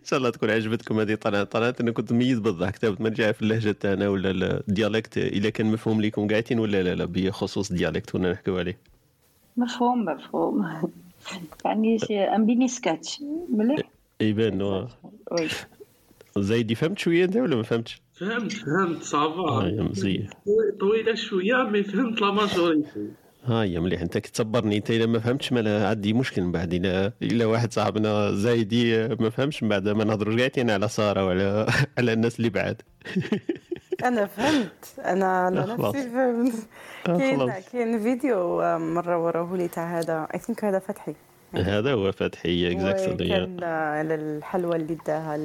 شاء الله تكون عجبتكم هذه طنعت طنعت. أنا كنت مميز بالضحك تابت ما نرجع في اللهجة تاعنا ولا الديالكت اذا كان مفهوم لكم قاعدين ولا لا؟ لا بخصوص الديالكت كنا نحكيو عليه. مفهوم مفهوم. يعني شي ام بيني سكاتش مليح يبان oui. زايدي فهمت شوية أنت ولا ما فهمتش؟ فهمت فهمت ça va. يا مزيه طويلة شوية mais فهمت la majorité. ها يا مليح. انت كتصبرني انت اذا ما فهمتش ما عندي مشكل من بعد. إلا إلا واحد صاحبنا زايدي ما فهمش من بعد ما نهضروا قاعدين على سارة وعلى على الناس اللي بعاد أنا فهمت. أنا أنا خلاص. نفسي فهمت. آه، كاين. كاين فيديو آه، مرة وراه لي تاع هذا. I think هذا فتحي. هذا هو فتحي exactly كان على الحلوى اللي داها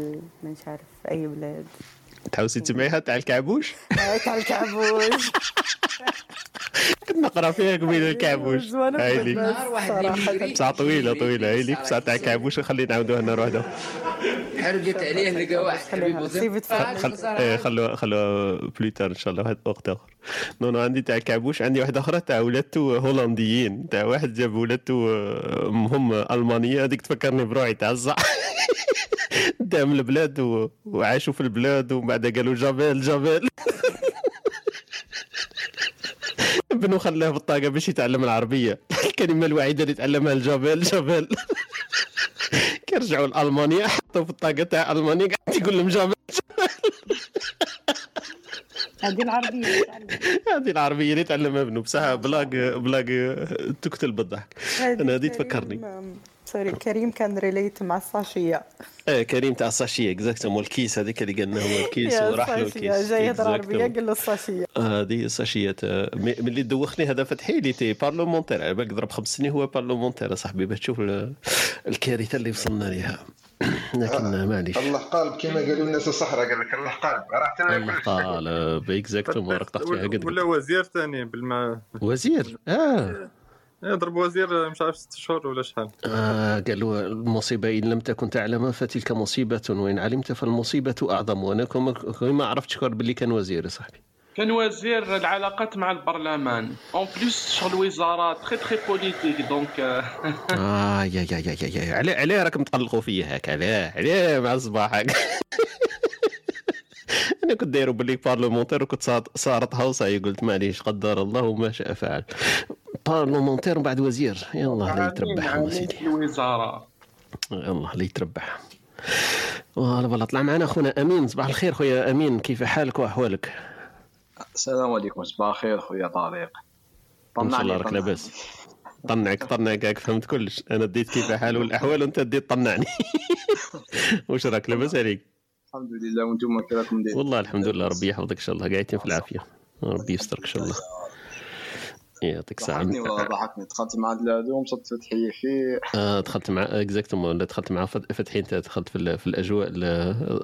مش عارف أي بلاد. تحوسي تسمعيها تاع الكعبوش. تاع الكعبوش. كنت نقرأ فيها قبيل الكعبوش. زوينة هاي لي. نهار واحد يمشي بصح طويلة طويلة. هاي لي بصح تاع الكعبوش خلي نعاودوها لنا روحنا حرقت عليه لقى واحد. إيه، خلوها خلوها plus tard إن شاء الله واحد وقت آخر. non non عندي تاع الكعبوش. عندي واحدة أخرى تاع ولادته هولنديين. تاع واحد جاب ولادته آه، هم ألمانية. هذيك تفكرني بروحي تاع الزع. دام البلاد. وعاشوا في البلاد ومن بعد قالوا جابيل جابيل بنو خلاه بالطاقة باش يتعلم العربية. الكلمة الوحيدة اللي تعلمها الجابيل جابيل كيرجعوا لألمانيا حطوا في الطاقة تاع ألمانيا قاعد يقول لهم جابيل هذه العربية هذه العربية اللي تعلمها ابنه. بصح بلاق بلاق تقتل بالضحك. أنا هذه تفكرني. sorry كريم can relate مع ال sachet إيه كريم تاع ال sachet exactement الكيس هذيك اللي قلنا هو الكيس وراح له ال sachet، الكيس. جاي يهضر Exactement. قال له ال sachet هذه ال sachet مي- ملي دوخني هذا فتحي il était parlementaire على بالك ضرب خمس سنين هو parlementaire يا صاحبي باش تشوف ال- الكارثة اللي وصلنا لها لكن معليش. الله قالب كما قالوا الناس الصحراء قال لك الله قالب. راه تما الله قال exactement راك طحت فيها قد ولا وزير ثاني بالما وزير؟ آه. يضرب وزير مش عارف ست شهور ولا شحال. آه قالوا المصيبة إن لم تكن تعلمها فتلك مصيبة وإن علمت فالمصيبة أعظم. وأنا كم- كم ما عرفت شكون باللي كان وزير يا صاحبي. كان وزير العلاقات مع البرلمان. en plus شغل وزاره très très politique donc آه يا يا يا يا, يا. علاه علاه راكم تقلقوا فيا هكا. علاه علاه مع الصباح. هكا أنا كنت دايرو باللي parlementaire وكنت صار- صارت هوسه قلت معليش قدر الله وما شاء فعل. parlementaire ومن بعد وزير. يلا الله يتربح الله سيدي. الوزارة. الله اللي يتربح. والله والله طلع معنا أخونا أمين. صباح الخير خويا أمين. كيف حالك وأحوالك؟ السلام عليكم. صباح الخير خويا طارق. ان شاء الله راك. لاباس. طنعك طنعك هاك فهمت كلش. أنا ديت كيف حال والأحوال وأنت ديت طنعني. واش راك لاباس عليك؟ الحمد لله وأنتم كي راكم دايرين والله الحمد لله ربي يحفظك إن شاء الله. قاعدين في العافية. ربي يسترك إن شاء الله. يعطيك ضحكني والله ضحكني. دخلت مع هادو ومصدت فتحيه في آه دخلت مع اكزاكتومون دخلت مع فت- فتحي انت دخلت في, ال- في الأجواء ال-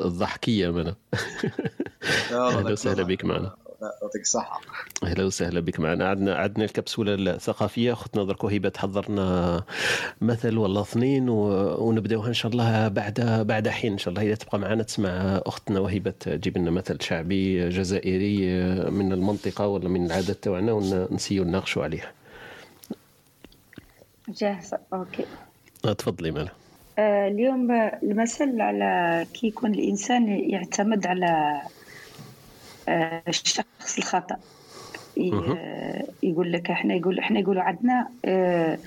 الضحكية معنا أهلا وسهلا بك معنا. يعطيك الصحة. أهلا وسهلا بك معنا. عندنا عندنا الكبسولة الثقافية. اختنا درك وهبه تحضر لنا مثل ولا اثنين و- ونبدأوها إن شاء الله بعد بعد حين. إن شاء الله إذا تبقى معنا تسمع أختنا وهبه تجيب لنا مثل شعبي جزائري من المنطقة ولا من العادات تاعنا ونسيو نناقشوا عليه جاهزة. أوكي. آه، تفضلي مالا. آه، اليوم المثل على كي يكون الإنسان يعتمد على الشخص الخطأ. آه، يقول لك إحنا يقول إحنا يقولوا عندنا آه،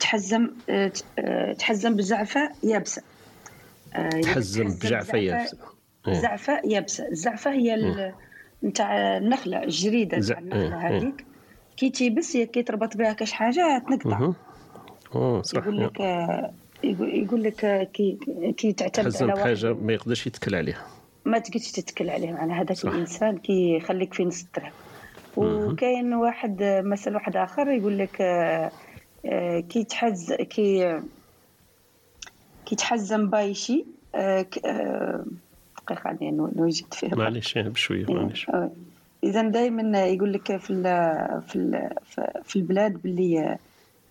تحزم آه، آه، تحزم آه، يقول لك تحزم تحزم بجعفه يابسة. إيه. زعفة يابسة. الزعفة هي ال- نتاع النخلة الجريدة زع- نتاع النخلة إيه، إيه. هذيك. كي تيبس هي كي تربط بها كاش حاجة تنقطع. يقول لك آه، يقول لك آه، كي كي تعتمد على بحاجة ما يقدرش يتكل عليها. ما تقدرش تتكل عليه معناها هذاك الإنسان كي يخليك في نص الدرهم وكاين واحد آه، مثل واحد آخر يقول لك آه، آه، كي تحز كي كي تحزم بايشي آه، يعني نو- نوجد فيها. معليش بشوية معليش. إذا دائما يقول لك في ال في ال في البلاد باللي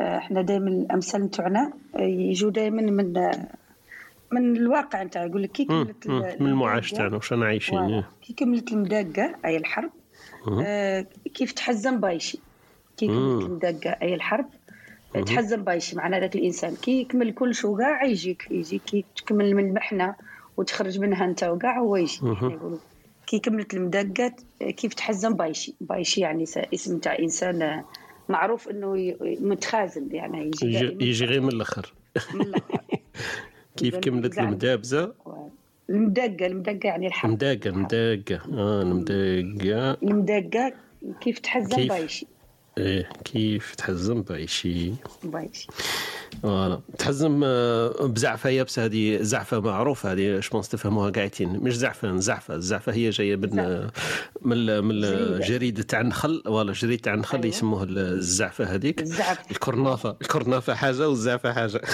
إحنا دائما الأمثال نتوعنا آه، يجوا دائما من من الواقع نتاع يقول لك كي. كملت من المعاش تاعنا وش أنا عايشين voilà. إيه. كي كملت المداقة أي الحرب. آه، كيف تحزم بايشي كي كملت مم. المداقة أي الحرب مم. تحزم بايشي معناها ذاك الإنسان كي يكمل كل شو كاع يجيك يجيك كي تكمل من المحنة وتخرج منها أنت وكاع هو يجي يقولوا كي كملت المداقة كيف تحزم بايشي بايشي يعني اسم تاع إنسان آه، معروف إنه متخاذل يعني يجي يجي, دائما يجي غير من الآخر كيف كملت المدابزة؟ المدقة المدقة يعني الحرب مداقه مداقه آه المداقه المدقة كيف تحزم كيف؟ بايشي إيه كيف تحزم بايشي بايشي فوالا. تحزم آه، بزعفة يابسة هذه زعفة معروفة هذه شبونس تفهموها قاعدين. مش زعفة زعفة. الزعفة هي جاية من من من الجريده تاع النخل ولا جريدة تاع النخل يسموها الزعفة هذيك. الزعف الكرنافة. الكرنافة حاجة والزعفة حاجة.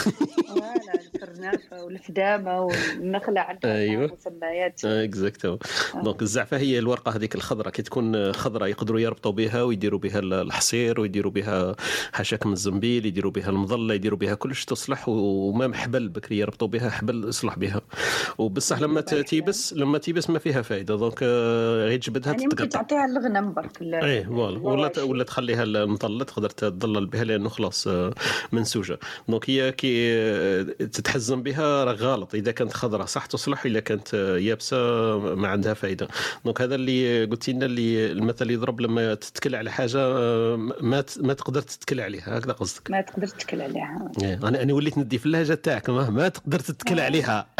الترنافه والفدامه والنخلة عندها أيوه. مسميات. exact donc الزعفة هي الورقة هذيك الخضراء كي تكون خضراء يقدروا يربطوا بها ويديروا بها الحصير ويديروا بها حشاك من الزنبيل يديروا بها المظلة يديروا بها كلش تصلح وما حبل بكري يربطوا بها حبل يصلح بها. وبصح لما تيبس لما تيبس ما فيها فائده donc آه، غير تجبدها يعني ممكن تعطيها الغنم برك إيه voilà ولا ولا تخليها المظله تقدر تظلل بها لأنه خلاص آه، منسوجة. donc هي كي آه، تتحزم بها راه غلط. إذا كانت خضراء صح تصلح اذا كانت يابسة ما عندها فائده donc هذا اللي قلت لنا اللي المثل يضرب لما تتكل على حاجة ما ما تقدر تتكل عليها. هكذا قصدك. ما تقدر تتكل عليها. إيه، أنا أنا وليت ندي في اللهجة تاعك ما, ما تقدر تتكل عليها.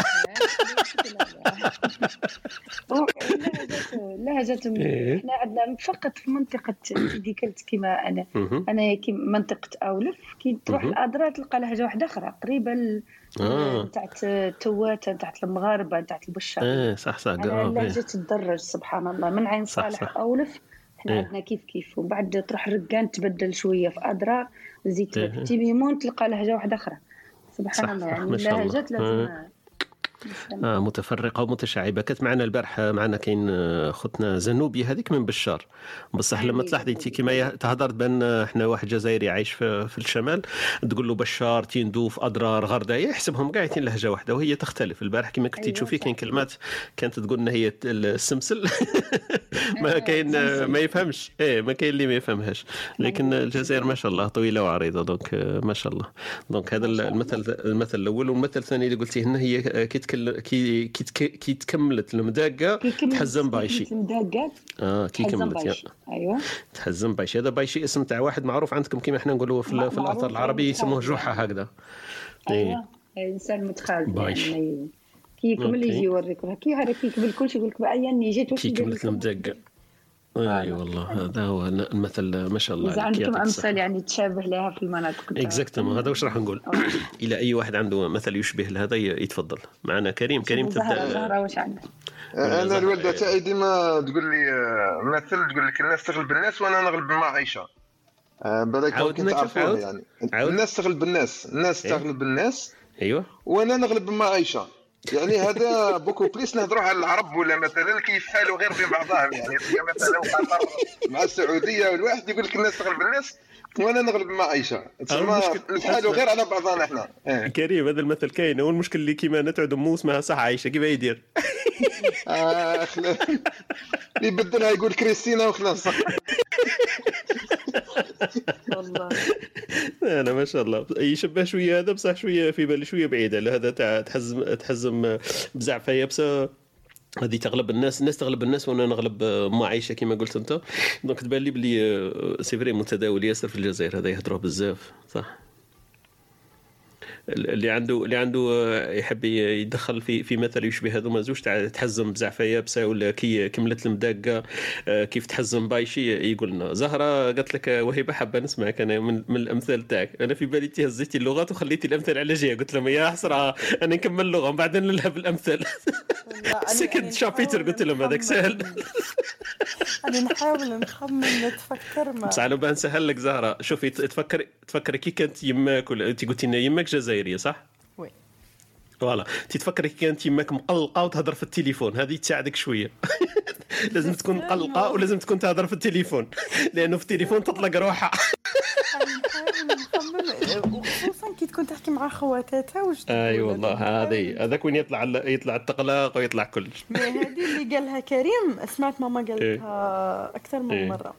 لهجة إيه. إحنا عندنا فقط في منطقة تيديكلت كما أنا. أنا كي منطقة أولف كي تروح. لأدرار تلقى لهجة واحدة أخرى. قريبة آه. تاعت التواتة تاعت المغاربة تاعت البشار إيه صح صح آه، اللهجة إيه. تدرج سبحان الله من عين صح، صالح صح. أولف إحنا إيه. عندنا كيف كيف ومن بعد تروح رقان تبدل شوية في ادرا زيت إيه. تيميمون تلقى لهجة واحدة أخرى سبحان صح، الله صح، يعني. اللهجات لازم آه. آه متفرقة ومتشعبة. كانت معنا البارحة معنا كاين آه، خوتنا زنوبي هذيك من بشار. بصح لما تلاحظي انت كيما يه- تهضر بأن آه، إحنا واحد جزائري عايش في, في الشمال تقول له بشار تيندوف أدرار غرداية يحسبهم كاع يتين لهجة واحدة وهي تختلف. البارح كما كنتي أيوة، تشوفي كاين. كلمات كانت تقول إن هي السمسل. ما كاين آه، ما يفهمش. إيه ما كاين اللي ما يفهمهاش. لكن الجزائر ما شاء الله طويلة وعريضة donc آه، ما شاء الله. donc هذا المثل المثل الأول. والمثل الثاني اللي قلتيه لنا هي آه، كي تكل- كي كي تك- كي تكملت المداقه تحزم بايشي. مدقق آه كي كملت يا بايشي. أيوه. تحزم بايشي. هذا بايشي اسم تاع واحد معروف عندكم كيما إحنا نقولوا في, في الاثر العربي يسموه معروف. جحا هكذا. أيوه. إنسان متخاذل بايش. يعني كي يكمل. يجي يوريك كي هذا كي يكمل كل شيء يقول لك بعيا جيت كي كملت لكم؟ أي والله هذا هو المثل ما شاء الله إذا عندكم. أمثال يعني تشابه لها في المناطق exactement هذا واش راح نقول إلى أي واحد عنده مثل يشبه لهذا يتفضل معنا كريم كريم تبدأ زهرة واش عندك؟ ولا أنا. الوالده تاعي ديما تقول لي آه، مثل تقول لك الناس تغلب الناس وأنا نغلب عايشه آه، بالك كنت عاود. يعني. الناس تغلب الناس الناس إيه. تغلب الناس أيوه وأنا نغلب عايشه يعني هذا beaucoup plus نهضروا على العرب ولا مثلا كيف حالوا غير بين بعضهم يعني تلقى مثلا قطر مع السعودية والواحد يقول لك الناس تغلب الناس وأنا نغلب ما عايشه تسمى نفعلوا غير على بعضنا إحنا. إيه. كريم هذا المثل كاين. هو المشكل اللي كيما نتعد مو اسمها صح عايشه كيف يدير؟ آه اللي يبدلها يقول كريستينا وخلاص. والله. أنا ما شاء الله. يشبه شوية هذا بصح شوية في بالي شوية بعيد على هذا تاع تحزم تحزم بزعفه يابسه هذه تغلب الناس الناس تغلب الناس وأنا نغلب ما عايشه كما قلت أنت. donc تبان لي بلي c'est vrai متداول ياسر في الجزائر هذا يهضروا بزاف صح؟ اللي عنده اللي عنده يحب يدخل في في مثل يشبه هذوما زوج تاع تحزم بزعفة يابسة ولا كي كملت المداقة كيف تحزم بايشي يقول لنا. زهرة قالت لك وهبه حابه نسمعك أنا من, من الأمثال تاعك. أنا في بالي هزيتي اللغات وخليتي الأمثال على جهه قلت لهم يا حسرة أنا نكمل اللغة بعدين نلعب الأمثال. second chapitre قلت لهم هذاك سهل. أنا نحاول نخمن نتفكر ما. أنا بقى نسهل لك زهرة. شوفي تفكر تفكر كي كانت يماك ولا انت قلتي لنا يماك جزائريه صح؟ oui. voilà. تتفكري كي كانت يماك مقلقة وتهضر في التليفون. هذه تساعدك شوية. لازم تكون مقلقة ولازم تكون تهضر في التليفون. لأنه في التليفون تطلق روحها. نخمم وخصوصا كي تكون تحكي مع خواتاتها واش أي. والله هذه هذاك وين يطلع يطلع التقلاق ويطلع كلش هذه اللي قالها كريم سمعت ماما قالتها أكثر من إيه. مرة.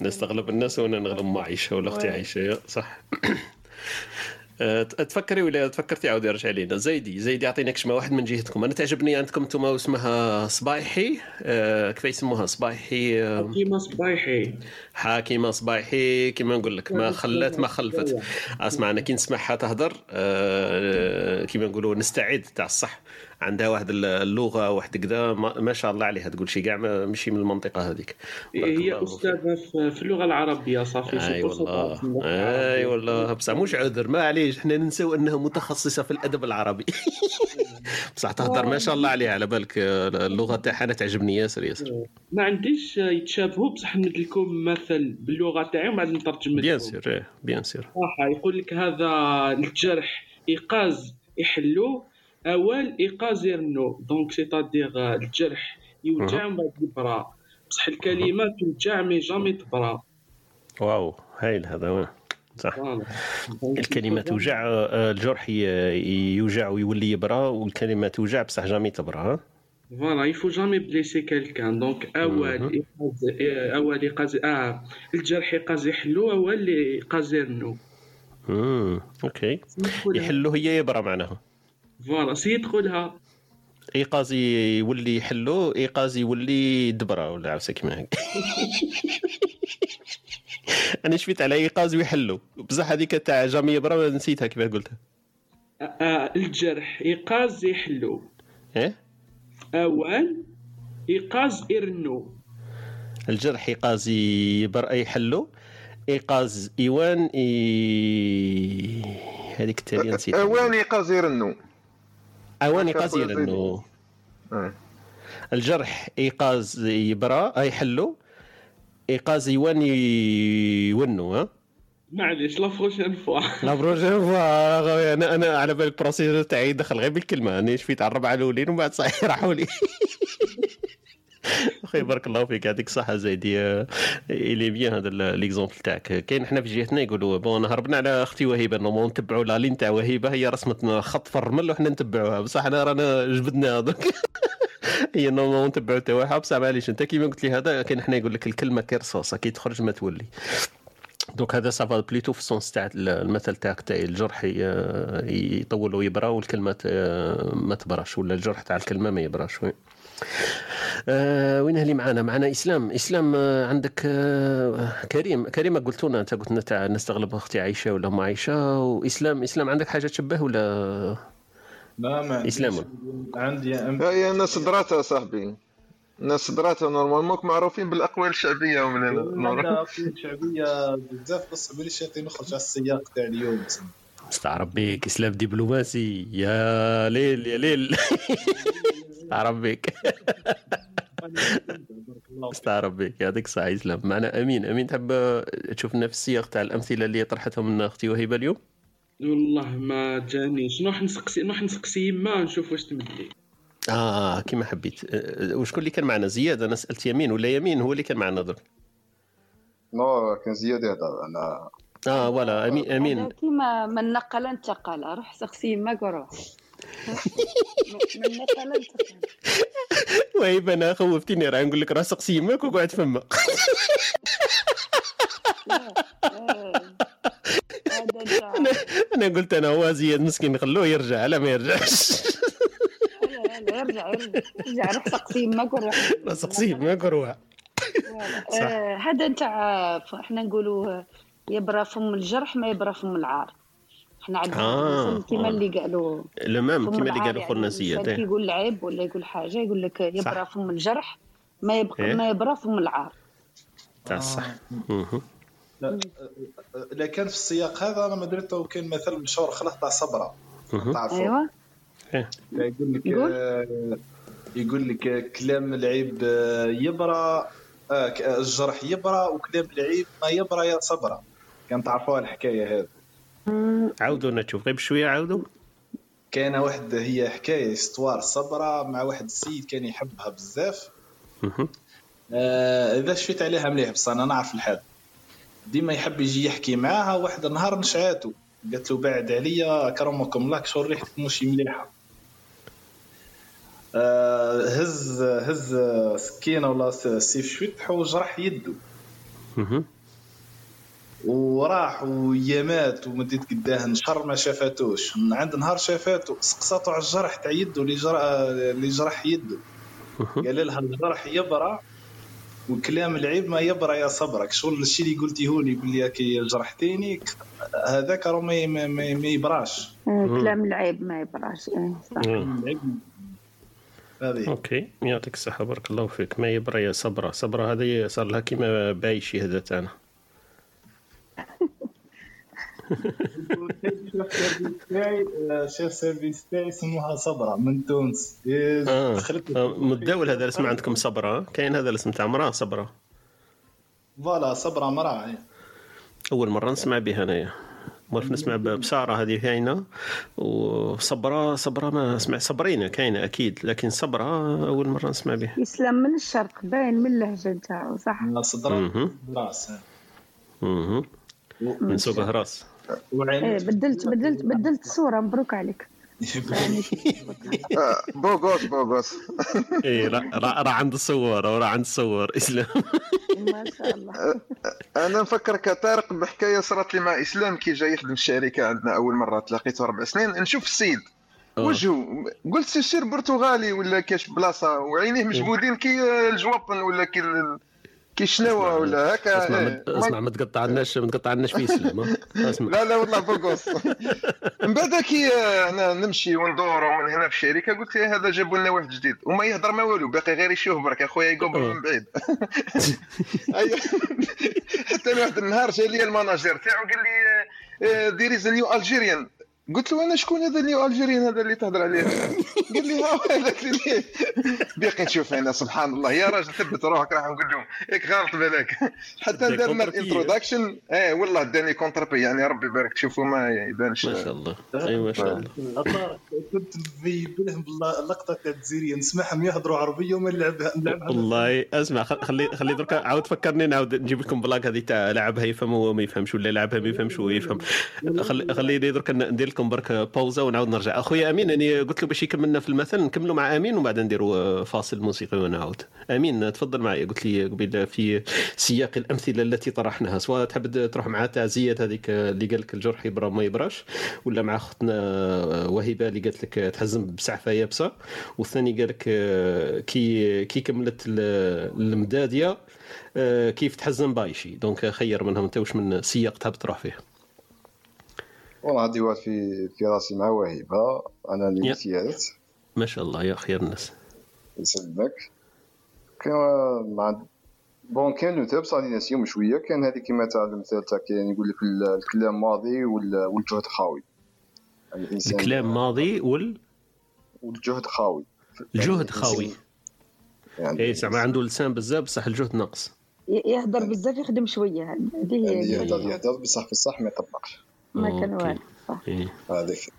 نستغلب الناس وأنا نغلب ما عايشه ولا أختي وي. عايشة. صح. تفكري ولا تفكرتي عاودي رجعي لينا؟ زيدي زيدي يعطيناك شما واحد من جهتكم. أنا تعجبني عندكم أنتم اسمها صبايحي. أه كيف يسموها؟ صبايحي أه كيما صبايحي. حاكمه صبايحي. كما نقول لك ما خلات ما خلفت. أسمع أنا كي نسمعها تهضر أه كما نقولوا نستعد تاع الصح عندها واحد اللغة واحد كذا ما شاء الله عليها تقول شي كاع ما- ماشي من المنطقة هذيك. هي أستاذة في اللغة العربية صافي أي والله. أي. والله بصح مش عذر ما عليش. إحنا ننساو إنها متخصصة في الأدب العربي. بصح تهضر ما شاء الله عليها على بالك اللغة تاعها أنا تعجبني ياسر ياسر. ما عنديش يتشابهوا بصح نمد لكم مثل باللغة تاعي ومن بعد نترجم bien sûr إيه، bien sûr. يقول لك هذا ljerḥ iqqaz iḥellu awal iqqaz irennu donc c'est-à-dire الجرح يوجع مهم. من بعد يبرا بصح الكلمة توجع mais jamais تبرا. واو هايل هذا وين صح. الكلمة توجع آه، الجرح ي- يوجع ويولي يبرى والكلمة توجع بصح jamais تبرى ها؟ voilà il faut jamais blesser quelqu'un donc awal مهم. iqqaz awal iqqaz آه ljerḥ iqqaz iḥellu awal iqqaz irennu امم OK iḥellu هي يبرى معناها. فوالا سي يدخلها ايقاز يولي يحلو ايقاز يولي دبرة ولا عفسه كيما هيك أنا شفت على ايقاز ويحلو. بصح هذيك تاع جامي يبرى نسيتها كيف قلتها. آه الجرح ايقاز يحلو. إيه؟ أول ايقاز يرنو الجرح ايقاز يبر يحلو. ايقاز إيوان اي هذيك التالية نسيتها. اواني قصير النو اوان ايقاز يرنو الجرح إيقاز يبرى أي حلو. إيقاز يوان يونو ها؟ معليش لا بروشين فوا. لا فوا. أنا أنا على بالي البروسيجر تاعي دخل غير بالكلمة. أنا شفيت على الربعه الأولين ومن بعد صحيح راحوا لي. أخي بارك الله فيك يعطيك الصحه زيدي الي بيان هذا l'exemple تاعك. كاين حنا في جهتنا يقولوا bon هربنا على أختي وهيبة normal نتبعوا la ligne تاع وهيبة هي رسمت خط في الرمل وحنا نتبعوها. بصح أنا رانا جبدنا هذوك. هي normal نتبعوا تاعها. بصح معليش أنت كيما قلت لي هذا كاين حنا يقول لك الكلمة كرصاصه كي تخرج ما تولي. donc هذا ça va plutôt في ال sens تاع المثل تاعك تاع الجرح يطول ويبرى والكلمة ما تبراش ولا الجرح تاع الكلمة ما يبراش. وين آه وين اللي معانا؟ معانا إسلام. إسلام آه عندك آه كريم. كريم قلت لنا أنت قلت لنا تاع نستغلب أختي عايشة ولا أم عايشة. وإسلام إسلام عندك حاجة تشبه ولا؟ لا ما عنديش. إسلام. عندي. هي الناس دراتها صاحبي. الناس دراتها نورمالمون معروفين بالأقوال الشعبية ومن هنا شعبية بزاف بس يعطي نخرج على السياق تاع اليوم. استعرب بك إسلام دبلوماسي. يا ليل يا ليل. استعرب بك استعرب بك يعطيك الصحة اسلام معنا أمين. أمين تحب تشوف في السياق تاع الأمثلة اللي طرحتهم من أختي وهبة اليوم؟ والله ما جانيش نروح نسقسي نروح نسقسي؟ يما نشوف واش تمدلي آه كيما حبيت. آه، وشكون اللي كان معنا؟ زياد أنا سألت يمين ولا يمين هو اللي كان معنا درك نو كان زياد يهضر أنا آه ولا امين أمين. كيما من نقل انتقل روح سقسي يماك وروح من وهيبه أنا خوفتيني راه نقول لك راه سقسي يماك وقعد فما. أنا أنا قلت أنا هو زياد مسكين نخلوه يرجع لا ما يرجعش. ارجع ارجع روح سقسي يماك وروح راه سقسي يماك وروح صح. آه، هذا نتاع إحنا نقولوا يبرى فم الجرح ما يبرى فم العار. إحنا عندنا آه، كيما آه. اللي قالوا المام كيما اللي قالوا خونا يعني زياد كي إيه. يقول عيب ولا يقول حاجة يقول لك يبرى. فم الجرح ما يبقى إيه. ما يبرى فم العار تاع الصح مهم. لا كان في السياق هذا أنا ما درته كان مثل مشهور خلق تاع صبرة. تعرفوا ايوا يقول لك قول. آه، يقول لك آه، كلام العيب آه، يبرى آه، آه، الجرح يبرى وكلام العيب ما يبرى يا صبرة كان تعرفوها الحكاية هذه عاودوا نشوف غير بشويه عاودوا. كان واحد هي حكاية إستوار صبرة مع واحد السيد كان يحبها بزاف. آه، إذا شفت عليها مليح بس أنا نعرف الحال. ديما يحب يجي يحكي معاها واحد النهار نشعاتو. قالت له بعد عليا كرمكم الله شو ريحتك مش مليحه آه، هز هز سكينة ولا سيف شويتح وجرح يده. وراح ويامات ومديت قداه نشر ما شافاتوش من عند نهار شافاتو سقساتو على الجرح تاع يده اللي جرح اللي جرح يده قال لها الجرح يبرى وكلام العيب ما يبرى يا صبرك. شغل الشيء اللي قلتيه هوني يقول لي كي جرحتيني هذاك راه ما ما- ما يبراش. آه، كلام العيب ما يبراش إيه، صح. مم. OK يعطيك الصحة بارك الله فيك. ما يبرى يا صبرة. صبرة هذه صار لها كيما بايشي هذا تاعنا. chef service تاعي اسمها صبرة من تونس إيه، دخلت متداول هذا الاسم عندكم صبرة. كاين هذا الاسم تاع مراه صبرة. voilà صبرة مرأة أول مرة نسمع به انايا مرف نسمع ب- بسارة هذه كاينة. وصبره صبرة ما سمع صبرينة كاينة أكيد. لكن صبرة أول مرة نسمع به يسلم من الشرق باين من اللهجة نتاعو صح؟ صدرة. راس مهم. من سوق هراس. إيه بدلت بدلت بدلت الصورة مبروك عليك. آه، بوغوس بوغوس اي راه راه راه عند الصور وراه عند الصور إسلام. ما شاء الله. أنا نفكرك طارق بحكاية صارت لي مع إسلام كي جاي يخدم في الشركة عندنا أول مرة تلاقيته أربع سنين. نشوف السيد. وجهه قلت c'est sûr برتغالي ولا كاش بلاصة؟ وعينيه مجبودين كي الجوابن ولا كي ال- كي الشناوه ولا هكا؟ اسمع إيه. ما اسمع ما تقطعناش ما تقطعناش في اسلام ها؟ اسمع. لا لا والله beau gosse من بعد كي أنا نمشي وندور ومن هنا في الشركة قلت إيه هذا جابوا لنا واحد جديد. وما يهضر ما والو باقي غير يشوف برك. أخويا يقبل من بعيد. حتى واحد النهار جا لي ال manager تاعو قال لي there is new Algerian قلت له أنا شكون هذا النيو الجيريان هذا اللي تهضر عليه؟ قال لي ها هو هذاك اللي باقي نشوف أنا سبحان الله. يا راجل ثبت روحك راح نقول لهم. هيك غلط بالك. حتى كونتربي. الانتروداكشن إيه والله داني كونتربي يعني ربي يبارك. تشوفوا ما يبانش. ما شاء الله. اي ما شاء الله. كنت لهم بالله اللقطة تاع الجزيريه نسمعهم يهضروا عربية وما نلعبها نلعبها والله أسمع خل- خلي خلي درك عاود فكرني نعاود نجيب لكم بلاك هذه تاع لعبها يفهم وهو ما يفهمش ولا لعبها ما يفهمش وهو يفهم. خلي خليني درك ندير لكم برك باوزه ونعاود نرجع. اخويا أمين أني قلت له باش يكملنا في المثل نكملوا مع أمين وبعد نديروا فاصل موسيقي ونعاود أمين تفضل معي. قلت لي قبل في سياق الأمثلة التي طرحناها. سواء تحب تروح مع تعزية هذيك اللي قال لك الجرح يبرى ما يبراش ولا مع أختنا وهبه اللي قالت لك تحزم بسعفة يابسة والثاني قال لك كي كي كملت ال- المدادية كيف تحزم بايشي. دونك خير منهم أنت وش من سياق تحب تروح فيه؟ والله عندي واحد في في راسي مع وهيبة. أنا اللي يا. مسيرت. ما شاء الله يا خير الناس. يسلمك كان مع بون كان نوتة بصح اللي ناسيهم شوية. كان هذه كما تاع المثال تاع كان يقول لك ال- الكلام ماضي وال- والجهد خاوي. يعني الكلام ماضي وال والجهد خاوي. الجهد خاوي. يعني اي زعما عنده لسان بزاف بصح الجهد ناقص. ي- يهدر بزاف يخدم شوية. هذه هي يعني يهدر هي يهدر بصح في الصح ما يطبقش. ما كان. والو صح. إيه. هذيك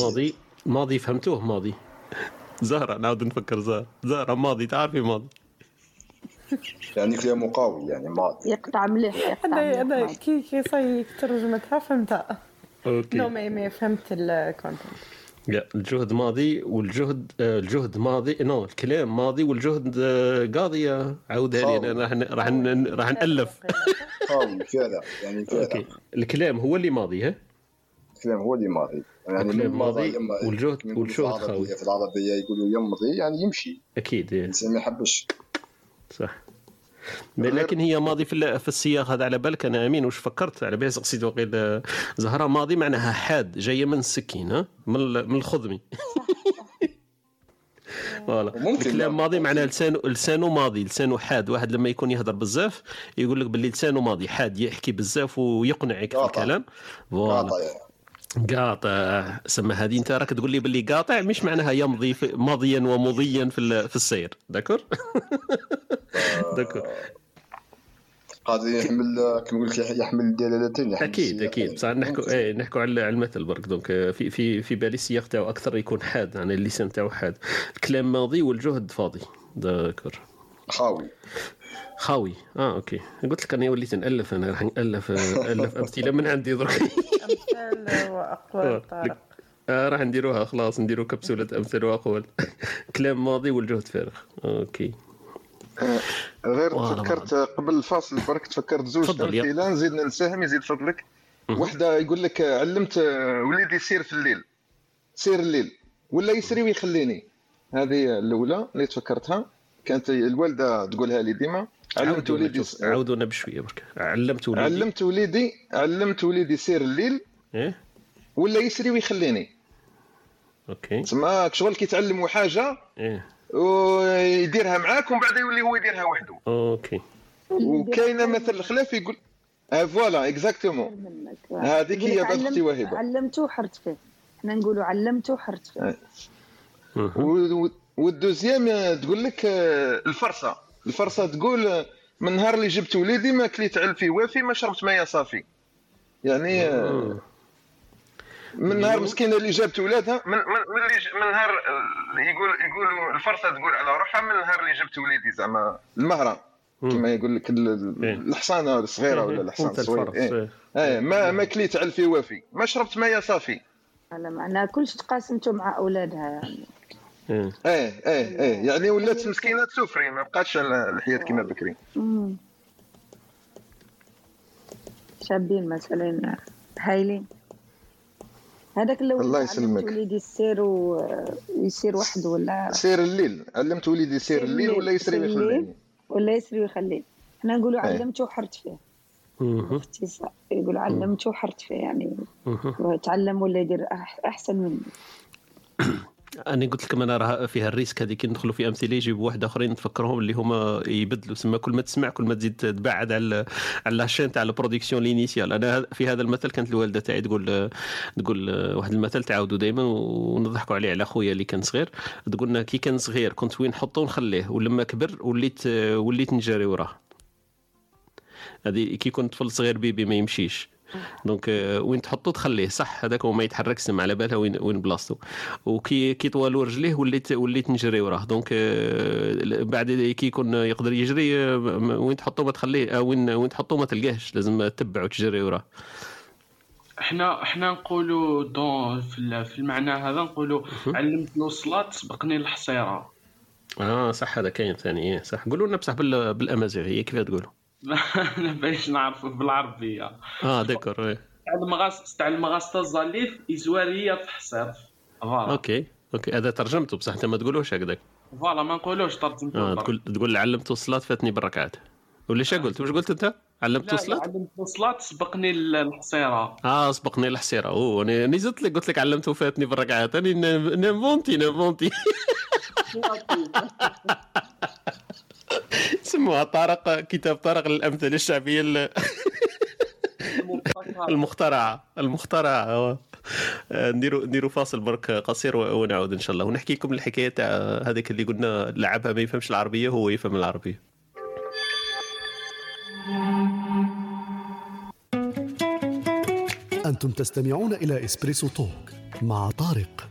ماضي ماضي فهمتوه ماضي. زهرة نعاود نفكر زهرة. زهرة ماضي تعرفي ماضي. يعني كلامه قوي يعني ماضي. يقطع مليح يقطع أنا أنا مليح كي كي صاي ترجمتها فهمتها. OK. non mais mais فهمت ال content لا الجهد ماضي والجهد آه، الجهد ماضي non الكلام ماضي والجهد قاضي آه، عاودها لي أنا راح راح راح نألف. فعلا يعني OK. الكلام هو اللي ماضي ها؟ الكلام هو اللي ماضي. يعني الكلام ماضي والجهد والجهد في العربية- خاوي في العربيه يقولوا يمضي يعني يمشي. أكيد إيه. الانسان ما يحبش. صح. لكن هي ماضي في ال- في السياق هذا على بالك؟ أنا أمين وش فكرت على بالي قصيت وقيل آه، زهره ماضي معناها حاد جاية من السكين ها من ال- من الخضمي voilà. ممكن الكلام لا. ماضي معناه لسانه لسانه ماضي لسانه حاد. واحد لما يكون يهضر بزاف يقول لك باللي لسانه ماضي حاد يحكي بزاف ويقنعك في. الكلام. voilà. قاطع سما هذه. انت راك تقول لي باللي قاطع مش معناها يمضي في ماضيا ومضيا في في السير. d'accord؟ d'accord. قادر يحمل كما قلت لك يحمل الدلالتين يحمل أكيد. أكيد. بصح نحكوا إيه نحكوا على المثل برك. donc في في في بالي السياق تاعو أكثر يكون حاد يعني اللسان تاعو حاد. الكلام ماضي والجهد فاضي. d'accord. خاوي. خاوي. آه OK. قلت لك أنا وليت نألف أنا راح نألف آه، ألف أمثلة. من عندي درك امثال وأقوال طارق. آه راح نديروها. خلاص نديروا كبسولة أمثال وأقوال. كلام ماضي والجهد فارغ. OK. غير والله تفكرت قبل الفاصل برك تفكرت زوج تفضل، يا. أمثلة. نزيد نساهم يزيد فضلك. وحدة يقول لك علمت وليدي يسير في الليل. سير الليل. ولا يسري ويخليني. هذه الأولى اللي تفكرتها. كانت الوالدة تقولها لي ديما. علمت وليدي عاودونا بشوية برك. علمت وليدي. علمت وليدي علمت وليدي يسير الليل. إيه؟ ولا يسري ويخليني. OK. تسمى شغل كي تعلموا حاجة إيه. ويديرها معاك ومن بعد يولي هو يديرها وحده. OK. وكاينة مثل الخلاف يقول آه voilà exactement هذيك هي بعد أختي وهبة. علمته وحرت فيه إحنا نقولوا علمته وحرت فيه و- وال deuxième تقول لك آه، الفرصة. الفرصة تقول من نهار اللي جبت وليدي ما كليت علفي وافي ما شربت ماء صافي. يعني من نهار مسكينة اللي جابت ولادها من من من, اللي من نهار يقول يقولوا الفرصة تقول على روحها من نهار اللي جبت وليدي زعما المهرة. كما يقول لك ال- ال- الحصانة الصغيرة ولا الحصان الصغير. إيه. إيه. ما ما كليت علفي وافي ما شربت ماء صافي. على معناها كلش تقاسمته مع أولادها يعني. إيه. إيه إيه يعني ولات مسكينه تسوفري ما بقاتش الحياة كما بكري. شابين مثلا هايلين. هذاك اللي الله علمت يسلمك. وليدي السير و- ويسير وحده ولا؟ سير الليل. علمت وليدي يسير الليل ولا يسري ويخليني؟ الليل ولا يسري ويخليه إحنا نقولوا أي. علمته وحرت فيه اختصار يقولوا علمته وحرت فيه يعني تعلم ولا يدير أحسن مني. أنا قلت لكم أنا راه فيها ال risque هذيك ندخلوا في أمثلة يجيبوا واحد آخرين تفكرهم اللي هما يبدلوا. سما كل ما تسمع كل ما تزيد تبعد على على la chaîne تاع ال production l'initiale أنا في هذا المثل كانت الوالدة تاعي تقول تقول واحد المثل تعاودوا دائما ونضحكوا عليه على خويا اللي كان صغير. تقول لنا كي كان صغير كنت وين نحطه ونخليه ولما كبر وليت وليت نجري وراه. هذه كي كنت طفل صغير bébé ما يمشيش. donc آه، وين تحطه تخليه صح هذاك هو ما يتحركش سمع على بالها وين وين بلاصتو. وكي كي طوالوا رجليه وليت وليت نجري وراه donc آه، بعد كي يكون يقدر يجري آه، وين تحطه ما تخليه وين وين تحطه ما تلقاهش. لازم تتبع وتجري وراه إحنا إحنا نقولوا دون في ال- في المعنى هذا نقولوا علمتني الصلاة سبقني الحصيرة آه صح هذا كاين ثاني. إيه، صح. قولوا لنا بصح بال- بالامازيغيه كيف تقولوا باش نعرفوا بالعربية. آه داكور إيه. تاع المغاس تاع المغاس الزليف إزوارية تحصير voilà. OK OK. هذا ترجمته بصح أنت ما تقولوش هكذاك. voilà ما نقولوش ترجمته برك. تقول تقول علمت الصلاه فاتني بالركعات. ولا شا قلت؟ واش قلت أنت؟ علمت لا لا الصلاه علمت الصلاة سبقني ال- الحصيرة. آه سبقني الحصيرة. أوه أنا زدت لك قلت لك علمته فاتني بالركعات. أنا ن- ن invente ن invente سموها طارق كتاب طارق للأمثلة الشعبية ال- المخترعه المخترعه نديروا نديروا فاصل برك قصير ونعود إن شاء الله. ونحكي لكم الحكاية تاع هذيك اللي قلنا لعبها ما يفهمش العربية هو يفهم العربية. أنتم تستمعون إلى إسبريسو توك مع طارق.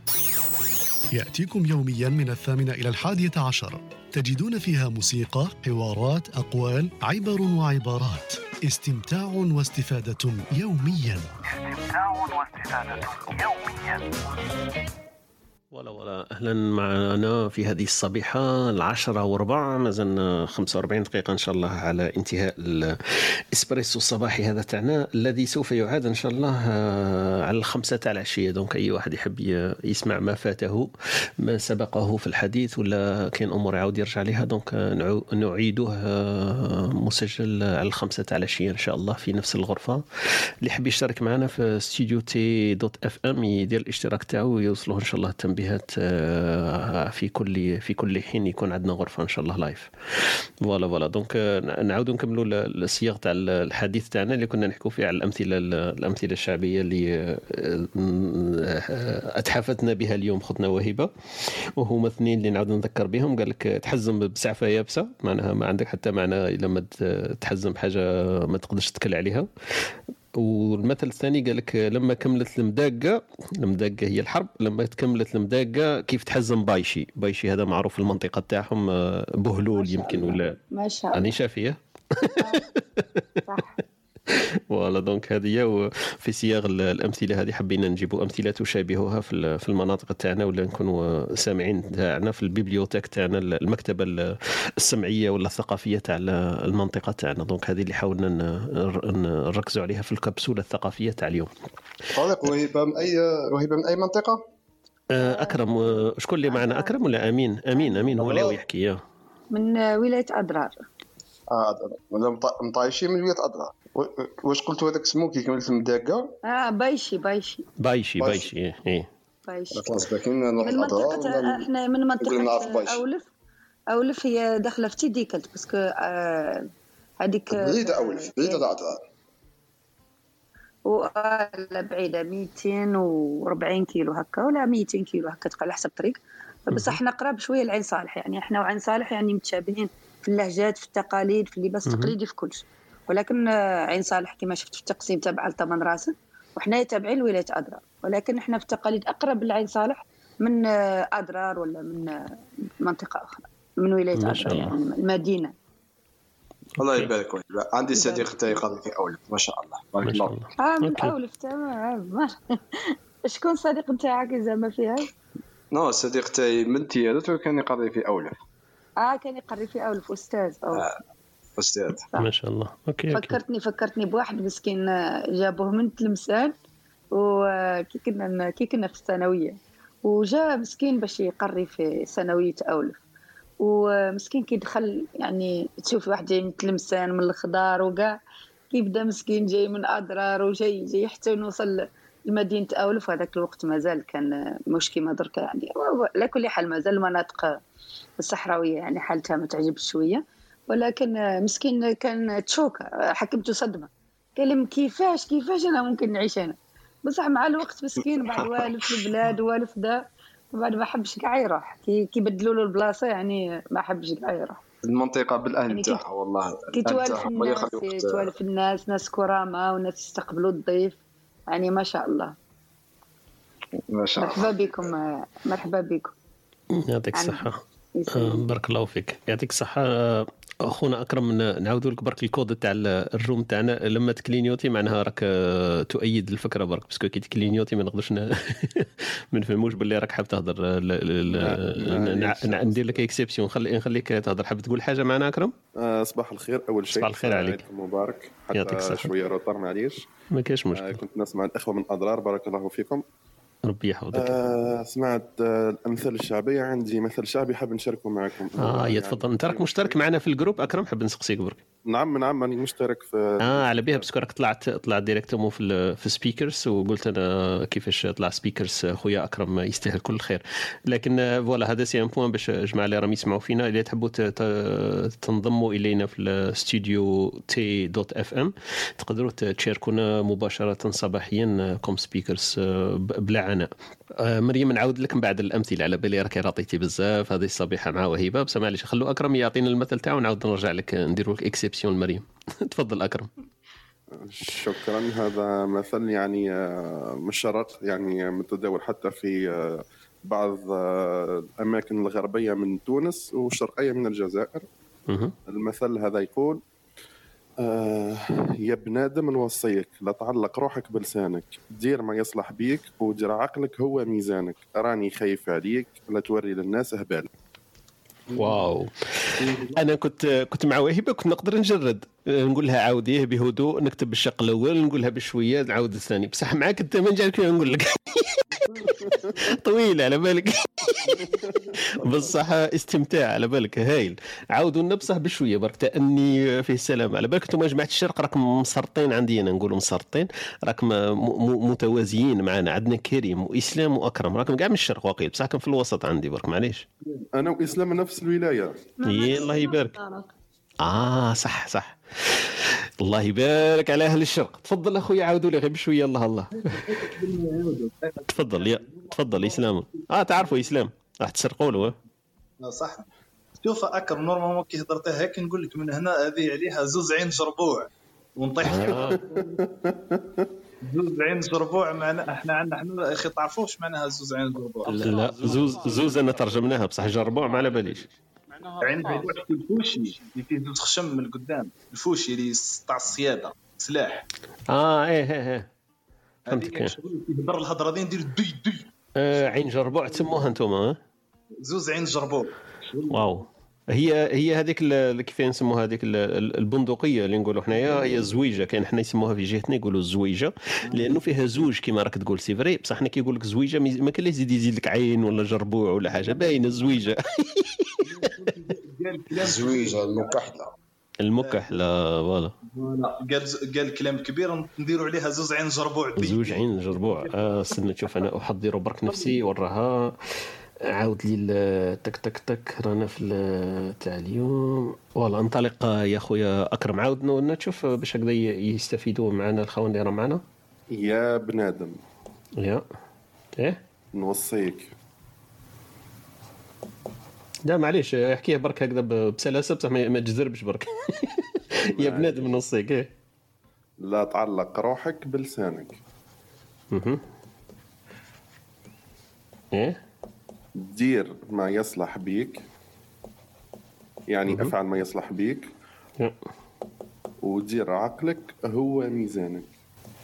يأتيكم يوميا من الثامنة إلى الحادية عشر. تجدون فيها موسيقى، حوارات، أقوال، عبر وعبارات. استمتاع واستفادة يوميا. استمتاع واستفادة يوميا. ولا ولا. أهلا معنا في هذه الصبيحة العشرة وربع. ما زلنا 45 دقيقة إن شاء الله على انتهاء الإسبريسو الصباحي هذا تاعنا الذي سوف يعاد إن شاء الله آه، على الخمسة تاع العشية. donc أي واحد يحب يسمع ما فاته ما سبقه في الحديث ولا كاين أمور يعاود يرجع لها donc آه، نعيده آه، مسجل على الخمسة تاع العشية إن شاء الله في نفس الغرفة. اللي يحب يشترك معنا في Studio T dot FM يدير الاشتراك تاعو ويوصله إن شاء الله التنبيهات آه، في كل في كل حين يكون عندنا غرفة إن شاء الله live voilà voilà. donc نعاودوا نكملوا ال- الصياغ تاع ال- الحديث تاعنا اللي كنا نحكوا فيه على الأمثلة الأمثلة الشعبية اللي آه، أتحفتنا بها اليوم خطنا وهبه وهما اثنين اللي نعاود نذكر بهم. قال لك تحزم بسعفة يابسة. معناها ما عندك حتى معنى إلا ما تحزم بحاجة ما تقدرش تكل عليها. والمثل الثاني قال لك لما كملت المداقة المداقة هي الحرب لما كملت المداقة كيف تحزم بايشي؟ بايشي هذا معروف في المنطقة تاعهم آه، بهلول يمكن ولا ما شاء الله. أنا شافية voilà donc هذه هي وفي ال- الأمثلة هذه حبينا نجيبوا أمثلة تشابهها في ال- في المناطق تاعنا ولا نكونوا سامعين تاعنا في ال bibliothèque تاعنا المكتبة ال- السمعية ولا الثقافية تاع ال- المنطقة تاعنا. donc هذه اللي حاولنا نركزوا عليها في الكبسولة الثقافية تاع اليوم. طارق وهبه من اي وهبه من أي منطقة؟ آه، أكرم آه، شكون اللي معنا؟ أكرم ولا أمين؟ أمين أمين هو اللي هو يحكي يا من ولاية ادرار آه أدرار. ولا مط- مطايشي من ولاية ادرار واش قلتوا هذاك سمو كي كملت المداقه آه بايشي بايشي. بايشي بايشي. إيه، إيه. بايشي. خلاص باكين نروح من منطقة ولا إحنا من بايشي. أولف. أولف هي داخلة في تيدي كلت باسكو آه، هذيك بعيده أولف بعيده ولا بعيدة 240 كيلو هكا ولا 200 كيلو هكا تقال على حسب الطريق. بس إحنا قراب شوية لعين صالح يعني إحنا وعين صالح يعني متشابهين في اللهجات في التقاليد في اللباس. التقليدي في كلش ولكن آه، عين صالح كما شفت في التقسيم تابعه لثمن راسه وحنايا تابعين لولاية اضرار ولكن إحنا في التقاليد أقرب لعين صالح من آه، اضرار ولا من آه، منطقة أخرى من ولاية الله. يعني المدينة الله يبارك فيك عندي صديق تاعي قاضي في اولى ما شاء الله بارك الله فيك. آه من. اولف تمام ما- شكون صديق نتاعك زعما فيها؟ نو صديق تاعي من تيادت وكان يقضي في اولى آه كان يقري في اولف أستاذ أولف. أستاذ ما شاء الله. OK فكرتني فكرتني بواحد مسكين جابوه من تلمسان وكي كنا كي كنا في الثانوية. وجا مسكين باش يقري في ثانوية أولف. ومسكين كي دخل يعني تشوف واحد جاي من تلمسان من الخضار وكاع كي بدا مسكين جاي من أدرار وجاي جاي حتى نوصل لمدينة أولف. هذاك الوقت مازال كان مش كيما دركا يعني. على كل حال مازال المناطق الصحراويه يعني حالتها ما تعجبش شوية. ولكن مسكين كان تشوك حكمته صدمة. قال لهم كيفاش كيفاش أنا ممكن نعيش أنا؟ بصح مع الوقت مسكين بعد والف البلاد والف دا بعد ما حبش كاع يروح. كي كي بدلوا له البلاصة يعني ما حبش كاع يروح. المنطقة بالأهل يعني نتاعها والله. كي توالف الناس توالف الناس ناس كرامة وناس يستقبلوا الضيف يعني ما شاء الله. ما شاء الله. مرحبا بكم مرحبا بكم. يعطيك يسلمك. آه، بارك الله فيك. يعطيك الصحة. آه، أخونا أكرم ن- نعاودوا لك برك الكود تاع ال- ال room تاعنا. لما تكلينيوتي معناها راك آه، تؤيد الفكرة برك parce que كي تكلينيوتي ما نقدرش ما نفهموش باللي راك حاب تهضر ندير لك exception خلي نخليك تهضر. حاب تقول حاجة معنا أكرم؟ آه، صباح الخير. أول شيء صباح الخير عليك. مبارك. يعطيك حتى الصحة. شوية retard معليش. ما كاينش آه، مشكل كنت نسمع الأخوة من أدرار. بارك الله فيكم. ربي يحفظك. آه سمعت آه الأمثال الشعبية. عندي مثل شعبي حاب نشاركه معكم. آه يا تفضل. أنت راك مشترك معنا في ال group؟ أكرم حاب نسقسيك برك. نعم نعم راني مشترك في آه على بها parce que راك طلعت طلعت directement في ال- في speakers وقلت أنا كيفاش طلع speaker خويا أكرم يستاهل كل الخير لكن آه، voilà هذا c'est un point باش الجماعه اللي راهم يسمعوا فينا اللي تحبوا ت- تنضموا إلينا في ال Studio T dot FM تقدروا تشاركونا مباشرة صباحيا comme speakers بلا عناء آه، مريم نعاود لك من بعد الأمثلة على بالي. راك عطيتي بزاف. هذه الصبيحة مع وهبه بس معليش خلوا أكرم يعطينا المثل تاعو. ونعاود نرجع لك. نديروا لك exception مريم. تفضل أكرم. شكرا. هذا مثل يعني آه، مشرق يعني متداول حتى في آه، بعض الأماكن الغربية من تونس والشرقيه من الجزائر. المثل هذا يقول آه يا بنادم نوصيك لا تعلق روحك بلسانك. دير ما يصلح بيك ودير عقلك هو ميزانك. راني خايف عليك لا توري للناس هبال واو. أنا كنت كنت مع وهبه كنت نقدر نجرد. نقول لها عاوديه بهدوء نكتب الشق الأول نقولها بشوية نعاود الثاني. بصح معاك أنت ما نجاك نقول لك. طويلة على بالك. بصح استمتاع على بالك هايل. عاودوا لنا بصح بشوية برك تاني فيه السلام. على بالك أنتم جماعة الشرق راكم مسرطين عندي أنا نقولوا مسرطين. راكم متوازيين معنا. عندنا كريم وإسلام وأكرم. راكم كاع من الشرق واقيل بصح راكم في الوسط عندي برك معليش. أنا وإسلام نفس الولايه يا الله يبارك. آه صح صح. الله يبارك على أهل الشرق. تفضل اخويا عاودوا لي غير بشويه الله الله. تفضل يا تفضل إسلام. آه تعرفوا إسلام. راح تسرقوا له لا صح. شوف أكرم normalement كي هضرتها هيك نقول لك من هنا هذه عليها زوز عين جربوع ونطيح. آه. زوز عين جربوع معنا إحنا عندنا إحنا أخي تعرفوش معناها زوز عين جربوع لا زوز زوز أنا ترجمناها بصح جربوع ما على باليش. عين واحد ال fusil اللي فيه زوز خشم من القدام. ال fusil اللي تاع الصيادة سلاح. آه إيه إيه إيه. فهمتك إيه. يهضر الهضرة دي ندير دي دي آه عين جربوع تسموها أنتم ها زوز عين جربوع. Waouh. هي هي هذيك ال- كيف نسموها هذيك ال- ال- البندقية اللي نقولوا حنايا هي الزويجه كاين حنا يسموها في جهتنا يقولوا الزويجه لأنه فيها زوج كما راك تقول c'est vrai؟ بصح حنا كيقول لك زويجه ما كان لا يزيد يزيد لك عين ولا جربوع ولا حاجة. باينة الزويجه زويجة المكحلة. المكحلة voilà. voilà. قال قال كلام كبير نديروا عليها زوز عين جربوع. زوج عين جربوع. آه استنى تشوف أنا احضر برك نفسي وراها عاود لي تك تك تك رانا في تاع اليوم. voilà انطلق يا خويا أكرم. عاود نو- تشوف باش هكذا يستفيدوا معنا الخوان اللي راهم معنا. يا بنادم. يا. إيه؟ نوصيك. لا معليش احكيه برك هكذا بسلاسة بصح ما تجزربش برك. يا بنادم نصيك إيه. لا تعلق روحك بلسانك. مهم. إيه؟ دير ما يصلح بيك. يعني أفعل ما يصلح بيك. ودير عقلك هو ميزانك.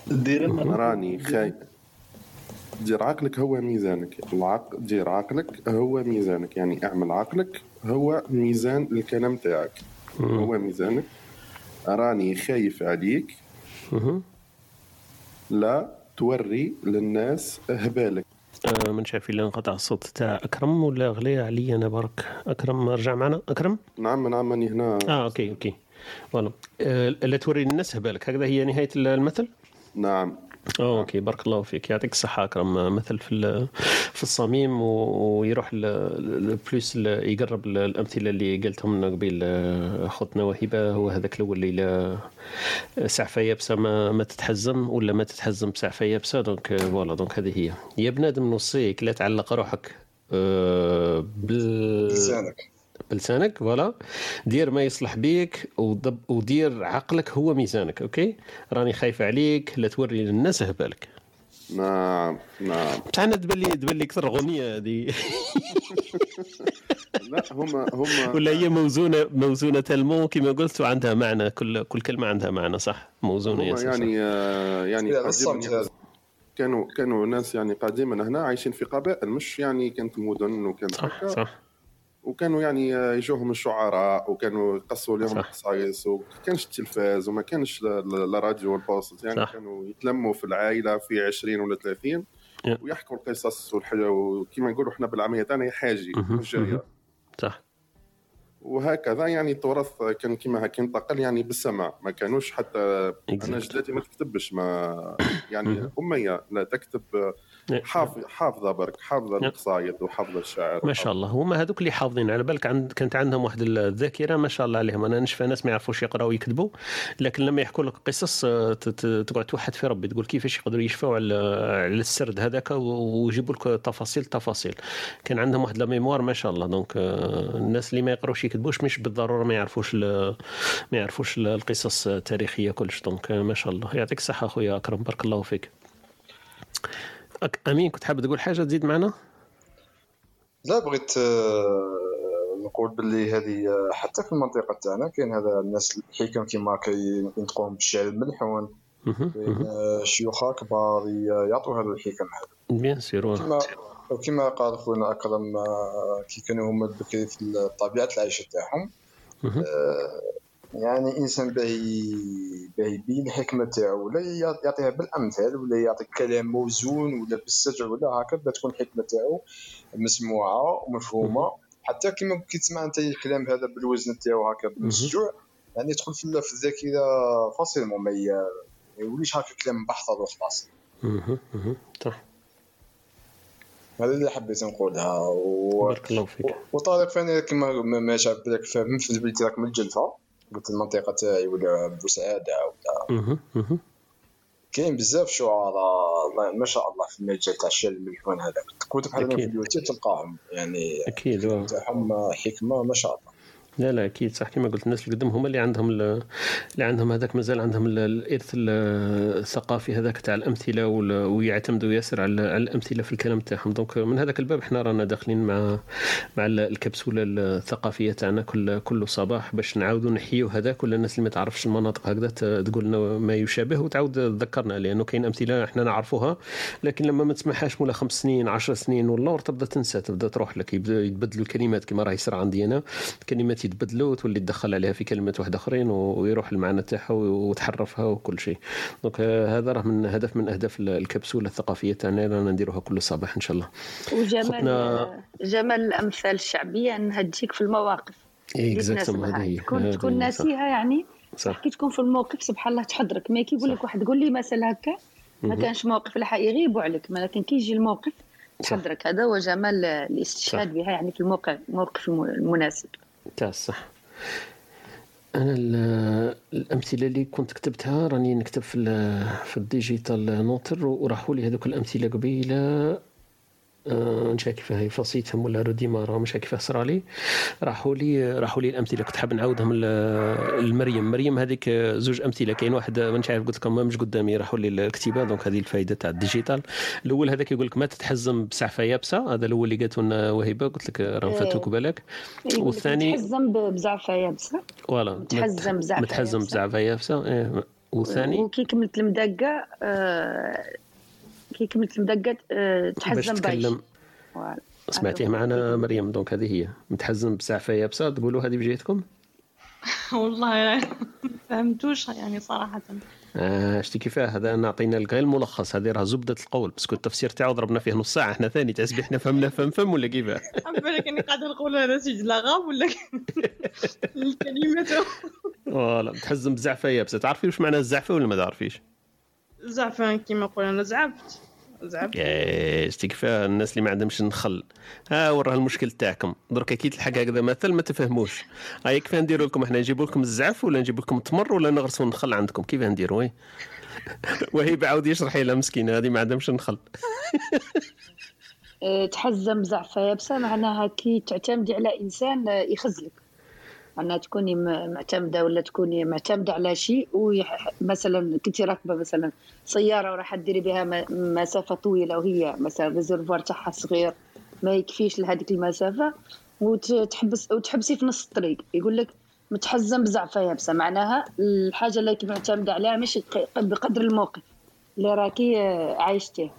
دير راني خاي دير عقلك هو ميزانك. العق... دير عقلك هو ميزانك. يعني اعمل عقلك هو ميزان الكلام تاعك. هو ميزانك. راني خايف عليك. لا توري للناس هبالك. آه من شايف اللي انقطع الصوت تاع أكرم ولا غلي علي أنا برك أكرم رجع معنا؟ أكرم؟ نعم نعم أني هنا. آه OK OK. voilà آه لا توري للناس هبالك هكذا هي نهاية المثل؟ نعم. OK بارك الله فيك. يعطيك الصحة أكرم. مثل في في الصميم ويروح plus يقرب الأمثلة اللي قلتهم قبيل آه، اخوتنا وهبه هو هذاك الأول اللي لا- سعفة يابسة ما, ما تتحزم ولا ما تتحزم بسعفه يابسة. donc آه، voilà donc هذه هي. يا بنادم نوصيك لا تعلق روحك. آه، بال لسانك. بلسانك voilà. دير ما يصلح بيك ودب ودير عقلك هو ميزانك OK؟ راني خايف عليك لا توري للناس هبالك نعم نعم بصح أنا تبان لي تبان لي أكثر اغنيه هذه. لا هما هما ولا هي موزونه موزونة تلمو كما قلت وعندها معنى كل كل كلمة عندها معنى صح؟ موزونة يا صح يعني آه، يعني. كانوا كانوا ناس يعني قديما هنا عايشين في قبائل مش يعني كانت مدن وكانت صح. صح. وكانوا يعني يجوهم الشعراء وكانوا يقصوا لهم قصايص وما كانش التلفاز وما كانش لا- لا لا راديو والبوست يعني صح. كانوا يتلموا في العائلة في 20 ولا 30 يا. ويحكوا القصص والحاجة وكما نقولوا إحنا بالعامية تاعنا حاجي جاية. صح وهكذا يعني التراث كان كما هكا ينتقل يعني بالسمع ما كانوش حتى أنا جداتي ما تكتبش ما يعني أمية لا تكتب حافظ حافظه برك حافظه القصايد وحافظه الشعر. ما شاء الله. هما هذوك اللي حافظين. على بالك عند كانت عندهم واحد الذاكرة ما شاء الله عليهم. أنا نشفى ناس ما يعرفوش يقراوا ويكتبوا لكن لما يحكوا لك قصص آه، تقعد توحد في ربي تقول كيفاش يقدروا يشفوا على على السرد هذاك ويجيبوا لك تفاصيل تفاصيل. كان عندهم واحد la mémoire ما شاء الله. donc آه، الناس اللي ما يقراوش يكتبوش مش بالضرورة ما يعرفوش ما يعرفوش ال- القصص التاريخية كلش. donc آه، ما شاء الله. يعطيك الصحة أخويا أكرم. بارك الله فيك. أمين كنت حاب تقول حاجة؟ تزيد معنا؟ لا بغيت آه، نقول باللي هذه آه، حتى في المنطقة تاعنا كاين هذا الناس الحكم كيما كينطقوهم بالشعر الملحون. آه، شيوخ كبار يعطوا هذا الحكم هذا. بيان سير كما وكما قال خونا اكرم كي كانوا هما بكري في طبيعة العيشه تاعهم يعني إنسان باهي باهي يبين الحكمة تاعو ولا يع- يعطيها بالأمثال ولا يعطي كلام موزون ولا بالسجع ولا هكا تكون الحكمة تاعو مسموعة ومفهومة. حتى كيما كي تسمع أنت الكلام هذا بالوزن تاعو هكا بالسجوع يعني يدخل في الذاكرة فاصيلمون ما يوليش هكا كلام محفظ وخلاص. صح. هذا اللي حبيت نقولها و... بارك الله فيك. وطارق فانا كما ما شعب بالك فاهم في بلدي راك من الجلفه قلت المنطقة تاعي ولا بوسعادة ولا. كاين بزاف شعراء ما شاء الله في المجال تاع الشعر الملحون هذاك كنت بحال. في اليوتيوب تلقاهم يعني أكيد. تاعهم حكمة ما شاء الله لا لا أكيد صح. كما قلت الناس اللي قدام هما اللي عندهم ال- اللي عندهم هذاك مازال عندهم ال- الإرث ال- الثقافي هذاك تاع الأمثلة ويعتمدوا ياسر على الأمثلة في الكلام تاعهم. دونك من هذاك الباب إحنا رانا داخلين مع مع ال- الكبسولة الثقافية تاعنا كل كل صباح باش نعاودوا نحيوا هذاك ولا الناس اللي ما تعرفش المناطق هكذا تقول لنا ما يشابه وتعاود تذكرنا لأنه كاين أمثلة إحنا نعرفوها لكن لما ما تسمعهاش مولا خمس سنين عشر سنين والله تبدا تنسى تبدا تروح لك يبدا يتبدلوا الكلمات كما راه يصير عندي أنا. كلمات يتبدلوا وتولي تدخل عليها في كلمات واحد أخرين ويروح المعنى تاعها وتحرفها وكل شيء. donc هذا راه من هدف من أهداف ال- الكبسولة الثقافية تاعنا. رانا نديروها كل صباح إن شاء الله. وجمال خطنا- جمال الأمثال الشعبية إنها تجيك في المواقف. exactement تناسبها. هذه هي. تكون. ناسيها يعني صح. كي تكون في الموقف سبحان الله تحضرك. ما كي يقول لك واحد قول لي مثل هكا. ما. كانش موقف الحق يغيبوا عليك. لكن كي يجي الموقف تحضرك. هذا هو جمال الاستشهاد بها يعني في الموقع الموقف الم- المناسب. تاع صح. أنا ال- الأمثلة اللي كنت كتبتها راني نكتب في في ال digital noter وراحوا لي هذوك الأمثلة قبيلة. مش عارف كيفاه فاسيتهم ولا redémarra مش عارف كيفاه صرا لي راحوا لي راحوا لي الأمثلة. كنت حاب نعاودهم لمريم. مريم هذيك زوج أمثلة. كاين واحد مانيش عارف قلت لكم مش قدامي. راحوا لي الكتيبة. donc هذه الفائده تاع ال digital. الأول هذاك يقول لك ما تتحزم بسعفة يابسة. هذا الأول اللي قالته لنا وهيبة. قلت لك راه إيه. فاتوك بالك. والثاني متحزم ب- بزعفة يابسة. voilà. متحزم بزعفة متحزم. بزعفة يابسة. إيه. والثاني وكي كملت المدقه آه، كي كملت المدقة آه، باش تكلم. فوالا. سمعتيه معنا مريم donc هذه هي. متحزم بزعفه يابسه تقولوا هذه بجهتكم والله ما فهمتوش يعني صراحة. آه شتي كيفاه؟ هذا نعطينا لك غير الملخص. هذه راه زبدة القول parce que التفسير تاعو ضربنا فيه نص ساعة. إحنا ثاني تحسبي إحنا فهمنا فهم فهم ولا كيفاه؟ بالك اني قاعدة نقول هذا سجل لغاب ولا الكلمة. voilà متحزم بزعفة يابسه تعرفي واش معنى الزعفة ولا ما تعرفيش؟ زعفان كيما نقول أنا زعفت زعفت. يا شتي كيفاه الناس اللي ما عندهمش النخل ها وراه المشكل تاعكم. درك كي تلحق هكذا مثل ما تفهموش. هاي كيفاه نديروا لكم؟ إحنا نجيبوا لكم الزعف ولا نجيب لكم التمر ولا نغرسوا النخل عندكم؟ كيفاه نديروا oui. وهي عاود يشرح لها مسكينة هذه ما عندهمش النخل آه، تحزم بزعفه يابسه معناها كي تعتمدي على إنسان آه، يخزلك. معناها تكوني معتمدة ولا تكوني معتمدة على شيء ويح... مثلا كنتي راكبة مثلا سيارة وراح ديري بها مسافة طويلة وهي مثلا ال réservoir تاعها صغير ما يكفيش لهذيك المسافة وتحبس وتحبسي في نص الطريق. يقول لك متحزم بزعفة يابسة. معناها الحاجة اللي معتمدة عليها مش بقدر الموقف اللي راكي عايشتيه.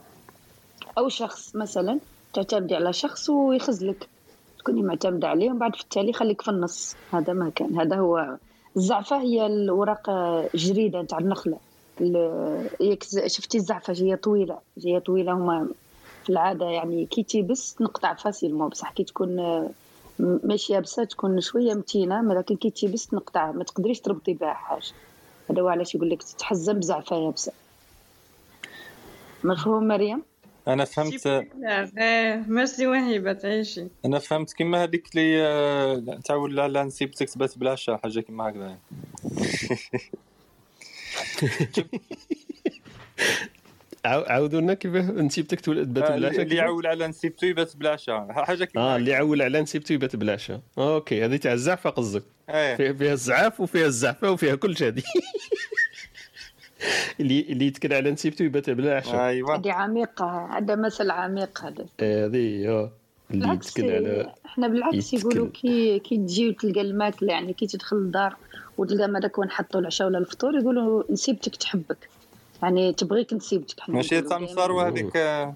أو شخص مثلا تعتمدي على شخص ويخزلك. تكوني معتمدة عليه ومن بعد في التالي خليك في النص. هذا ما كان. هذا هو الزعفة هي الورق جريدة تاع النخلة. ال- ياك ز- شفتي الزعفة؟ هي طويلة. هي طويلة هما في العادة يعني كي تيبس تنقطع facilement. بصح كي تكون ماشي يابسة تكون شوية متينة لكن كي تيبس تنقطع. ما تقدريش تربطي بها حاجة. هذا هو علاش يقول لك تتحزم بزعفة يابسة. مفهوم مريم؟ أنا فهمت لا ميرسي وهبة تعيشي. أنا فهمت كيما هذيك اللي آه، تاع ولا لا نسيبتك تبات بلا عشا حاجة كيما هكذا. عاو- عاودوا لنا كيفاه نسيبتك تولد بات آه، بلا عشا اللي يعول على نسيبتو يبات بلاشا حاجة كيما آه اللي يعول على نسيبته يبات بلا عشا OK هذه تاع الزعفة قصدك. فيها, فيها الزعاف وفيها الزعفة وفيها كل شيء هذه. اللي اللي يتكل على نسيبته يبات بلا عشا أيوه. هذه عميقة هذا مثل عميق هذا. هذه آه اللي بالعكس يتكل على إحنا بالعكس. يقولوا كي كي تجي وتلقى الماكلة يعني كي تدخل الدار وتلقى هذاك وين حطوا العشاء ولا الفطور يقولوا نسيبتك تحبك. يعني تبغيك نسيبتك ماشي نقولوا تاع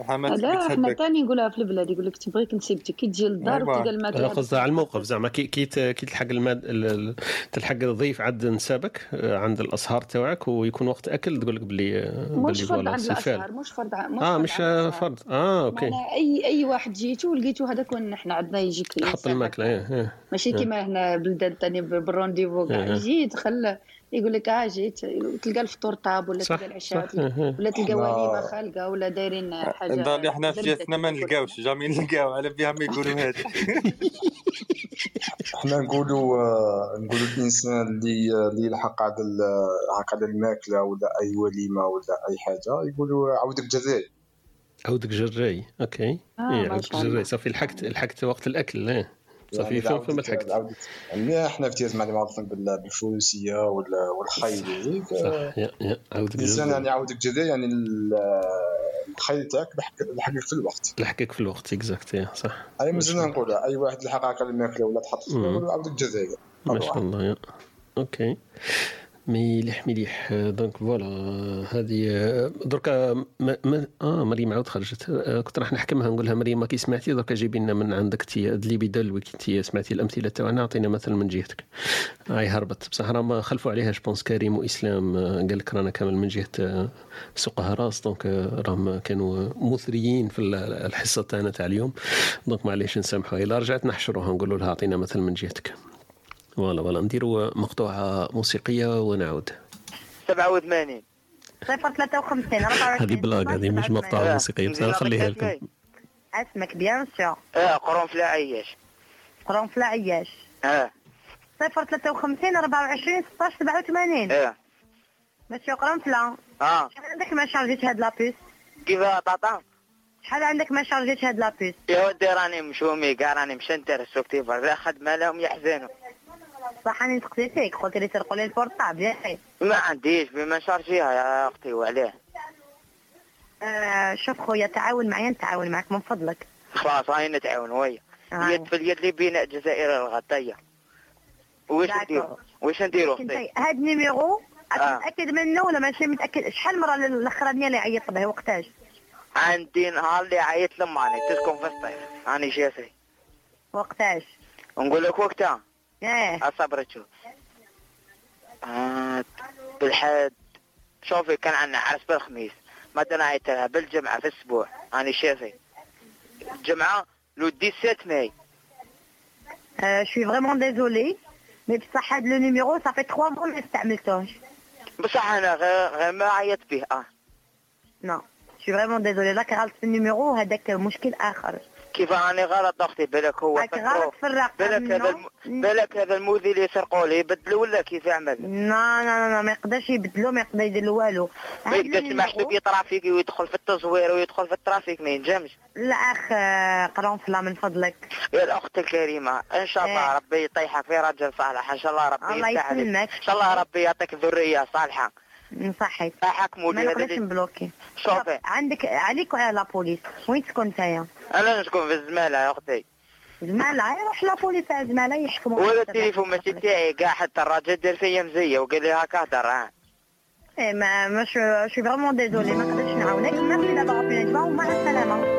آه، لا إحنا تاني نقولها في البلاد يقول لك تبغيك نسيبتك كي تجي للدار. وتلقى الماكلة لا قصدها على الموقف زعما كي كي تلحق الماد ال- ال- تلحق الضيف عند نسابك آه، عند الأصهار تاعك ويكون وقت أكل تقول لك بلي آه، مش فرض voilà عند الأصهار مش فرض ع- مش آه فرض مش آه،. فرض آه OK أي أي واحد جيتو ولقيتو هذاك وين إحنا عندنا يجيك حط الإنسان الماكله. إيه إيه. ماشي إيه. كيما هنا بلدان تانية بال rendez-vous إيه. كاع يجي يدخل يقول لك آه جيت تلقى الفطور طاب ولا تلقى العشاء إيه. ولا تلقى وليمه خالقه ولا دايرين حاجة الدار إحنا في زبدة جهتنا ما نلقاوش jamais نلقاو على بها ما يقولوا هذا إحنا نقولوا آه، نقولوا الإنسان اللي اللي يلحق على ال- هكا على الماكلة ولا أي وليمة ولا أي حاجة يقولوا عاودك جزائي عودك جراي okay. آه، شاء الله. جراي صافي لحقت لحقت وقت الأكل إيه. صافي يعني فين ما لحقت عاودك يعني إحنا في تيزما اللي معروفين بال- بالفروسية والخيل عودك الانسان يعني عاودك جراي يعني ال- الخيل تاعك لحق- لحقك في الوقت. لحقك في الوقت exact صح. هاي مازلنا نقولها أي واحد لحق هكا الماكله ولا تحط في عاودك جراي ما شاء الله يا. okay. مليح مليح. donc voilà هذه دركا آه مريم عاود خرجت. كنت راح نحكمها نقول لها مريم كي سمعتي دركا جيبي لنا من عندك تي دلي بدلوي كي تي سمعتي الأمثلة تاعنا اعطينا مثل من جهتك. هاي هربت. بصح راه ما خلفوا عليها جبونس كريم وإسلام. قال لك رانا كامل من جهة آه، سوق هراس دونك راهم كانوا مثريين في ال- الحصة تاعنا تاع اليوم. دونك معليش نسامحوا الا رجعت نحشروها نقولوا لها أعطينا مثل من جهتك. فوالا فوالا نديروا مقطوعة موسيقية ونعود. 87 صفر 53 24 هذه بلاغ هذه مش مقطوعة موسيقية بس نخليها لكم. أسمك bien sûr. آه قرنفلة عياش. قرنفلة عياش. آه. صفر 53 24 16 87 آه. مسيو قرنفلة آه. شحال عندك ما شارجيت هاد la puce؟ كيف طاطا شحال عندك ما شارجيتش هاد la puce؟ يا ودي راني مشومي كاع راني مشنتر السوكتيفر لا خدمة لهم يحزنوا صح راني فيك قلت لي سرقوا لي ال portable ياك ما عنديش بما شارجيها يا أختي وعليه. آه شوف خويا تعاون معايا نتعاون معك من فضلك. خلاص هاي نتعاون ويا آه. يد في اليد اللي بين الجزائر الغطية وش d'accord. نديرو؟ وش نديرو أختي؟ هاد ال numéro آه. متأكد منه ولا ماشي متأكد؟ شحال مرة الأخرانية اللي عيطت به وقتاش؟ عندي نهار اللي عيط لماني تسكن في الصيف. راني شافي وقتاش؟ نقول لك وقتها. اصبر تشوف آه بالحد. شوفي كان عندنا عرس بالخميس ما عيط لها بالجمعة في الأسبوع. راني شافي الجمعة le 17 mai. Je suis vraiment désolée, mais بصح هاد le numéro ça fait 3 mois ما استعملتوش. بصح أنا غير غير ما عيط به. آه. non je suis vraiment désolée. راك غلط في ال numéro هذاك مشكل آخر. كيف راني غلط أختي بالك هو غلط في الرقم بالك هذا الم... بالك هذا الموذي اللي سرقوا لي يبدلوا ولا كيف يعمل لا لا لا ما يقدرش يبدلو ما يقدر يدير له والو. ما يقدرش ال numéro- محسوب يترافيكي ويدخل في التزوير ويدخل في ال trafic ما ينجمش لا أخ قرنفلة من فضلك. يا الأخت الكريمة إن شاء الله إيه. ربي يطيحك في رجل صالح إن شاء الله ربي الله. يسلمك. إن شاء الله ربي يعطيك ذرية صالحة نصحك. ما نقدرش نبلوكي. شوفي. عندك عليك وعلى la police. وين تكون نتايا؟ أنا نسكن في الزمالة يا أختي. زمالة يروح la police على زمالة يحكموا ولا التليفون ماشي تاعي كاع حتى الراجل دار فيا مزية وقال لي هاك هدر ها. إيه ما ما je suis vraiment désolée ما نقدرش نعاونك. ميرسي دابا ربي ومع السلامة.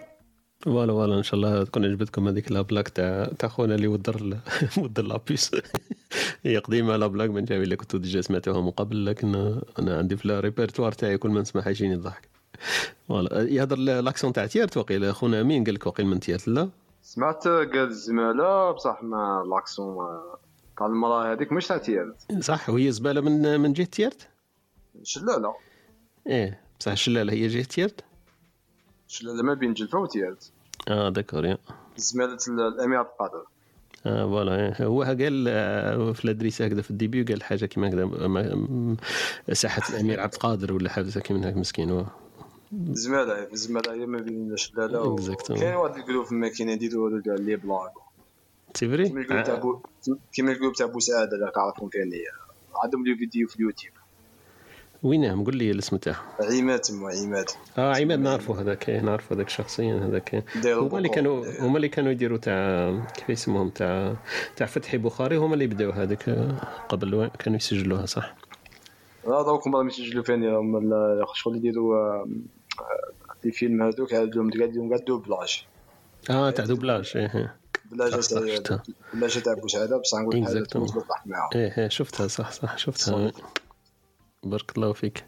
voilà voilà إن شاء الله تكون عجبتكم هذيك la blague تاع تاع خونا اللي ودر ودر la puce هي قديمة la blague من جاوي اللي كنتو déjà سمعتوها من قبل لكن أنا عندي في الريبرتوار تاعي كل ما نسمعها يجيني الضحك. voilà يهضر l'accent تاع تيارت وقيل خونا امين قال لك وقيل من تيارت لا؟ سمعت قال الزمالة بصح ما l'accent تاع المراه هذيك مش تاع تيارت. صح وهي زبالة من من جهة تيارت؟ شلالة. إيه بصح الشلاله هي جهة تيارت؟ شلالة ما بين جلفة وتيارت. آه d'accord يا. زمالة الأمير عبد القادر آه voilà. هو قال آه، في ال adresse هكذا في ال début قال حاجة كيما هكذا ساحة الامير عبد القادر ولا حاجة كيما هكا مسكين هو زمالة زمالة هي ما بين شلالة و-. كاين واحد ال groupe في الماكينة يديروا كاع les blagues c'est vrai كيما ال groupe تاع بو اللي تعرفهم كان هي عندهم les vidéos في اليوتيوب. وينه؟ قول لي الاسم تاعه عماد تما عماد. آه عماد نعرفه هذاك إيه، نعرفه هذاك شخصيا هذاك. هما اللي. كانوا هما اللي كانوا يديروا تاع كيف يسموهم تاع تاع فتحي بخاري هما اللي بداو هذاك آه، قبل كانوا يسجلوها صح؟ لا دوك هما يسجلوا فين هما ال- شغل يديروا آه، آه، les films هذوك عندهم عندهم كاع doublage آه تاع doublage إيه إيه. بلاجة تاع شفتها. بلاجة تاع بوسعادة بصح نقول لك إيه إيه شفتها صح صح شفتها. بارك الله فيك يا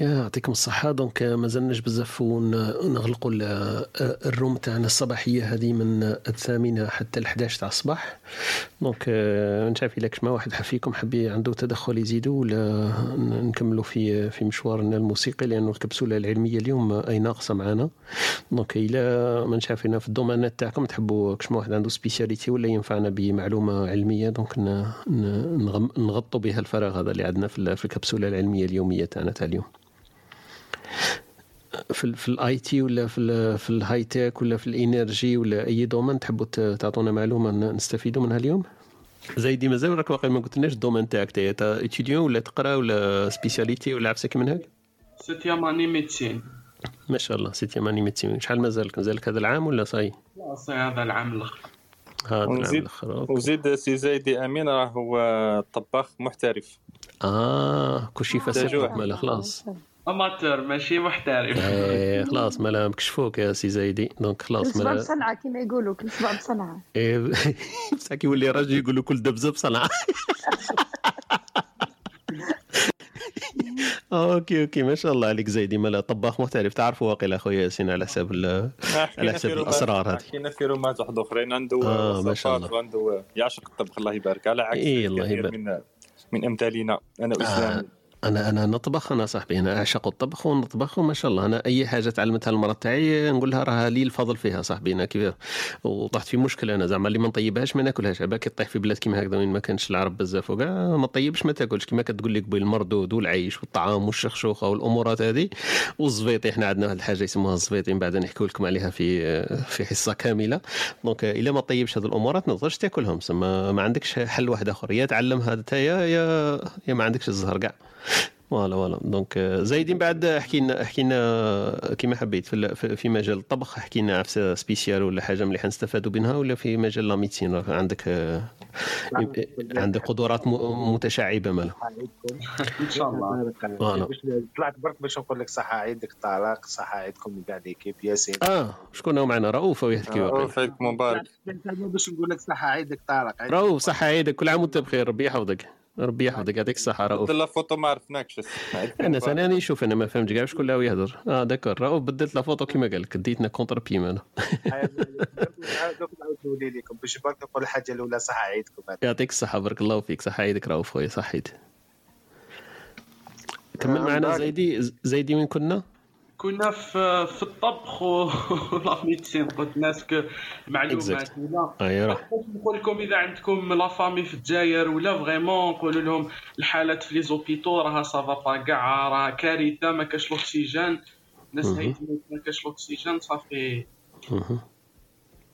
يعطيكم الصحة. donc ما زلناش بزاف ونغلقوا ال- ال room تاعنا الصباحية هذه من الثامنة حتى ال 11 تاع الصباح. donc آه، نشاف إلا كشما واحد فيكم حب عنده تدخل يزيدو ولا نكملوا في في مشوارنا الموسيقي لأنه الكبسولة العلمية اليوم أي ناقصة معنا donc إلا ما نشافينا في الدومانات تاعكم تحبوا كشما واحد عنده spécialité ولا ينفعنا بمعلومة علمية donc نغطوا بها الفراغ هذا اللي عندنا في الكبسولة العلمية اليومية تاعنا تاع اليوم. في ال في ال IT ولا في ال في ال high-tech ولا في ال énergie ولا أي domaine تحبوا ت- تعطونا معلومة نستفيدوا منها اليوم؟ زايدي مازال راك واقع ما قلتلناش ال domaine تاعك تا تا étudiant ولا تقرا ولا spécialité ولا عفسك من هاك؟ sixième année médecine ما شاء الله sixième année médecine شحال مازالك؟ مازالك هذا العام ولا صاي لا صي هذا العام الأخر. هذا العام الأخر. وزيد سي زايدي أمين راه هو طباخ محترف. آه كلشي فاسد خلاص. amateur ماشي محترف إيه خلاص مالا مكشفوك يا سي زايدي donc خلاص مالا بصنعة كما يقولوا كل صباح بصنعة إيه، بصح كي يولي راجل يقول له كل دبزة بصنعة OK OK ما شاء الله عليك زيدي مالا طباخ محترف. تعرفوا واقيلا أخويا ياسين على حساب على حساب الأسرار هذه. حكينا في رومات واحد أخرين. عنده آه، ما شاء وصفات وعنده يعشق الطبخ الله يبارك. على عكس إيه، الله كثير يبارك. من من أمثالنا. أنا اسلامي أنا أنا نطبخ أنا صاحبي أنا أعشق الطبخ ونطبخ وما شاء الله. أنا أي حاجة تعلمتها المراه تاعي نقول لها راه لي الفضل فيها صاحبي. أنا كيف وطحت في مشكلة أنا زعما اللي ما نطيبهاش ما ناكلهاش. عباك كي طيح في بلاد كيما هكذا وين ما كانش العرب بزاف وكاع ما طيبش ما تاكلش. كيما كتقول لك قبيل المردود والعيش والطعام والشخشوخة والأمورات هذه والزفيطي إحنا عندنا واحد الحاجة يسموها الزفيطي من بعد نحكي لكم عليها في في حصة كاملة. donc إلا ما طيبش هذه الأمورات ما تقدرش تاكلهم. سما ما عندكش حل واحد آخر. يا تعلم هذا يا يا يا ما عندكش الزهر كاع. voilà voilà. donc زايدين آه، بعد احكي لنا احكي لنا كيما حبيت في في في مجال الطبخ احكي لنا عفسة spéciale ولا حاجة مليحه نستفادوا منها ولا في مجال la médecine؟ راه عندك آه، عندك قدرات متشعبة مالا. إن شاء الله. voilà. طلعت برك باش نقول لك صحة عيدك طارق صحة عيدكم كاع l'équipe ياسين آه شكون هو معنا؟ رؤوف ويحكي رؤوف مبارك. باش نقول لك صحة عيدك طارق رؤوف صحة عيدك كل عام وأنت بخير. ربي يحفظك. ربي يحفظك يعطيك الصحة رؤوف. بدل la photo ما عرفناكش. أنا ثاني راني نشوف أنا ما فهمتش كاع شكون اللي يهضر آه d'accord رؤوف بدلت la photo كيما قال لك ديتنا contre-pied أنا نولي لكم. باش برك نقول الحاجة الأولى صحة عيدكم يعطيك الصحة بارك الله فيك. صحة عيدك رؤوف خويا صح عيد. كمل معنا زيدي زيدي وين كنا؟ كنا في في الطبخ ولا médecine قلت ناس ك- معلومات. ولا نقول لكم إذا عندكم la famille في الجزائر ولا vraiment نقولوا لهم الحالات في les hôpitaux راها سافا با كاع راه كارثة ما كاش الاكسجين الناس مهم. هاي ما كاش الاكسجين صافي.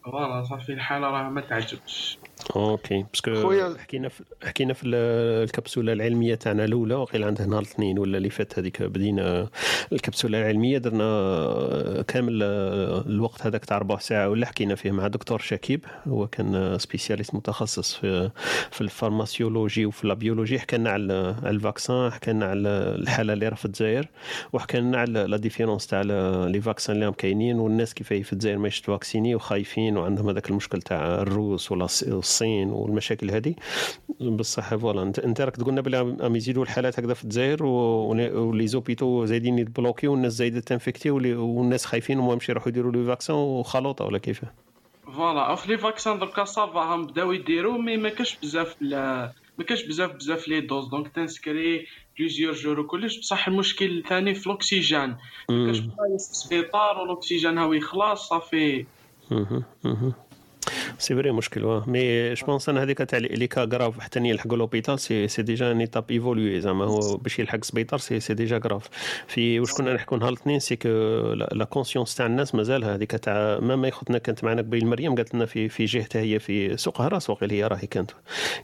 voilà صافي الحالة راه ما تعجبش. OK. parce que خويا- حكينا في حكينا في ال- الكبسولة العلمية تاعنا الأولى وقيل عندها نهار الاثنين ولا اللي فات هذيك بدينا الكبسولة العلمية درنا كامل الوقت هذاك تاع ربع ساعة ولا حكينا فيه مع دكتور شكيب هو كان spécialiste متخصص في في ال pharmacologie وفي ال biologie حكى لنا على ال vaccin حكى لنا على الحالة اللي راه في الجزائر وحكى لنا على la différence تاع les vaccins اللي راهم كاينين والناس كيف في الجزائر ما يتفاكسيني وخايفين وعندهم هذاك المشكل تاع الروس ولا الصين والمشاكل هذه. بصح voilà انت راك تقولنا بلي راهم يزيدوا الحالات هكذا في الجزائر و les hôpitaux زايدين يتبلوكي والناس زايدة تنفكتي والناس خايفين وما يمشي يروحوا يديروا les vaccins وخلوطه ولا كيف؟ voilà في les vaccins دركا ça va هم بداو يديروا mais ما كاش بزاف لا- ما كاش بزاف بزاف les doses. donc تنسكري plusieurs jours وكلش بصح المشكل الثاني في الأكسجين. ما كاش في السبيطار والأكسجين هاو يخلص صافي. c'est vrai مشكل واه. mais je pense أنا هذيك تاع les cas graves حتى يلحقوا l'hôpital c'est c'est déjà une étape évoluée زعما هو باش يلحق السبيطار c'est c'est déjà grave في واش كنا نحكوا نهار الاثنين c'est que la conscience تاع الناس مازال هذيك تاع ما يخطنا كانت معنا قبيل مريم قالت لنا في في جهتها هي في سوق هراس وقيل هي راهي كانت.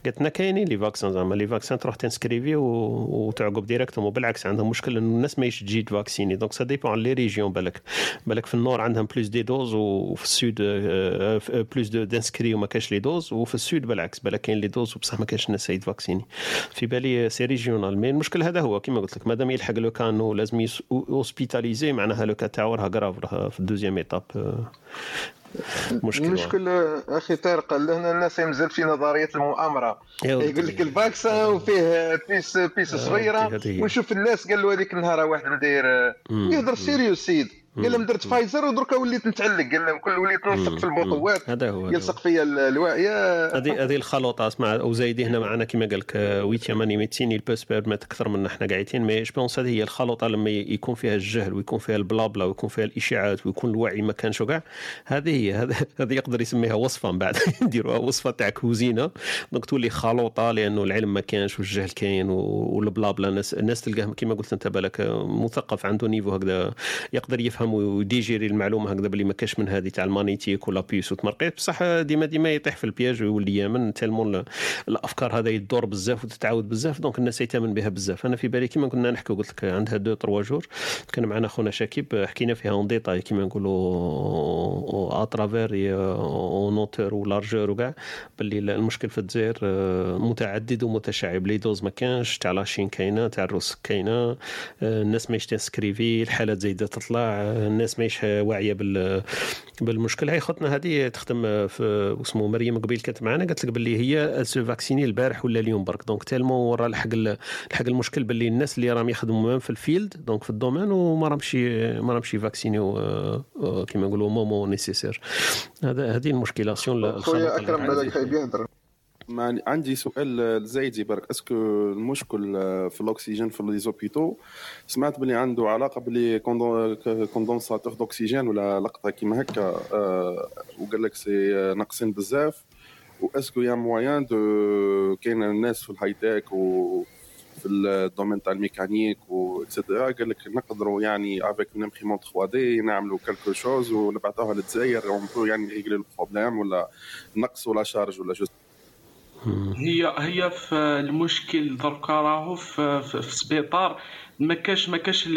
قالت لنا كاينين les vaccins زعما les vaccins تروح تنسكريفي وتعقب directement وبالعكس عندهم مشكل انه الناس ما تجي تفاكسيني. donc ça dépend les régions بالك. بالك في ال nord عندهم plus de doses وفي ال sud آه، plus de d'inscrits وما كاش les doses وفي ال sud بالعكس بالك كاين les doses وبصح ما كاش الناس يتفاكسيني في بالي c'est régional mais المشكل هذا هو كما قلت لك مادام يلحق لو كانو لازم hospitalisé معناها le cas تاعو راه grave في ال deuxième étape مشكل المشكل أخي طارق لهنا الناس مازال في نظريه المؤامرة. يقول لك ال vaccin وفيه puce puce يا صغيرة. ونشوف الناس قال له هذيك النهار واحد مم. يهضر sérieux سيد قال لهم درت فايزر ودركا وليت نتعلق قال لهم كل وليت نلصق في البطوات هذا هو يلصق فيا ال- الواعيه هذه هذه الخلطه أسمع وزايدي هنا معنا كما قال لك و sixième année médecine يلبس بيرمت أكثر من إحنا قاعدين. mais je pense هذه هي الخلطه لما يكون فيها الجهل ويكون فيها ال blabla ويكون فيها الإشاعات ويكون الوعي ما كانش وكاع هذه هي هذا هذه يقدر يسميها وصفة من بعد نديروها وصفة تاع كوزينة. donc تولي خلطه لأنه العلم ما كانش والجهل كاين وال blabla الناس الناس تلقاه كما قلت أنت بالك مثقف عنده niveau هكذا يقدر يفهم ويديجيري المعلومة هكذا بلي ما كاش من هذه تاع ال magnétique ولا puce وتمرقيت. بصح ديما ديما يطيح في ال piège ويولي يامن. tellement ال- الأفكار هذا يدور بزاف وتتعاود بزاف donc الناس يتامن بها بزاف. أنا في بالي كيما كنا نحكي قلت لك عندها deux trois jours. كان معنا خونا شكيب حكينا فيها en détail كيما نقولوا à travers en hauteur و largeur وكاع باللي المشكل في الجزائر متعدد ومتشعب. les doses ما كانش تاع la Chine كاينة تاع الروس كاينة. الناس ما يشتي سكريفي الحالات زايدة تطلع. الناس ماهيش واعية بال بالمشكل. هاي خوتنا هذه تخدم في اسمه مريم قبيل كانت معنا قالت لك باللي هي s'est vaccinée البارح ولا اليوم برك. donc tellement ورا لحق لحق المشكل باللي الناس اللي راهم يخدموا في ال field donc في ال domaine وما راهمش ما راهمش يفاكسينيو كيما نقولوا minimum nécessaire. هذا هذه المشكلة. خويا أكرم بالك خايب يهضر ما عندي سؤال لزايدي برك. est-ce que المشكل في الأكسجين في les hôpitaux سمعت بلي عنده علاقة ب les condensateurs d'oxygène ولا لقطة كيما هكا آه، وقال لك c'est ناقصين بزاف. و est-ce que y a moyen de كاين الناس في ال high-tech و في ال domaine تاع ال mécanique et cetera قال لك نقدروا يعني avec une imprimante 3 D نعملوا quelque chose ونبعثوها للجزائر on يعني régler ال problème ولا نقص ولا charge ولا juste هي هي في المشكل دركا راهو في, في, في سبيطار. ما كاش ما كاش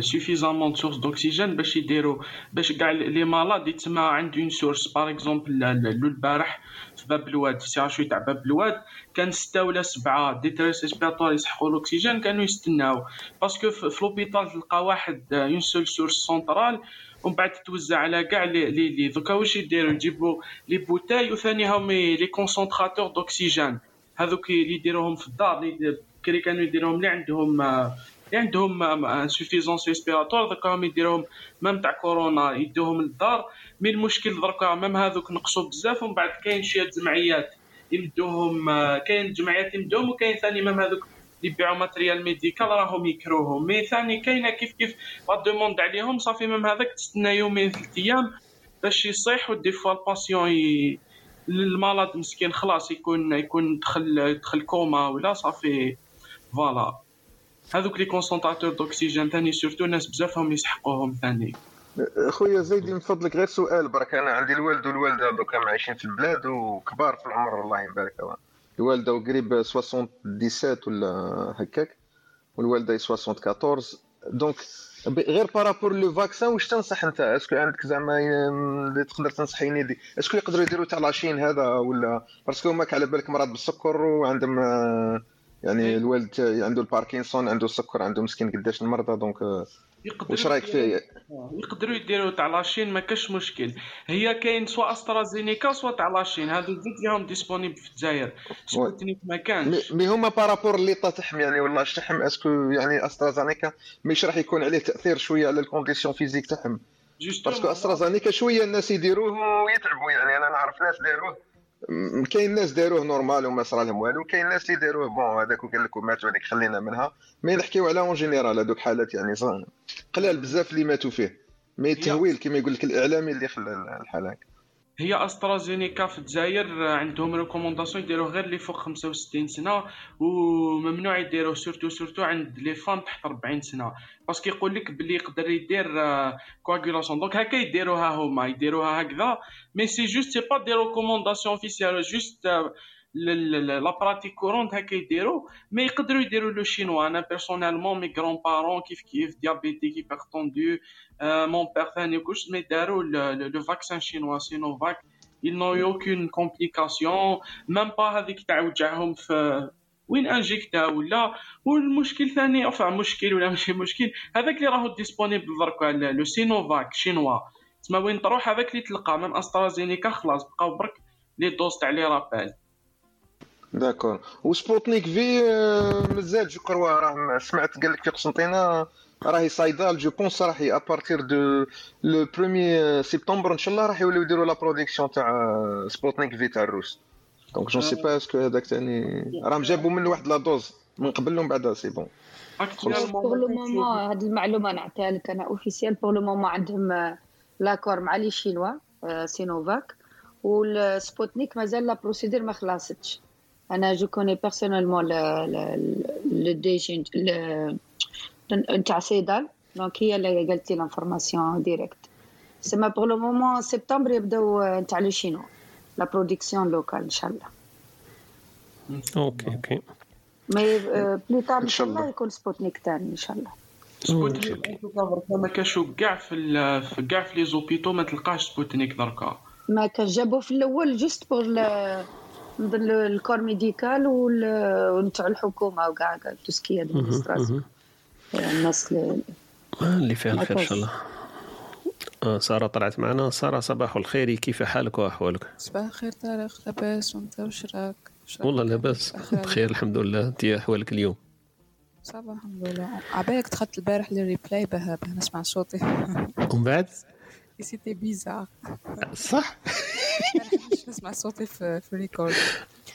suffisamment sources d'oxygène باش يديروا باش كاع les malades يتسمى عند une source par exemple البارح في باب الواد في c'est تاع باب الواد؟ كان ستة ولا سبعة détresses respiratoires يسحقوا الاكسجين كانوا يستناو. parce que في l'hôpital تلقى واحد une seule source centrale ومن بعد تتوزع على كاع لي لي دوكا واش يديروا يجيبوا les bouteilles وثاني هما les concentrateurs d'oxygène. هذوك اللي يديروهم في الدار اللي كري كانوا يديروهم اللي عندهم اللي عندهم insuffisance respiratoire دوكا هم يديروهم même تاع كورونا يدوهم للدار. mais المشكل دركا même هذوك نقصوا بزاف ومن بعد كاين شي جمعيات يمدوهم كاين جمعيات يمدوهم وكاين ثاني même هذوك اللي يبيعوا matériel médical راهم يكروهم. mais ثاني كاينة كيف كيف la demande عليهم صافي même هذاك تستنى يومين ثلاث أيام باش يصيح و des fois ال patient ي... المرض مسكين خلاص يكون يكون دخل دخل كوما ولا صافي voilà. هذوك les concentrateurs d'oxygène ثاني surtout ناس بزافهم يسحقوهم ثاني. خويا زيدي من فضلك غير سؤال برك. أنا عندي الوالد والوالدة دوكا عايشين في البلاد وكبار في العمر الله يبارك فيهم. الوالدة قريب 77 ولا هكاك والوالدة 74 donc غير par rapport le vaccin واش تنصح أنت؟ est-ce que عندك زعما اللي تقدر تنصحيني دي est-ce que يقدروا يديروا تاع la Chine هذا ولا؟ parce que ماك على بالك مرض بالسكر وعندهم يعني الوالد عنده الباركنسون عنده السكر عنده مسكين قداش المرضى donc واش رايك فيه؟ يقدروا يديروا تاع la Chine ما كاش مشكل. هي كاين soit أسترازينيكا soit تاع la Chine. هادو زوج ليهم disponibles في الجزائر. سبوتنيك ما كانش. mais هما par rapport اللي تحم يعني ولا تحم؟ est-ce que يعني أسترازينيكا مش راح يكون عليه تأثير شوية على ال condition physique تاعهم. parce que أسترازينيكا شوية الناس يديروه ويتعبوا يعني. أنا نعرف ناس داروه كاين ناس داروه normal وما صرا لهم والو كاين ناس اللي داروه bon هذاك وقال لك وماتوا هذيك خلينا منها. mais نحكيو على en général هذوك حالات يعني قلال بزاف اللي ماتوا فيه. mais التهويل كما يقول لك الإعلامي اللي خلى الحاله هكا. هي أسترازينيكا في الجزائر عندهم recommandation يديروه غير اللي فوق 65 سنة وممنوع يديروه surtout surtout عند les femmes تحت 40 سنة. parce que يقول لك بلي يقدر يدير coagulation donc هكا يديروها هما يديروها هكذا. mais c'est juste c'est pas des recommandations officielles juste la pratique courante هكا يديروا. mais يقدروا يديروا le chinois أنا personnellement mes grands-parents كيف كيف diabétiques hypertendus mon père ثاني كلش mais داروا le vaccin chinois سينوفاك ils n'ont eu aucune complication même pas هذيك تاع وجعهم في وين injecté ولا والمشكل ثاني افا مشكل ولا ماشي مشكل هذاك اللي راهو ديسپونيبل دركا le سينوفاك chinois تسمى وين تروح هذاك اللي تلقى même استرازينيكا خلاص بقاو برك les doses تاع les rappels d'accord وسبوتنيك في مازال je crois راه سمعت قال لك في قسنطينه راهي صايده je pense راهي à partir de le premier سبتمبر ان شاء الله راح يوليو يديروا la production تاع سبوتنيك في تاع الروس donc je sais pas est-ce que هذاك ثاني راهم جابوا من واحد la dose من قبل ومن بعد c'est bon pour le moment هاد المعلومة نعطيها لك أنا officiel pour le moment عندهم l'accord مع les chinois سينوفاك والسبوتنيك مازال la procédure ما خلصتش. أنا je connais personnellement le DG نتاع سيدال donc هي اللي قالت لي l'information directe سما pour le moment سبتمبر يبداو نتاع le chinois la production locale ان شاء الله OK OK mais plus tard ان شاء الله يكون سبوتنيك ثاني ان شاء الله سبوتنيك ما كاشو كاع في كاع في les hôpitaux ما تلقاش سبوتنيك دركا ما كان جابوه في الأول juste pour نظن ال corps médical ونتاع الحكومة وكاع tout ce qui est administration الناس اللي فيها الخير إن شاء الله. آه سارة طلعت معنا. سارة صباح الخير. كيف حالك وأحوالك؟ صباح الخير طارق. لاباس. وأنت؟ وش راك؟ والله لاباس. بخير الحمد لله. أنت أحوالك اليوم؟ صباح الحمد لله. عبالك دخلت البارح لل replay بها بها نسمع صوتي. ومن بعد؟ c'était bizarre صح؟ نسمع صوتي في في ال record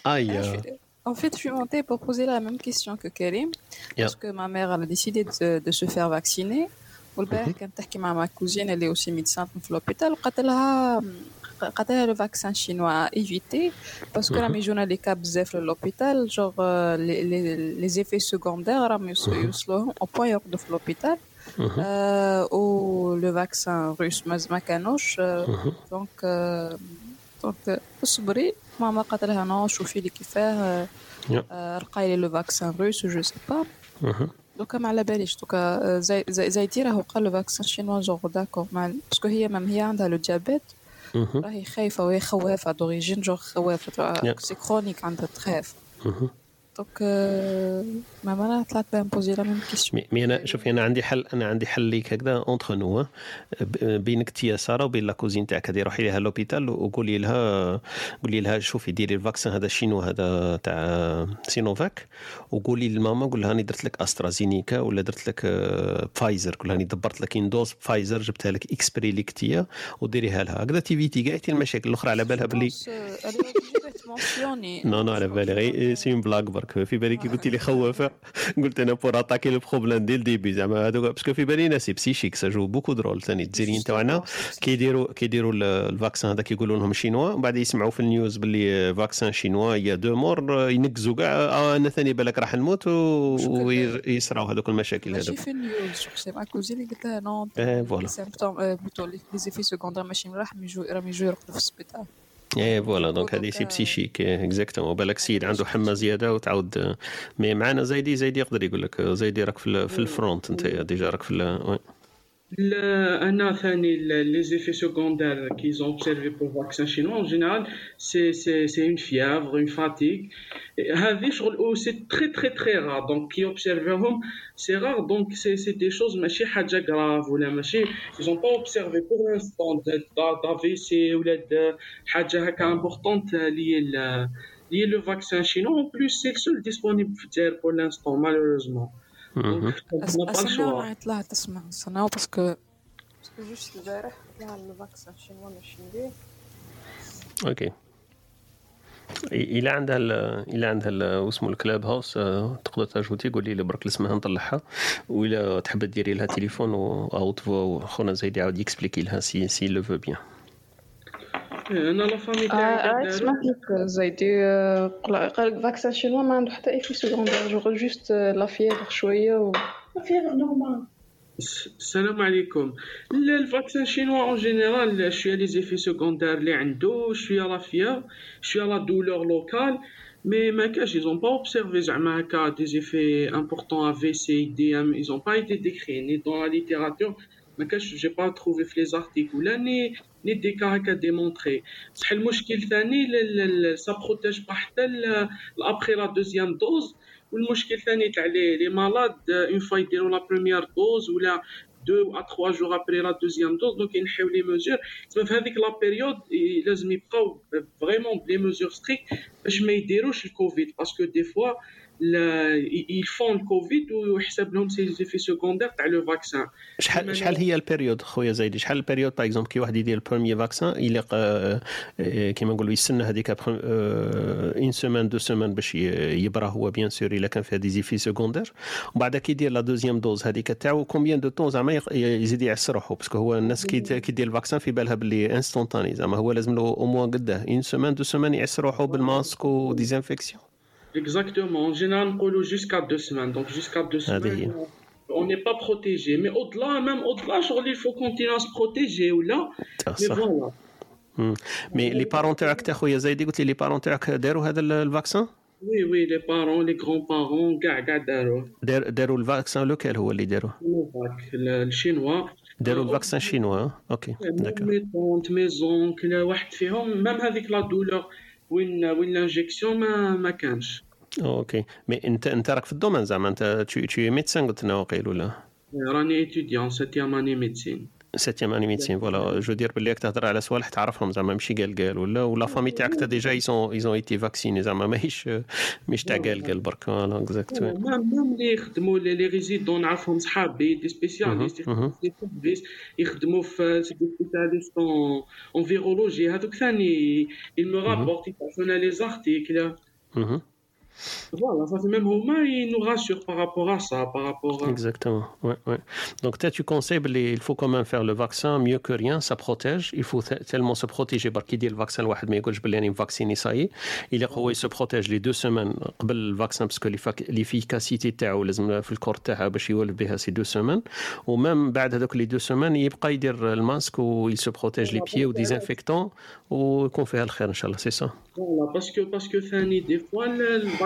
اي En fait, je suis montée pour poser la même question que Karim, parce que ma mère elle a décidé de, de se faire vacciner. والبارح كانت تحكي مع ma cousine اللي aussi médecin في l'hôpital وقالت لها قالت لها le vaccin chinois évitez parce que راهم يجونا les cas بزاف l'hôpital genre les effets secondaires راهم يوصلوهم au point يرقدوا في l'hôpital و le vaccin russe ما كانوش donc donc اصبري. ماما قالت لها non شوفي لي كيفاه. لقاي لي le vaccin russe je sais pas دوكا ما على باليش. دوكا زي زي زيتي راهو قال le vaccin chinois genre d'accord مع parce que هي même هي عندها le diabète راهي خايفة وهي خوافة d'origine genre خوافة. c'est chronique عندها تخاف. donc ما أنا طلعت بها ن poser la même question mais أنا شوفي أنا عندي حل أنا عندي حل ليك هكذا entre nous بينك انت يا سارة وبين la cousine تاعك. هذه روحي لها l'hôpital وقولي لها قولي لها شوفي ديري ال vaccin هذا شينو؟ هذا تاع سينوفاك وقولي لماما قول لها راني درت لك أسترازينيكا ولا درت لك فايزر قول لها راني دبرت لك dose فايزر جبتها لك exprès ليك تيا وديريها لها. هكذا t'évites كاع المشاكل الأخرى على بالها بلي non non على بالي. غير c'est une blague برك. في بالي كي قلت لي خوافه قلت أنا pour attaquer le problème dès le début زعما هذوك parce que في بالي ناس c'est ça genre beaucoup drôle ثاني الجزائريين تاعنا كيديروا كيديروا ال vaccin هذا كيقولوا لهم chinois. وبعد يسمعوا في ال news باللي vaccin chinois y a deux morts ينقزوا كاع. آه أنا ثاني بالك راح نموت ويصراو هذوك المشاكل ماشي في ال news c'est مع كوزيني قلت لها non voilà. symptômes plutôt les effets secondaires ماشي راح راهم يجوا يرقدوا في السبيطار. إيه voilà. Donc هذه c'est psychique exactement بالك سيد عنده حمى زيادة وتعاود mais معنا زايدي زايدي يقدر يقول لك زايدي راك في, ال front أنت déjà راك في la أنا ثاني les effets secondaires qu'ils ont observés pour vaccin chinois en général c'est c'est c'est une fièvre une fatigue هذه شغل أو c'est très très très rare donc كي observer هم c'est rare donc c'est c'est des choses ماشي حاجة grave ولا ماشي ils ont pas observé pour l'instant d'AVC ولا حاجة هكا importante les les le vaccin chinois en malheureusement استناو معايا طلعت تسمع. استناو parce que parce que juste البارح طلع le vaccin chinois ماشي ندير أوكي. إلى عندها إلى عندها واسمه ال Clubhouse تقدر ت ajouter قولي لي برك اسمها نطلعها. ولا تحب ديري لها تليفون autre fois خونا زيد يعاود ي expliquer لها si si le faut bien أنا la famille تاعي سمعت لك زيدي قال لك vaccin chinois ما عنده حتى effet secondaire genre juste la fièvre شوية و la fièvre normale السلام عليكم ال vaccin chinois en général شوية les effets secondaires اللي عنده شوية la fièvre شوية la douleur locale mais ما كاش ils ont pas observé زعما هكا des effets importants AVC IDM ils ont pas été décrits ni dans la littérature. ما كاش j'ai pas trouvé في les articles ولا ni des cas هكا démontrés بصح المشكل ثاني ça protège pas حتى après la deuxième dose والمشكل ثاني تاع les malades une fois يديروا la première dose ولا deux à trois jours après la deuxième dose donc ينحيو les mesures تسمى في هذيك la période لازم يبقاو vraiment ب les mesures strictes باش ما يديروش الكوفيد. parce que des fois ils font الكوفيد ويحسب لهم ces effets secondaires تاع le vaccin شحال شحال هي ال période خويا زايدي شحال ال période par exemple كي واحد يدير ال premier vaccin يليق كيما نقولوا يستنى هذيك une semaine deux semaines باش يبرا هو bien sûr إلا كان فيها des effets secondaires ومن بعد كي يدير la deuxième dose هذيك تاعو combien de temps زعما يزيد يعس روحو parce que هو الناس كي كيدير ال vaccin في بالها باللي instantané زعما هو لازم له au moins قداه une semaine deux semaines يعس روحو بال masque و désinfection Exactement. En général, on colle jusqu'à deux semaines. Donc, jusqu'à deux semaines, on n'est pas protégé. Mais au-delà, même au-delà, il faut continuer à se protéger. Ou là, mais voilà. mais les parents تاعك تا خويا زايدي قلت لي les parents تاعك داروا هذا ال vaccin oui oui les parents les grands-parents كاع كاع داروه دار داروا ال vaccin local هو اللي داروه ال chinois داروا ال vaccin chinois أوكي d'accord mes tantes mes oncles واحد فيهم même هذيك la douleur وين وين l'injection ما ما كانش أوكي mais انت انت راك في ال domaine زعما انت t'es t'es médecin قلت لنا وقيل ولا راني étudiant septième année médecine septième année médecine voilà je veux dire باللي راك تهضر على صوالح تعرفهم زعما ماشي قال قال ولا و la famille تاعك تا déjà ils ont ils ont été vaccinés زعما ماهيش ماهيش تاع قال قال برك voilà exactement اللي يخدموا les résidents نعرفهم صحابي des spécialistes. يخدموا في des spécialistes اون فيرولوجي هذوك ثاني il me rapporte يبعثونا لي زارتيكل Voilà, ça fait même Homa, il nous rassure par rapport à ça, par rapport à... Exactement. Ouais, ouais. Donc, toi, tu conseilles, les- il faut quand même faire le vaccin mieux que rien, ça protège. Il faut th- tellement se protéger. Parce qu'il dit le vaccin, الواحد ما يقولش باللي راني vacciné, ça y est. Il est هو se protège les deux semaines قبل الفاكسان باسكو l'efficacité تاعو لازم في الكور تاعها باش يولف بها سي دو سيمين ومام بعد هذوك لي دو سيمين يبقى يدير الماسك و il se protège les pieds وديزانفيكتون ويكون فيها الخير ان شاء الله سي سا Voilà, parce que, parce que ثاني دي فوا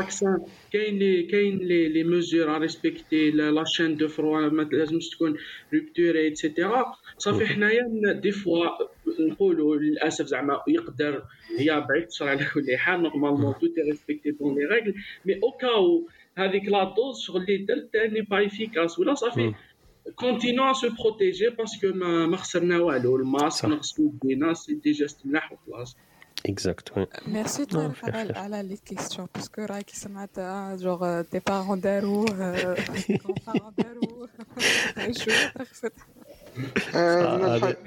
vaccin كاين les كاين les les mesures à respecter la chaîne de froid ما لازمش تكون rupturée et cetera ça fait حنايا des fois نقولوا للاسف زعما يقدر هي بعيد تشرع على كل حال normalement tout est respecté dans les règles mais au cas où هذيك la dose شغل اللي درت n'est pas efficace ولا ça fait continuer à se protéger parce que ما خسرنا والو الماسك نغسلو يدينا c'est des gestes ملاح وخلاص exact merci طارق على على les questions parce que راكي سمعت genre des parents داروه quand parents داروه شوية تخفت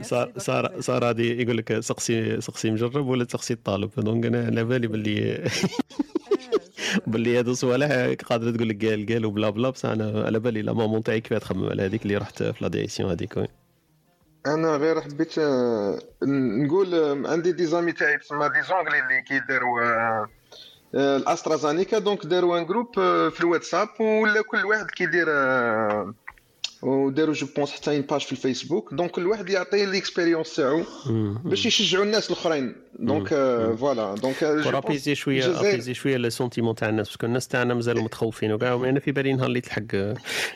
صار صار صار هذه يقول لك سقسي سقسي مجرب ولا تسقسي الطالب donc أنا على بالي باللي باللي هادو صوالح قادره تقول لك قال قال وبلا بلا بصح أنا على بالي la maman تاعي كيف تخمم على هذيك اللي رحت في la direction هذيك oui أنا غير حبيت آه، نقول عندي des amis تاعي تسمى des Anglais اللي كيداروا آه، آه، الأسترازانيكا. donc داروا un groupe في الواتساب ولا كل واحد كيدير وداروا je pense حتى une page في الفيسبوك. donc كل واحد يعطي l'expérience تاعو باش يشجعوا الناس الاخرين. donc آه، voilà. donc آه، pense apaiser شوية apaiser شوية les sentiments تاع الناس parce que الناس تاعنا مازالوا متخوفين وكاع أنا في بالي نهار اللي تلحق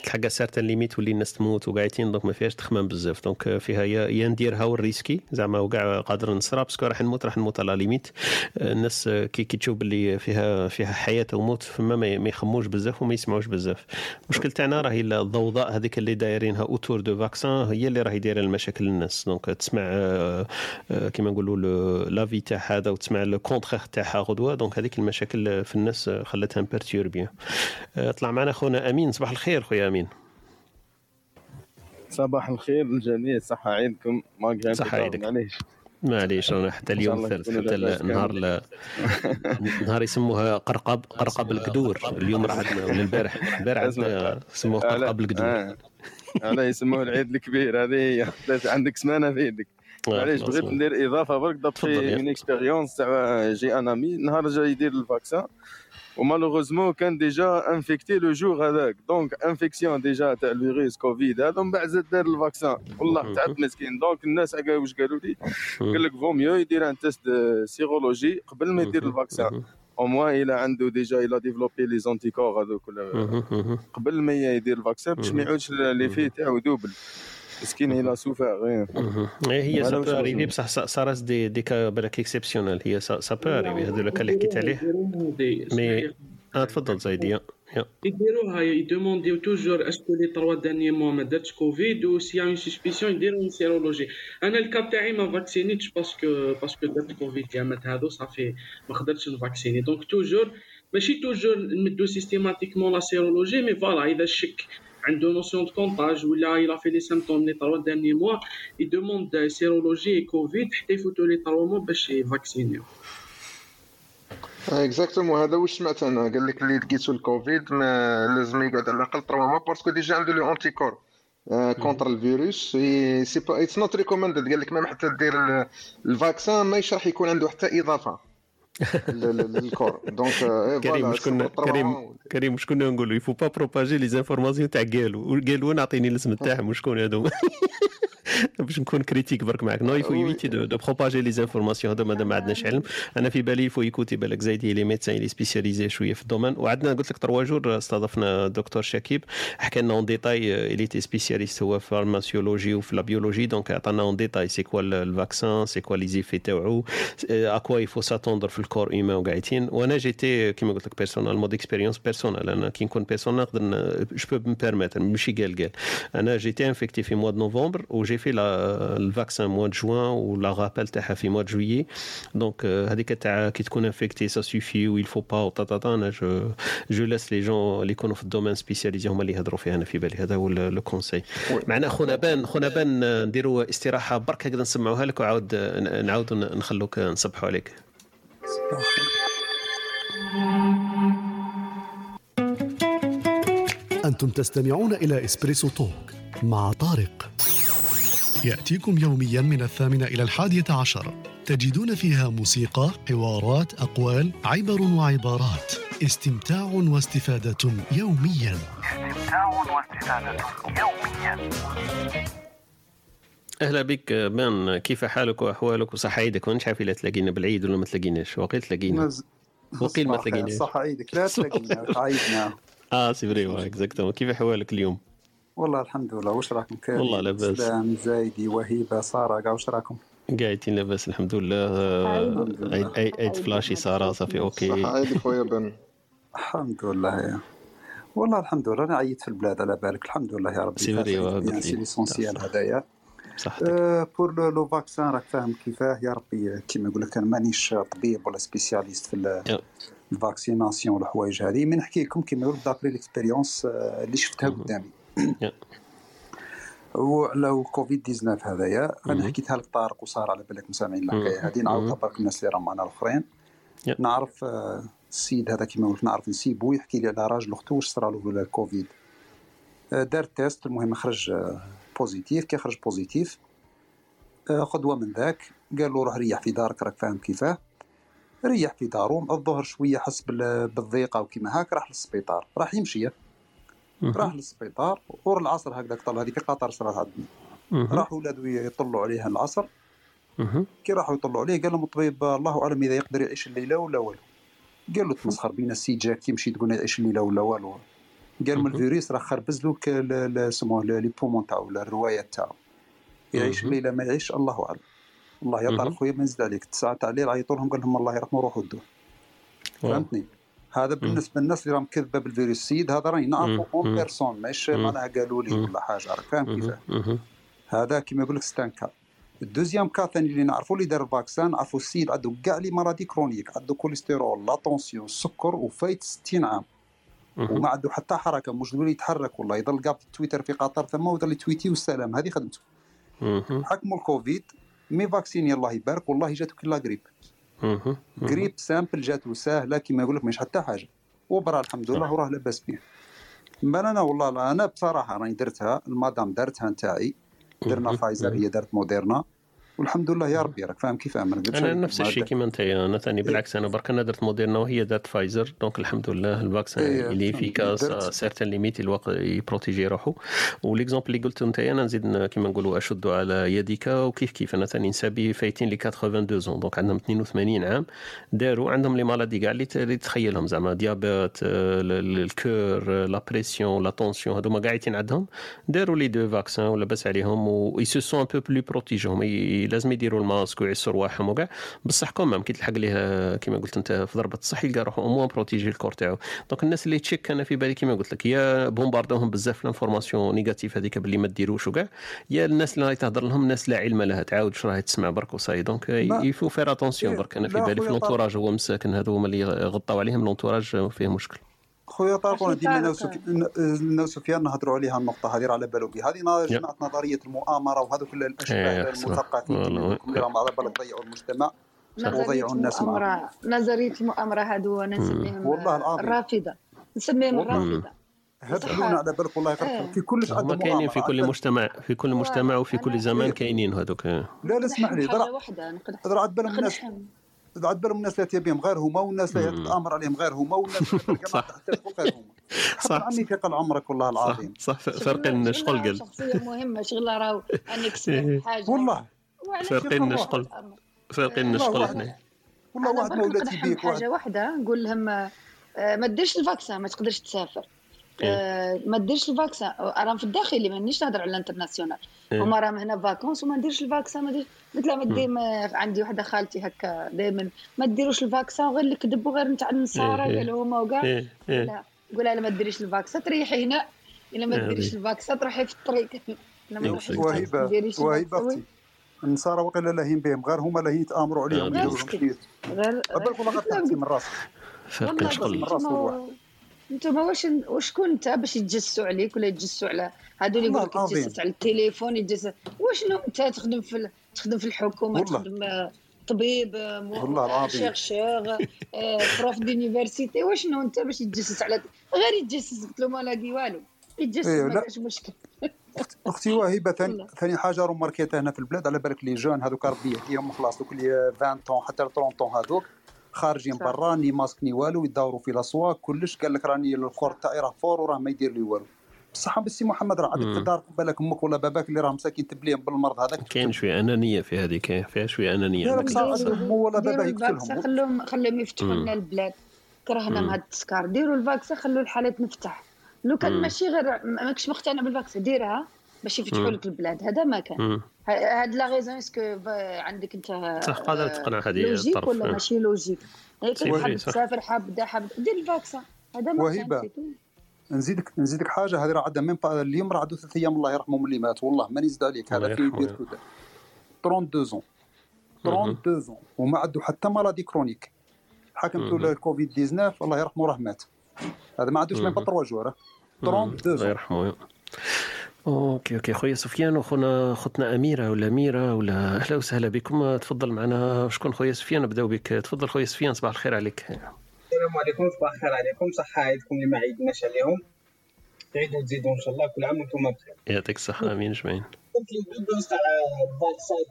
تلحق certaine limite واللي الناس تموت وقاعدين donc ما فيهاش تخمم بزاف. donc فيها يا نديرها وال risquer زعما وكاع قادر نصرى parce que راح نموت راح نموت à la limite. الناس كي كي تشوف باللي فيها فيها حياة وموت فما ما ما يخموش بزاف وما يسمعوش بزاف. المشكل تاعنا راهي الضوضاء هذيك اللي دايرينها autour de vaccin هي اللي راهي دايرة المشاكل للناس. donc تسمع آه، آه، كيما نقولوا l'avis تاع هذا وتسمع ال contre تاعها غدوة. donc هذيك المشاكل في الناس آه، خلتها perturbée طلع معنا خونا أمين. صباح الخير خويا أمين. صباح الخير للجميع صحة عيدكم ما صحة عيدك. معليش. معليش رانا حتى اليوم الثالث حتى النهار. ل- نهار يسموها قرقب قرقب القدور اليوم راح عندنا ولا البارح البارح عندنا يسموه قرقب القدور آه. يسموه العيد الكبير هذه هي عندك سمانة في يدك آه، معليش. بغيت ندير إضافة برك d'après يا. من expérience تاع j'ai un ami نهار جا يدير ال vaccin و malheureusement كان déjà infecté le jour هذاك donc infection déjà تاع الفيروس كوفيد هذا من بعد زاد دار ال vaccin والله تعب مسكين donc الناس واش قالوا لي قال لك vaut mieux يدير un test sérologie قبل ما يدير ال vaccin au moins إلى عنده déjà il a développé les anticorps هذوك قبل ما يدير ال vaccin باش ما يعودش les effets تاعو double مسكين il a souffert إيه هي هذا سا واش بو لازم. arriver بصح ça- ça reste des des cas بالك exceptionnels هي ça peut arriver هذا le اللي حكيت عليه mais آه تفضل زايدي يا يا يديروها يدومونديو toujours est-ce que les trois derniers mois ما درتش كوفيد و si une suspicion يديروا sérologie أنا ال cas تاعي ما فاكسينيتش parce que parce que درت كوفيد جامات هادو صافي ما قدرتش نفاكسيني donc toujours ماشي toujours نمدو systématiquement la sérologie mais voilà اذا شك عنده notion de contage ولا il a fait les symptômes les trois derniers mois يدوموند sérologie كوفيد حتى يفوتو les trois mois باش يفاكسينيو exactement هذا واش سمعت أنا قال لك اللي لقيتو الكوفيد ما لازم يقعد على الأقل 3 mois parce que déjà عنده les anticorps contre الفيروس c'est pas it's not recommended قال لك même حتى دير ال- ال vaccin ما يشرح يكون عنده حتى إضافة. لل corps donc كريم تروا كريم. كريم واش كنا نقولوا il faut pas propager les informations تاع قالوا قالوا نعطيني الاسم تاعهم وشكون هذو باش نكون critique برك معك non il faut éviter de, de propager les informations هذا مادام ما عندناش علم. أنا في بالي il faut écouter بالك زايدي les médecins les spécialisés شوية في ال domaine. وعندنا قلت لك trois jours استضفنا الدكتور شكيب. حكى لنا en détail اللي est spécialiste هو في pharmacologie وفي la biologie donc عطانا en détail c'est quoi ال vaccin c'est quoi les effets تاعو à quoi il faut s'attendre في ال corps humain وقاعدين. وأنا j'étais كيما قلت لك personnellement d'expérience personnelle أنا كي نكون personnel نقدر je peux me permettre ماشي قال قال. أنا j'étais infecté في mois de novembre و j'ai fait la ال vaccin mois juin و la rappel تاعها في mois juillet donc هذيك تاع كي تكون infecté ça suffit و il faut pas وطاطا أنا je je laisse les gens اللي يكونوا في ال domaine spécialisé هما اللي يهضروا فيها أنا في بالي هذا هو le conseil معنا خونا بان خونا بان نديروا استراحه برك هكذا نسمعوها لك وعاود نعاودوا نخلوك نصبحوا عليك أنتم تستمعون إلى إسبريسو توك مع طارق. يأتيكم يوميا من الثامنة إلى الحادية عشر. تجدون فيها موسيقى، حوارات، أقوال، عبر وعبارات. استمتاع واستفادة يوميا. استمتاع واستفادة يوميا أهلا بك بان كيف حالك وأحوالك؟ وصحايدك مانيش عارف إلا تلاقينا بالعيد ولا ما تلاقيناش؟ وقيل تلاقينا. وقيل ما تلاقيناش. صح عيدك لا تلاقينا عيدنا. آه c'est vrai exactement كيف أحوالك اليوم؟ والله الحمد لله. واش راكم كريم والله لاباس. سلام زايدي وهيبة سارة كاع واش راكم قاعدين لاباس الحمد لله. عيد عيد عيد فلاشي سارة صافي OK. صح عيدك خويا بن. الحمد لله. يا. والله الحمد لله. أنا عييت في البلاد على بالك. الحمد لله يا ربي. c'est vrai،. c'est l'essentiel هذايا صحتك. آه، pour le vaccin راك فاهم كيفاه. يا ربي كيما يقول لك أنا مانيش طبيب ولا spécialiste في ال- ال vaccination والحوايج هذه. من نحكي لكم كيما يقول d'après l'expérience اللي شفتها قدامي. وعلى كوفيد 19 هذايا أنا. حكيتها لك طارق وسارة على بالك مسامعين. الحكاية هذه نعاودها. برك الناس اللي راهم معنا الآخرين. نعرف آه، السيد هذا كيما قلت نعرف نسيبو يحكي لي على راجل اختو واش صرا له الكوفيد آه، دار test المهم خرج آه، positif. كي خرج positif غدوة من ذاك قال له روح ريح في دارك راك فاهم كيفاه. ريح في دارو الظهر شوية حس بال- بالضيقة وكيما هاك راح للسبيطار. راح يمشي. راح للسبيطار ور العصر هكذاك طلع هذه في قطر صارت عندنا راحوا ولادو يطلعوا عليها العصر. كي راحوا يطلعوا عليه قال لهم الطبيب الله أعلم إذا يقدر يعيش الليلة ولا والو. قال له تمسخر بينا السيد جاك يمشي تقول يعيش الليلة ولا والو. قال من الفيروس راه خربز له سموه les poumons تاعو ولا الريه تاعو. يعيش. الليلة ما يعيش الله أعلم. الله. طارق خويا ما نزل عليك. تسعة تاع الليل عيطوا لهم قال لهم الله يرحمه روحوا دوا فهمتني؟ هذا بالنسبة للناس اللي راهم كذبة بالفيروس السيد هذا راني نعرفه en. personne ماشي مم. معناها قالوا لي ولا حاجة راك فاهم كيفاه. هذا كيما يقول لك c'est un cas ال deuxième cas ثاني اللي نعرفوا اللي دار ال vaccin عرفوا السيد عنده كاع les مرضي chroniques عنده كوليسترول la tension السكر وفايت 60 عام. وما عنده حتى حركة مش يتحرك والله يضل كاع في تويتر في قطر ثم ويضل يتويتي والسلام هذه خدمته. حكموا الكوفيد mais vacciné الله يبارك والله جاتو كلا قريب. مهم. قريب simple جاتو ساهله كيما يقول لك مش حتى حاجة. وبرا الحمد لله وراه لاباس به بل أنا والله أنا بصراحة راني درتها المدام دارتها نتاعي. درنا فايزر هي دارت موديرنا. والحمد لله يا ربي راك فاهم كيف أنا عليك. نفس الشيء كيما أنت أنا ثاني بالعكس أنا برك أنا درت موديرنا وهي دارت فايزر donc الحمد لله ال vaccin إيه، il est efficace. certaines limites الوقت يبروتيجي روحه. و l'exemple اللي قلت أنت أنا نزيد كيما نقولوا أشد على يدك وكيف كيف. أنا ثاني نسابي فايتين les 82 ans donc عندهم 82 عام. داروا عندهم les maladies كاع اللي تخيلهم زعما. diabète آه، ال- ال- le cœur آه، la pression la tension هذوما قاعدين عندهم. داروا les deux vaccins ولاباس عليهم و ce sont un peu plus protégés هم لازم يديروا الماسك ويعسوا رواحهم وكاع. بصح quand même كي تلحق ليه كيما قلت انت في ضربة الصح يلقى روحه au moins protégé ال corps تاعو. donc الناس اللي تشيك أنا في بالي كيما قلت لك يا بومباردوهم بزاف les informations négatives هذيك باللي ما ديروش وكاع يا الناس اللي راهي تهضر لهم ناس لا علم لها تعاود واش راهي تسمع برك وصاي. دونك يفو فير اتونسيون برك أنا في بالي في. l'entourage هو مساكن هذو هما اللي غطاو عليهم l'entourage فيه مشكل. خويا طارق أنا ديما. نو نو سفيان نهضروا عليها النقطة هذه راه على بالو بها هذه جماعة نظرية المؤامرة وهذوك إيه، الاشباه أحسن. المثقفين اللي راهم على بالك ضيعوا المجتمع وضيعوا الناس معهم. نظرية المؤامرة هادو أنا نسميهم والله العظيم. الرافضة. نسميهم والله. الرافضة. هبلونا على بالك والله إيه. في كلش هما كاينين في كل مجتمع في كل مجتمع وفي كل زمان كاينين هذوك. لا لا اسمح لي نقدر ضرع عاد بالهم الناس عاد بالهم الناس لا تبيهم غير هما والناس لا تتامر عليهم غير هما والناس اللي جماعة تحت غير هما. صح. عمي في قل عمرك والله صح. العظيم. صح. فرقين شغل قال شخصية مهمة شغلها راهو أن إيه. حاجة. والله. يخرجوا؟ شغل فرقين والله شغل. إحنا. والله واحد برك ما ولات نقدر يبيك نحب حاجة واحد واحدة نقول لهم آه، ما ديرش الفاكسان ما تقدرش تسافر. آه، ما ديرش الفاكسان راهم في الداخلي مانيش نهضر على الانترناسيونال. إيه. هما راهم هنا فاكونس وما نديرش الفاكسان ما ديرش قلت لها ما دير ما- عندي وحدة خالتي هكا دائما ما ديروش الفاكسان غير اللي كذبوا غير نتاع النصارى إيه، إيه. قالوا هما وكاع إيه، إيه. لا قول لها لا ما ديريش الفاكسان تريحي هنا. إلا ما. ديريش الفاكسان تروحي في الطريق. وهبه وهبه وي. أختي. النصارى وقيلا لاهين بهم غير هما لاهين يتآمروا عليهم غير بالك والله غتعطي من راسك. فرق شغل. أنتم واش وشكون انت باش يتجسوا عليك ولا يتجسوا على هادو اللي والله يقول لك العظيم. يتجسس على التليفون يتجسس واشنو انت تخدم في ال- تخدم في الحكومة والله. تخدم آه، طبيب. شيرشور prof d'université واشنو انت باش يتجسس على غير يتجسس قلت له ما لاقي والو يتجسس إيه، ما. كاش مشكل أختي وهبه ثاني. ثاني حاجة راهم ماركيتها هنا في البلاد على بالك les jeunes هذوك ربي يهديهم خلاص دوك اللي 20 طون حتى 30 طون هذوك خارجين. برا ni masque ni والو يدوروا في الاسواق كلش قال لك راني ال corps تاعي راه fort وراه ما يدير لي والو بصح بالسي محمد راه عندك. في الدار بالك أمك ولا باباك اللي راه مساكين تبليهم بالمرض هذاك كاين شوية أنانية في هذه كاين فيها شوية أنانية لا، بصح مو ولا باباه الفاكسا يقتلهم خلوهم خلوهم يفتحوا. لنا البلاد كرهنا. من هاد التسكار ديروا الفاكسا خلوا الحالات نفتح لو كان. ماشي غير ماكش مقتنع بالفاكسا ديرها باش يفتحوا. لك البلاد. هذا ما كان. هاد لا ريزون اسكو عندك انت صح قادر تقنع هذه لوجيك الطرف. ولا آه. ماشي لوجيك هيك سي حاب. تسافر حاب دا حاب دير الفاكسا هذا ما كان وهبة سي تو. نزيدك نزيدك حاجة هذه راه عندها ميم با اليوم راه عنده ثلاث أيام الله يرحمه من اللي مات. والله ماني زاد عليك الله هذا في كذا 32 ans 32 ans وما عنده حتى مرض chronique حكمته مهم. للكوفيد 19 الله يرحمه راه مات. هذا ما عندوش même pas مهم. 3 jours. مم. 32 الله زون يرحمه. أوكي أوكي. خويا سفيان وخونا خوتنا أميرة ولا ميره ولا أهلا وسهلا بكم. تفضل معنا. شكون خويا سفيان نبداو بك. تفضل خويا سفيان صباح الخير عليك. السلام عليكم صباح الخير عليكم. صحة عيدكم اللي ما عيدناش عليهم تعيدوا تزيدوا إن شاء الله كل عام وأنتم بخير. يعطيك الصحة آمين أجمعين.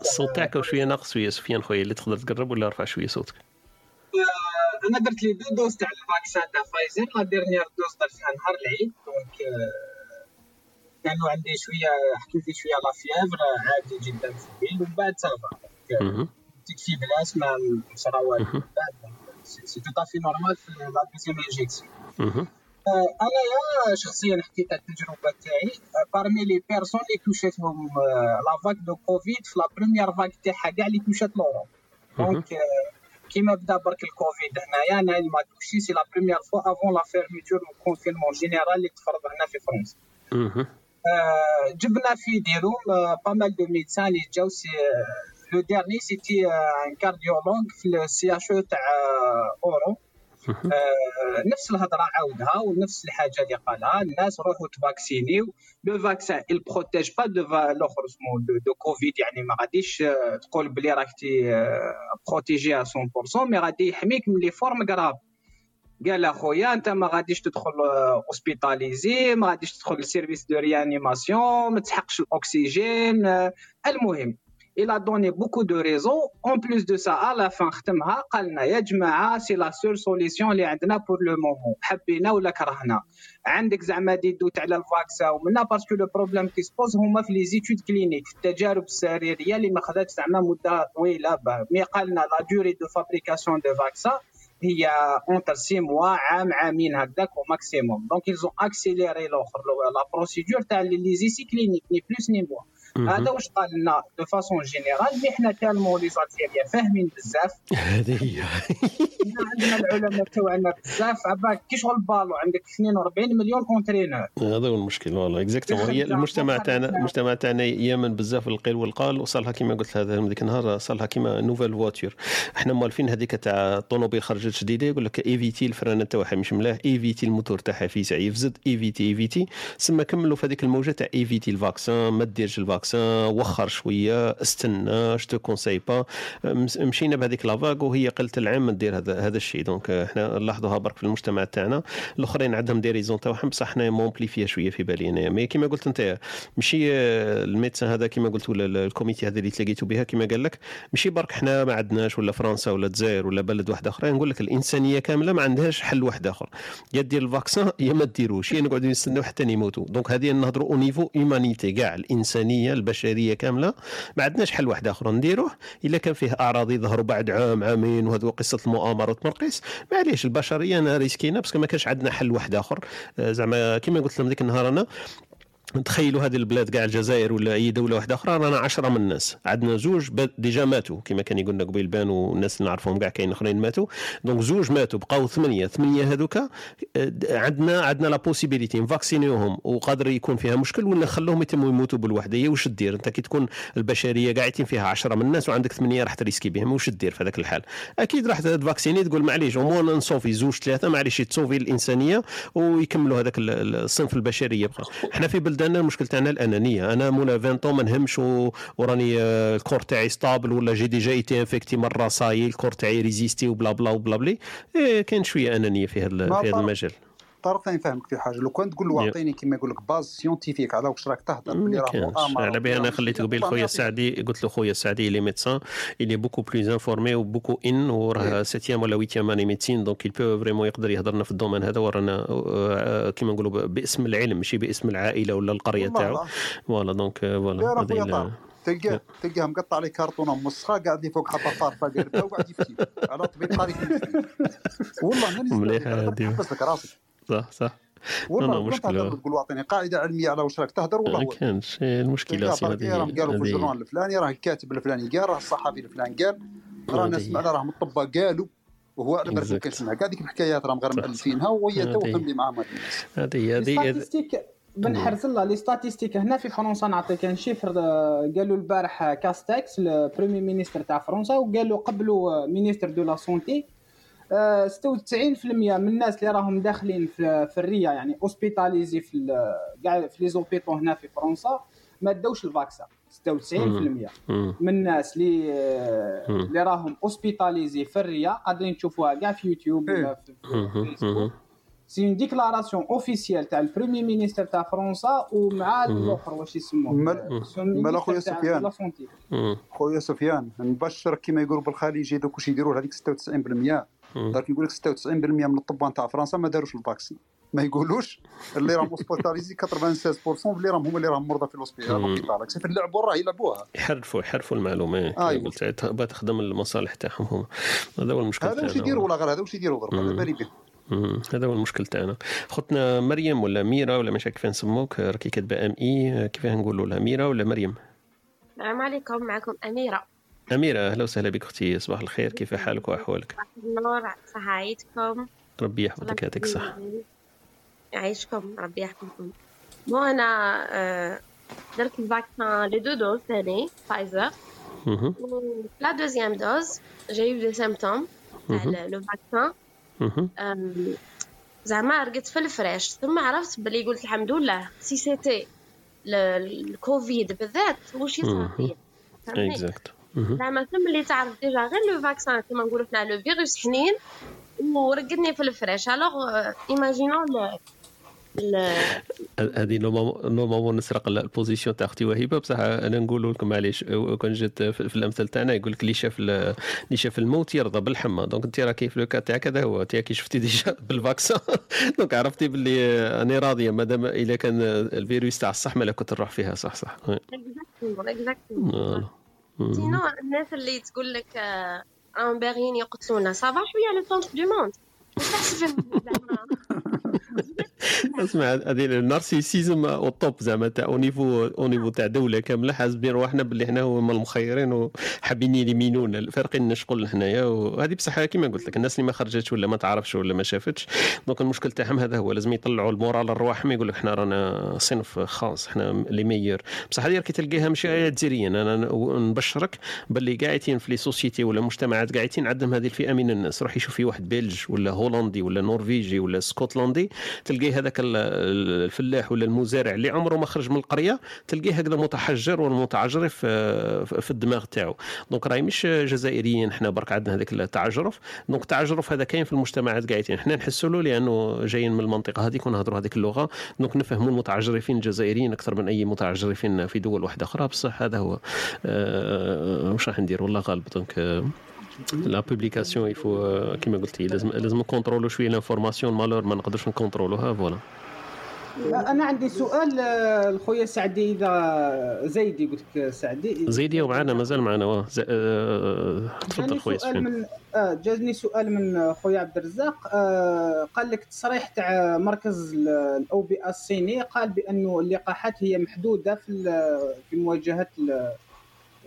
الصوت تاعك شوية ناقص شوية سفيان خويا اللي تقدر تقرب ولا أرفع شوية صوتك؟ آه، أنا درت les deux doses تاع ال vaccin تاع فايزر la dernière dose درتها نهار العيد. donc كانوا عندي شوية حكيت لي شوية la fièvre عادي جدا في الليل ومن بعد ça va. جيت في بلاص ما صرا والو c'est tout à fait normal في la deuxième injection انايا شخصيا حكيت على التجربة تاعي. بارمي لي بيرسون اللي توشاتهم لا فاك دو كوفيد في لا بروميير فاك تاعها كاع اللي توشات لوروب دونك كيما بدا برك الكوفيد هنايا أنا اللي ما توشي سي لا بروميير فوا افون لا فيرميتور والكونفينمون جينيرال اللي تفرض هنا في فرنسا جبنا في ديروم با مال دو ميدسان اللي جاو سي لو ديرني سيتي ان كارديولوج في السي اش أو تاع آه، اورو آه، نفس الهضرة عاودها ونفس الحاجة اللي قالها الناس روحوا تفاكسينيو. le vaccin il protège pas de الآخر اسمه du, كوفيد يعني ما غاديش آه، تقول بلي راكتي protégé 100% mais غادي يحميك من les formes graves قال أخويا أنت ما غاديش تدخل hospitalisé ما غاديش تدخل ال service de réanimation ما تسحقش الأكسجين. المهم il a donné beaucoup de raisons. En plus de ça, à la fin ختمها قال لنا يا جماعة c'est la seule solution اللي عندنا pour le moment حبينا ولا كرهنا؟ عندك زعما دي دوت على ال vaccin ومنا parce que le problème qui se pose هما في les études cliniques في التجارب السريرية اللي ما خداتش زعما مدة طويلة. mais قال لنا la durée de fabrication de vaccin هي entre six mois عام عامين هكذاك au maximum donc ils ont accéléré الآخر la procédure تاع les essais cliniques ni plus ni moins مهم. هذا واش قال لنا de façon générale mais حنا tellement les Algériens فاهمين بزاف. هذه هي. عندنا العلماء تاعنا بزاف. عباك كي شغل بالو؟ عندك 42 مليون entraîneur هذا هو المشكل والله exactement هي المجتمع تاعنا. المجتمع تاعنا يامن بزاف القيل والقال وصالها كما قلت هذا ديك النهار صالها كما nouvelle voiture إحنا موالفين هذيك تاع الطوموبيل خرجت جديده يقول لك évitez الفرانه تاعها مش ملاح. évitez الموتور تاعها فيسع يفزد évitez évitez سما كملوا في هذيك الموجة تاع évitez ال vaccin ما ديرش ال vaccin. وخر شوية استنى je conseille pas مشينا بهذيك la vague وهي قلت العام دير هذا هذا الشيء. donc إحنا نلاحظوها برك في المجتمع تاعنا. الأخرين عندهم des raisons تاعهم بصح حنا مومبلي فيها شوية في بالي أنا mais كيما قلت أنت ماشي آه، ال médecin هذا كيما قلت ولا ال- ال comité هذا اللي تلاقيتوا بها كيما قال لك ماشي برك حنا ما عندناش ولا فرنسا ولا الجزائر ولا بلد واحد آخر. نقول لك الإنسانية كاملة ما عندهاش حل واحد آخر. يا دير ال vaccin يا ما ديروش يا نقعدوا نستناو حتى يموتوا. donc هذه نهضروا au niveau humanité كاع الإنسانية البشرية كاملة. ما عندناش حل واحد آخر نديروه. إلا كان فيه أعراض يظهروا بعد عام عامين وهذو قصة المؤامرات مرقيس معليش البشرية أنا ريسكينا parce que ما كانش عندنا حل واحد آخر. آه، زعما كيما قلت لهم ذيك النهار أنا تخيلوا هذه البلاد كاع الجزائر ولا أي دولة واحدة أخرى رانا 10 من الناس. عندنا زوج déjà ماتوا كما كان يقول لنا قبيل بانوا الناس اللي نعرفهم كاع كاين آخرين ماتوا. donc زوج ماتوا بقاو ثمانية. ثمانية هذوك آه، عندنا عندنا la possibilité نفاكسينيوهم وقادر يكون فيها مشكل ولا نخلوهم يتموا يموتوا بالوحدية. واش دير أنت كي تكون البشرية قاعدين فيها 10 من الناس وعندك ثمانية راح تريسكي بهم. واش دير في هذاك الحال؟ أكيد راح تفاكسيني تقول معليش عموما نصوفي زوج ثلاثة معليش تصوفي الإنسانية ويكملوا هذاك الصنف البشرية. بقى. إحنا في بلداننا المشكل تاعنا الأنانية. أنا مولا 20 ما نهمش وراني آه، ال corps تاعي stable ولا j'ai déjà été infecté مرة ça y est ال corps تاعي résisté وبلا بلا وبلا بلي. إيه كاين شوية أنانية في هذا في هذا المجال. طرف ثاني فاهمك في حاجة. لو كان تقول له أعطيني كما يقول لك base scientifique على واش راك تهضر بلي راه على بالي أنا خليت قبيل خويا السعدي قلت له خويا السعدي le médecin il est beaucoup plus informé و beaucoup ان وراه septième ولا huitième année médecine donc il peut vraiment يقدر يهضرنا في ال domaine هذا. ورانا كيما نقولوا باسم العلم ماشي باسم العائلة ولا القرية تاعو. voilà donc voilà تلقاه تلقاه مقطع عليه كرتونه مسخه قاعد فوق حاطه طارفه وقاعد يفتي على طبيب قاري والله مليحه هذه. لك راسك. صح صح. والله مشكلة. تقول اعطيني قاعدة علمية على واش راك تهدر والله ما كانش المشكلة هذه راهم قالوا في الجورنال الفلاني راه الكاتب الفلاني قال راه الصحفي الفلاني قال راه ناس معنا راهم الطباء قالوا وهو على بالك ما كانش كاع ديك الحكايات راهم غير مالفينها وهي توهم اللي معاهم الناس. هذه هذه بن حرز الله les statistiques هنا في فرنسا نعطيك un chiffre قالوا البارح كاستكس ال premier ministre تاع فرنسا وقالوا قبلوا ministre de la santé 96% من الناس اللي راهم داخلين في, في ال réa يعني hospitalisés في كاع في les hôpitaux هنا في فرنسا ما داوش ال vaccin 96% من الناس اللي اللي راهم hospitalisés في ال réa قادرين تشوفوها كاع في يوتيوب ولا في فيسبوك c'est une déclaration officielle تاع ال premier ministre تاع فرنسا ومع الآخر واش يسموه مال خويا سفيان. خويا سفيان نبشرك كما يقولوا بالخليجي دوك واش يديروا هذيك 96% درك نقول لك 96% من الطبان تاع فرنسا ما داروش ال vaccin. ما يقولوش اللي راهم hospitalisés 96% اللي راهم هما اللي راهم مرضى في ال hôpital في اللعبوا راه يلعبوها يحرفوا يحرفوا المعلومات آه قلت تخدم المصالح تاعهم هما. هذا هو المشكل هذا واش يديروا ولا غير؟ هذا واش يديروا ضرب على بالي به. هذا هو المشكل تاعنا. خوتنا مريم ولا ميرا ولا مش كيف نسموك راكي كاتبة ام اي كيف نقولوا لها؟ ميرا ولا مريم؟ السلام عليكم معكم أميرة. أميرة أهلا وسهلا بك أختي صباح الخير كيف حالك وأحوالك؟ النور صحايتكم ربي يحفظك يعطيك الصحه يعيشكم ربي يحفظكم. moi أنا آه، درت ال vaccin les deux doses ثاني فايزر. la deuxième dose j'ai des symptômes تاع le vaccin زعما رقدت في الفراش ثم عرفت بلي قلت الحمد لله si c'était الكوفيد بالذات واش يصرى فيا. exact زعما ثم اللي تعرف déjà غير le vaccin كيما نقولوا حنا le virus حنين ورقدني في الفراش alors imaginons هذه normalement نسرق ال position تاع أختي وهبة. بصح أنا نقول لكم معليش كون جات في الامثال تاعنا يقول لك اللي شاف اللي شاف الموت يرضى بالحمى. donc أنت راه كيف le cas تاعك هذا هو أنت كي شفتي déjà بال vaccin donc عرفتي باللي راني راضية مادام اذا كان الفيروس تاع الصح مالا كنت نروح فيها صح صح. sinon الناس اللي تقول لك راهم باغيين يقتلونا صافا شوية لو طونس du monde اسمع هذه ال narcissisme أو زعما تاع au niveau au niveau تاع دولة كاملة حاسبين رواحنا باللي حنا هما المخيرين وحابين يليمينونا الفارقين شغل حنايا وهذه بصح كما قلت لك الناس اللي ما خرجتش ولا ما تعرفش ولا ما شافتش donc المشكل تاعهم هذا هو لازم يطلعوا ال moral الرواحهم يقول لك حنا رانا صنف خاص حنا les meilleurs بصح هذه كي تلقاها ماشي جزائريا أنا نبشرك باللي قاعدين في les sociétés ولا مجتمعات قاعدين عندهم هذه الفئة من الناس. روح يشوف في واحد belge ولا هولندي ولا نورفيجي ولا اسكتلندي تلقيه هذاك الفلاح ولا المزارع اللي عمره ما خرج من القرية تلقيه هكذا متحجر والمتعجرف في الدماغ تاعو. donc راهي مش جزائريين إحنا برك عندنا هذاك التعجرف. donc التعجرف هذا كاين في المجتمعات قاعدين. إحنا نحسوا له لأنه جايين من المنطقة هذيك ونهضروا هذيك اللغة. donc نفهموا المتعجرفين الجزائريين أكثر من أي متعجرفين في دول واحدة أخرى. بصح هذا هو أه واش راح ندير؟ والله غالب. donc la publication il faut كيما قلتي لازم لازم نكونترولو شوية l'information malheureusement ما نقدرش نكونترولوها voilà أنا عندي سؤال آه، الخويا سعدي إذا زيدي قلت لك سعدي. زيدي ومعنا مازال معنا واه. آه، تفضل خويا سؤال من آه جازني سؤال من خويا عبد الرزاق. آه قال لك تصريح تاع مركز الأو بي الصيني قال بانه اللقاحات هي محدودة في في مواجهة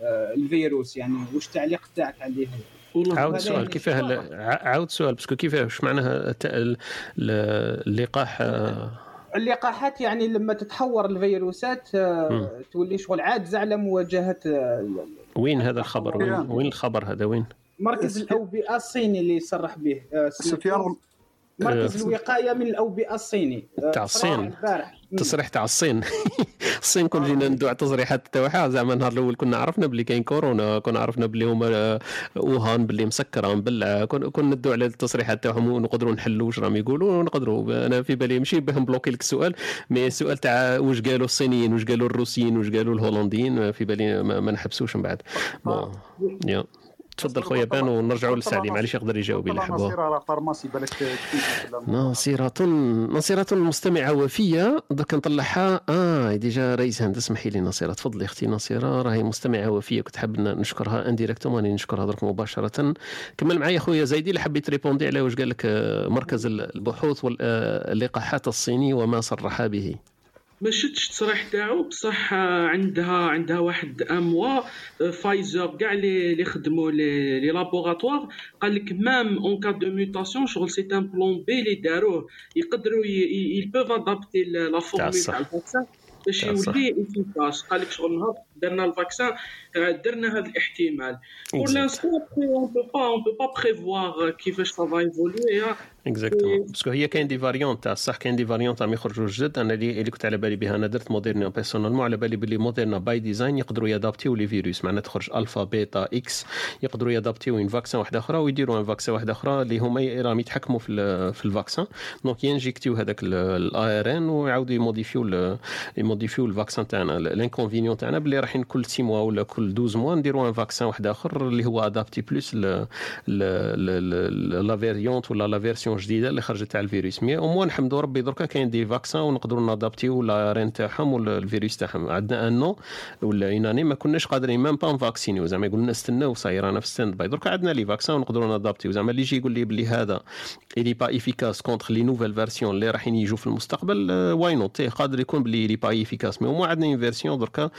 آه، الفيروس يعني واش التعليق تاعك عليه عاود يعني كيفاه عاود السؤال parce que كيفاه واش معناها اللقاح؟ آه، اللقاحات يعني لما تتحور الفيروسات آه، تولي شغل عاجزه على مواجهه آه، وين هذا الخبر؟ وين, وين الخبر هذا؟ وين؟ مركز الأوبئة الصيني اللي صرح به سفيان مركز آه. الوقاية من الأوبئة الصيني. آه، تاع الصين. تصريح تاع الصين. الصين كون جينا ندوع تصريحات تاعها. زعما النهار الأول كنا عرفنا بلي كاين كورونا كنا عرفنا بلي هما آه، ووهان بلي مسكره مبلعه كون ندوع على التصريحات تاعهم ونقدروا نحلوا واش راهم يقولوا ونقدروا. أنا في بالي ماشي باه نبلوكي لك السؤال مي السؤال تاع واش قالوا الصينيين واش قالوا الروسيين واش قالوا الهولنديين في بالي ما, ما نحبسوش من بعد. bon تفضل خويا بان ونرجعوا لسعدي. معليش يقدر يجاوب الا طلع حب نصير راه pharmacie بالك ناصرة ناصرة المستمعة وفية. درك نطلعها. آه déjà رئيس هند اسمحي لي ناصرة تفضلي أختي ناصرة راهي مستمعة وفية كنت حاب نشكرها indirectement راني نشكرها درك مباشرة. كمل معايا خويا زايدي اللي حبيت répondre على واش قال لك آه، مركز البحوث واللقاحات الصيني وما صرح به. ما شفتش التصريح تاعو بصح آه، عندها عندها واحد اموا فايزر كاع لي اللي خدموا les les laboratoires قال لك même en cas de mutation شغل c'est un plan B اللي داروه يقدروا ils peuvent adapter la formule. تاع ال vaccin باش. يولي efficace قال لك شغل نهار درنا ال vaccin آه، درنا هذا الاحتمال. pour. l'instant on peut pas on peut pas prévoir كيفاش ça va évoluer exactement parce que هي كاين des variants تاع صح كاين des variants راهم يخرجوا جدد أنا اللي كنت على بالي بها أنا درت موديرنا personnellement على بالي باللي موديرنا by design يقدروا يادابتيو les virus معناتها تخرج الفا بيتا إكس يقدروا يادابتيو un vaccin واحدة أخرى ويديروا un vaccin واحدة أخرى اللي هما راهم يتحكموا في في ال vaccin donc ينجيكتيو هذاك ال ARN ويعاودوا يموديفيو يموديفيو ال vaccin تاعنا ال inconvénient تاعنا باللي رايحين كل 6 mois ولا كل 12 mois نديروا un vaccin واحد آخر اللي هو adapté plus la variante ولا la version جديدة اللي خرجت تاع الفيروس. mais au moins نحمدوا ربي دركا كاين des vaccins ونقدروا نادابتيو l'ARN تاعهم ولا الفيروس تاعهم. عندنا ان نو ولا une année ما كناش قادرين même pas نفاكسينيو زعما يقول لنا استناو صاير أنا في stand-by دركا عندنا les vaccins ونقدروا نادابتيو زعما اللي يجي يقول لي بلي هذا اللي pas efficace contre les nouvelles versions اللي رايحين يجوا في المستقبل why not قادر يكون بلي لي pas efficace mais هما عندنا une version دركا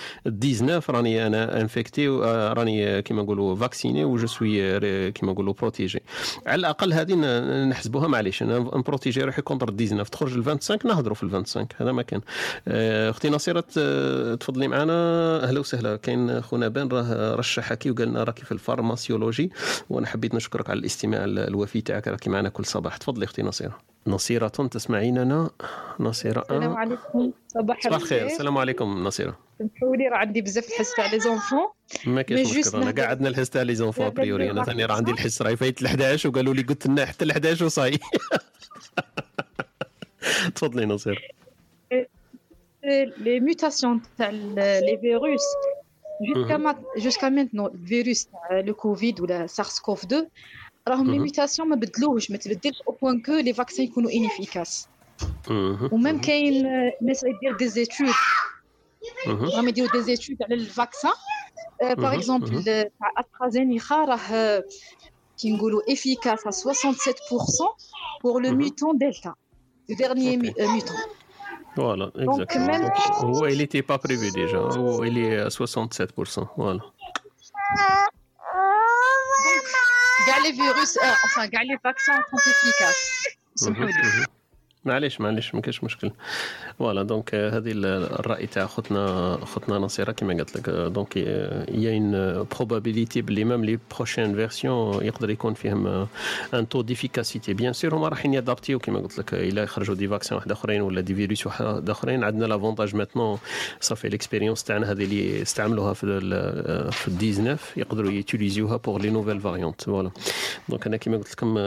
19 راني أنا infecté آه، راني كيما نقولوا vacciné و je suis كيما نقولوا protégé على الأقل هذه نحسبوها معليش أنا نبروتيجي روحي contre 19 تخرج ال 25 نهضروا في ال 25 هذا ما كان. آه، أختي نصيرة تفضلي معنا. أهلا وسهلا. كاين خونا بان راه رشح هكي وقال لنا راكي في ال pharmacologie وأنا حبيت نشكرك على الاستماع ال- الوفي تاعك. راكي معنا كل صباح. تفضلي أختي نصيرة. نصيرة تسمعيننا؟ نصيرة السلام عليكم. صباح صباح الخير. السلام عليكم نصيرة. سمحوا لي راه عندي بزاف الحس تاع les enfants. ما كاينش مشكل أنا قاعد عندنا الحس تاع les enfants لا، لا، a priori أنا ثاني راه عندي الحس راهي فايت ال 11 وقالوا لي قلت لنا حتى ال 11 وصاي. تفضلي نصير les mutations تاع les virus jusqu'à jusqu'à maintenant الفيروس تاع le Covid ولا SARS-CoV 2 راهم les Mhm. mutations ما بدلوهش ما تبدلش au point que les vaccins يكونوا inefficaces مهم. و même كاين آه، ناس يدير des études مهم. راهم يديروا des études على ال vaccin par مهم. exemple مهم. تاع أسترازينيكا راه كي نقولوا efficace à 67% pour le Mhm. mutant delta le dernier mu- euh, mutant Voilà, Donc, exactement. même- Donc, ouais, il n'était pas prévu déjà. Oh, il est à 67%. Voilà. كاع les virus آه، enfin كاع les vaccins sont efficaces سمحوا لي مهم. معليش معليش ما كاينش مشكل. voilà donc هذه ال- الرأي تاع خوتنا خوتنا نصيرة كما قلت لك. donc y a une probabilité بلي même les prochaines versions يقدر يكون فيهم un taux d'efficacité bien sûr هما رايحين يادابتيو كما قلت لك. إلا يخرجوا des vaccins واحد آخرين ولا des virus واحد آخرين عندنا l'avantage maintenant صافي l'expérience تاعنا هذه اللي استعملوها في في ال 19 يقدروا يوتيليزيوها pour les nouveaux variants voilà donc أنا كما قلت لكم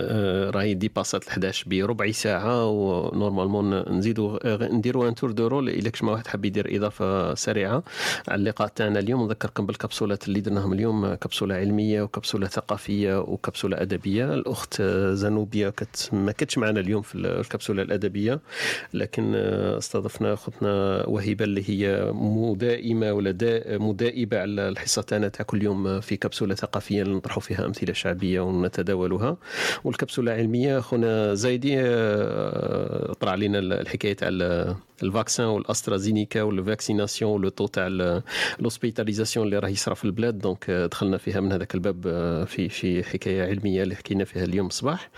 راهي راهي ديباسات ل 11 بربع ساعة و normalement نزيدو نديرو un tour de rôle إلا كش ما واحد حاب يدير إضافة سريعة على اللقاء تاعنا اليوم. نذكركم بالكبسولات اللي درناهم اليوم كبسولة علمية وكبسولة ثقافية وكبسولة أدبية. الأخت زنوبيا كت ما كانتش معنا اليوم في الكبسولة الأدبية لكن استضفنا أختنا وهبه اللي هي مدائمة ولا مدائبة على الحصة تاعنا تاع كل يوم في كبسولة ثقافية نطرحوا فيها أمثلة شعبية ونتداولها والكبسولة العلميه خونا زايدي آه، طرح علينا الحكاية تاع ال vaccin والاسترازينيكا وال vaccination و le taux تاع l'hospitalisation اللي راه يصرى في البلاد donc دخلنا فيها من هذاك الباب آه، في في حكاية علمية اللي حكينا فيها اليوم الصباح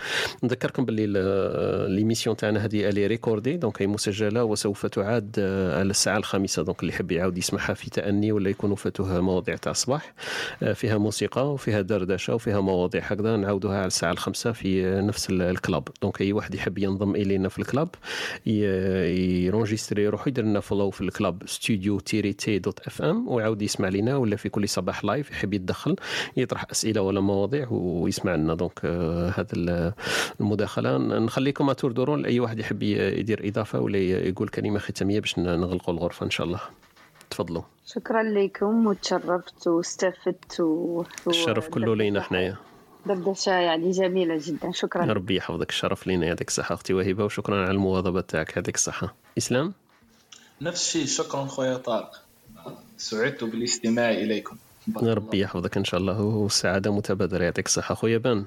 نذكركم باللي l'émission تاعنا هذه elle est recordée donc هي مسجلة وسوف تعاد آه، على الساعة الخامسة. donc اللي يحب يعاود يسمعها في تأني ولا يكونوا فاتوها مواضيع تاع الصباح آه، فيها موسيقى وفيها دردشة وفيها مواضيع هكذا. نعاودوها على الساعة الخامسة في نفس ال club. donc أي واحد يحب ينضم إلينا في ال club ي enregistrer يروح يدير لنا follow في ال club studio تيري تي dot FM ويعاود يسمع لنا ولا في كل صباح live يحب يتدخل يطرح أسئلة ولا مواضيع ويسمع لنا donc آه، هذا المداخلة. نخليكم tour de rôle أي واحد يحب يدير إضافة ولا يقول كلمة ختامية باش نغلقوا الغرفة إن شاء الله. تفضلوا. شكرا لكم وتشرفت واستفدت و... الشرف كله لينا حنايا. دردشة يعني جميلة جدا. شكرا. ربي يحفظك. الشرف لينا. يعطيك الصحة أختي وهبة وشكرا على المواظبة تاعك يعطيك الصحة. إسلام؟ نفس الشيء. شكرا خويا طارق. سعدت بالاستماع إليكم. ربي يحفظك إن شاء الله. والسعادة متبادلة. يعطيك الصحة. خويا بان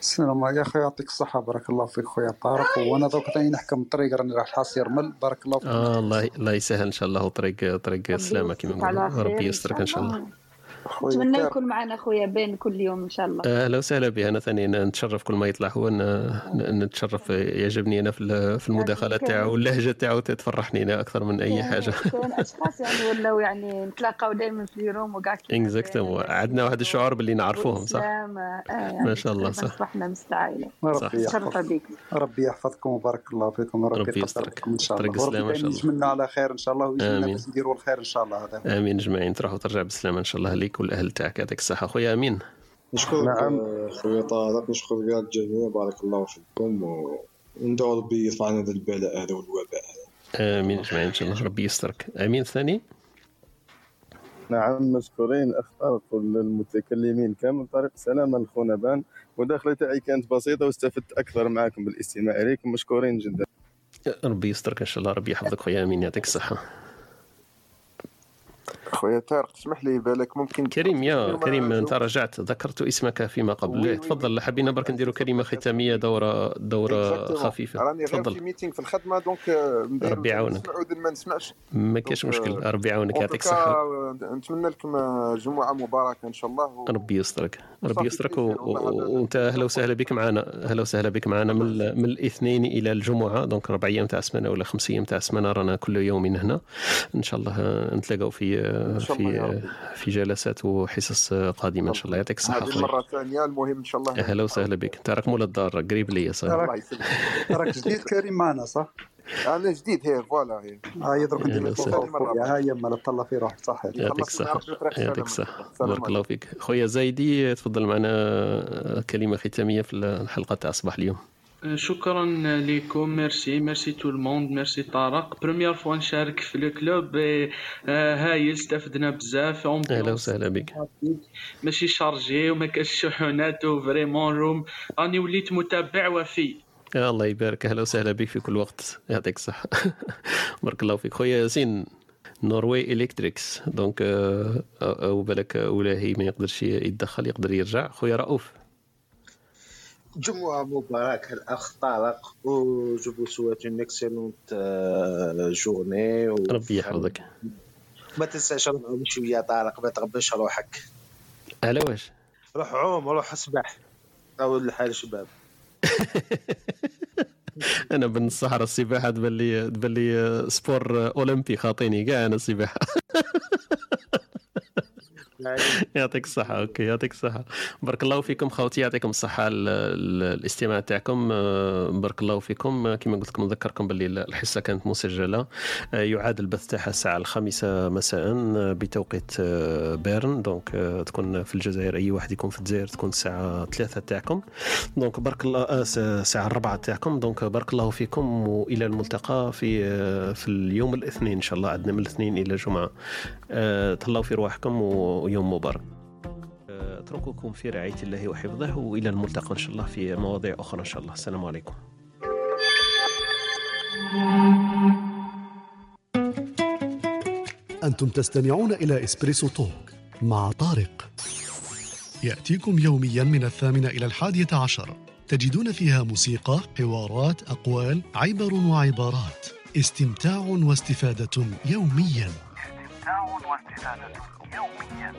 السلام عليكم خويا. يعطيك الصحة. بارك الله فيك خويا طارق. وأنا دوك ثاني نحكم الطريق راني راح حاس يرمل بارك الله فيك. آه الله الله يسهل إن شاء الله. طريق طريق سلامة كما نقولوا ربي يسترك إن شاء الله. نتمنى يكون معنا خويا بين كل يوم إن شاء الله. أهلا وسهلا به أنا ثاني نتشرف كل ما يطلع هو نتشرف يعجبني أنا في المداخلات تاعو واللهجة تاعو تفرحني أنا أكثر من أي حاجة. كاين أشخاص يعني ولاو يعني نتلاقاو دائما في اليوم وكاع اكزاكتومون عندنا واحد الشعور باللي نعرفوهم صح؟ آه يعني ما شاء الله صح. اصبحنا مستعائله ربي يحفظ ربي يحفظكم وبارك الله فيكم وربي ربي يسترك. إن شاء الله. الله. نتمنى على خير إن شاء الله ويجمعنا باش نديروا الخير إن شاء الله هذا. آمين اجمعين تروح وترجع بالسلامه إن شاء الله ليك والاهل تاعك يعطيك الصحة. خويا أمين. نشكرك نعم. خويا طارق نشكر كاع الجميع بارك الله فيكم. وندعو ربي يرفع عنا هذا البلاء هذا والوباء هذا آمين. أجمعين إن شاء الله ربي يسترك. أمين ثاني؟ نعم. مشكورين اختار كل المتكلمين. كامل طريق سلامة لخونا بان. مداخلة تاعي كانت بسيطة واستفدت أكثر معكم بالإستماع إليكم. مشكورين جدا. ربي يسترك إن شاء الله. ربي يحفظك خويا أمين. يعطيك الصحة. خويا طارق تسمح لي بالك ممكن كريم يا كريم أنت رجعت ذكرت اسمك فيما قبل. تفضل حبينا برك نديروا كلمة ختامية دورة دورة خفيفة. راني غير في meeting في الخدمة donc ربي يعاونك. ما نسمعش. ما كاينش مشكل. ربي يعاونك يعطيك الصحة. نتمنى لكم جمعة مباركة إن شاء الله. ربي يسترك. ربي يسترك وأنت أهلا وسهلا بك معنا. أهلا وسهلا بك معنا من, من الاثنين إلى الجمعة. donc ربع أيام تاع السمانة ولا خمس أيام تاع السمانة رانا كل يوم هنا. إن شاء الله نتلاقاو في في في جلسات وحصص قادمة إن شاء الله. يعطيك الصحة هذه المرة الثانية المهم إن شاء الله أهلا وسهلا بك. انت راك مول الدار قريب ليا صح راك جديد كريم معنا صح؟ أنا جديد هي فوالا هي. هاي درك ندير هاي ما تطلع في روحك صح؟ يعطيك الصحة. يعطيك الصحة. بارك الله فيك. خويا زايدي تفضل معنا. كلمة ختامية في الحلقة تاع صباح اليوم. شكرا لكم merci merci tout le monde merci طارق première fois نشارك في le club هايل استفدنا بزاف أهلا وسهلا بك ماشي chargé وما كاش شحونات و vraiment room راني وليت متابع وفي الله يبارك أهلا وسهلا بك في كل وقت يعطيك الصحه بارك الله فيك خويا ياسين نوروي الكتريكس donc أو بالك ولاهي ما يقدرش يتدخل يقدر يرجع خويا رؤوف جمعة مباركة الأخ طارق و je vous souhaite une excellente journée؟ ربي يحفظك. ما تنساش عوم شوية طارق ما تغبش روحك على واش؟ روح عوم روح اسبح أو الحال شباب. أنا بن الصحراء السباحة تبان لي تبان لي sport أولمبي خاطيني كاع أنا السباحة. يعطيك الصحة. OK يعطيك الصحة. بارك الله فيكم خوتي يعطيكم الصحة ال- ال- الاستماع تاعكم. آه، بارك الله فيكم. آه، كما قلت لكم نذكركم باللي الحصة كانت مسجلة. آه، يعاد البث تاعها الساعة الخامسة مساء بتوقيت بيرن. donc تكون في الجزائر أي واحد يكون في الجزائر تكون الساعة ثلاثة تاعكم. donc بارك الله الساعة الرابعة تاعكم. donc بارك الله فيكم. وإلى الملتقى في في اليوم الاثنين إن شاء الله عندنا من الاثنين إلى الجمعة. تهلاو في رواحكم ويوم مبارك. آه، أترككم في رعاية الله وحفظه وإلى الملتقى إن شاء الله في مواضيع أخرى إن شاء الله. السلام عليكم. أنتم تستمعون إلى إسبريسو توك مع طارق. يأتيكم يوميا من الثامنة إلى الحادية عشر. تجدون فيها موسيقى حوارات أقوال عبر وعبارات. استمتاع واستفادة يوميا. استمتاع واستفادة يوميا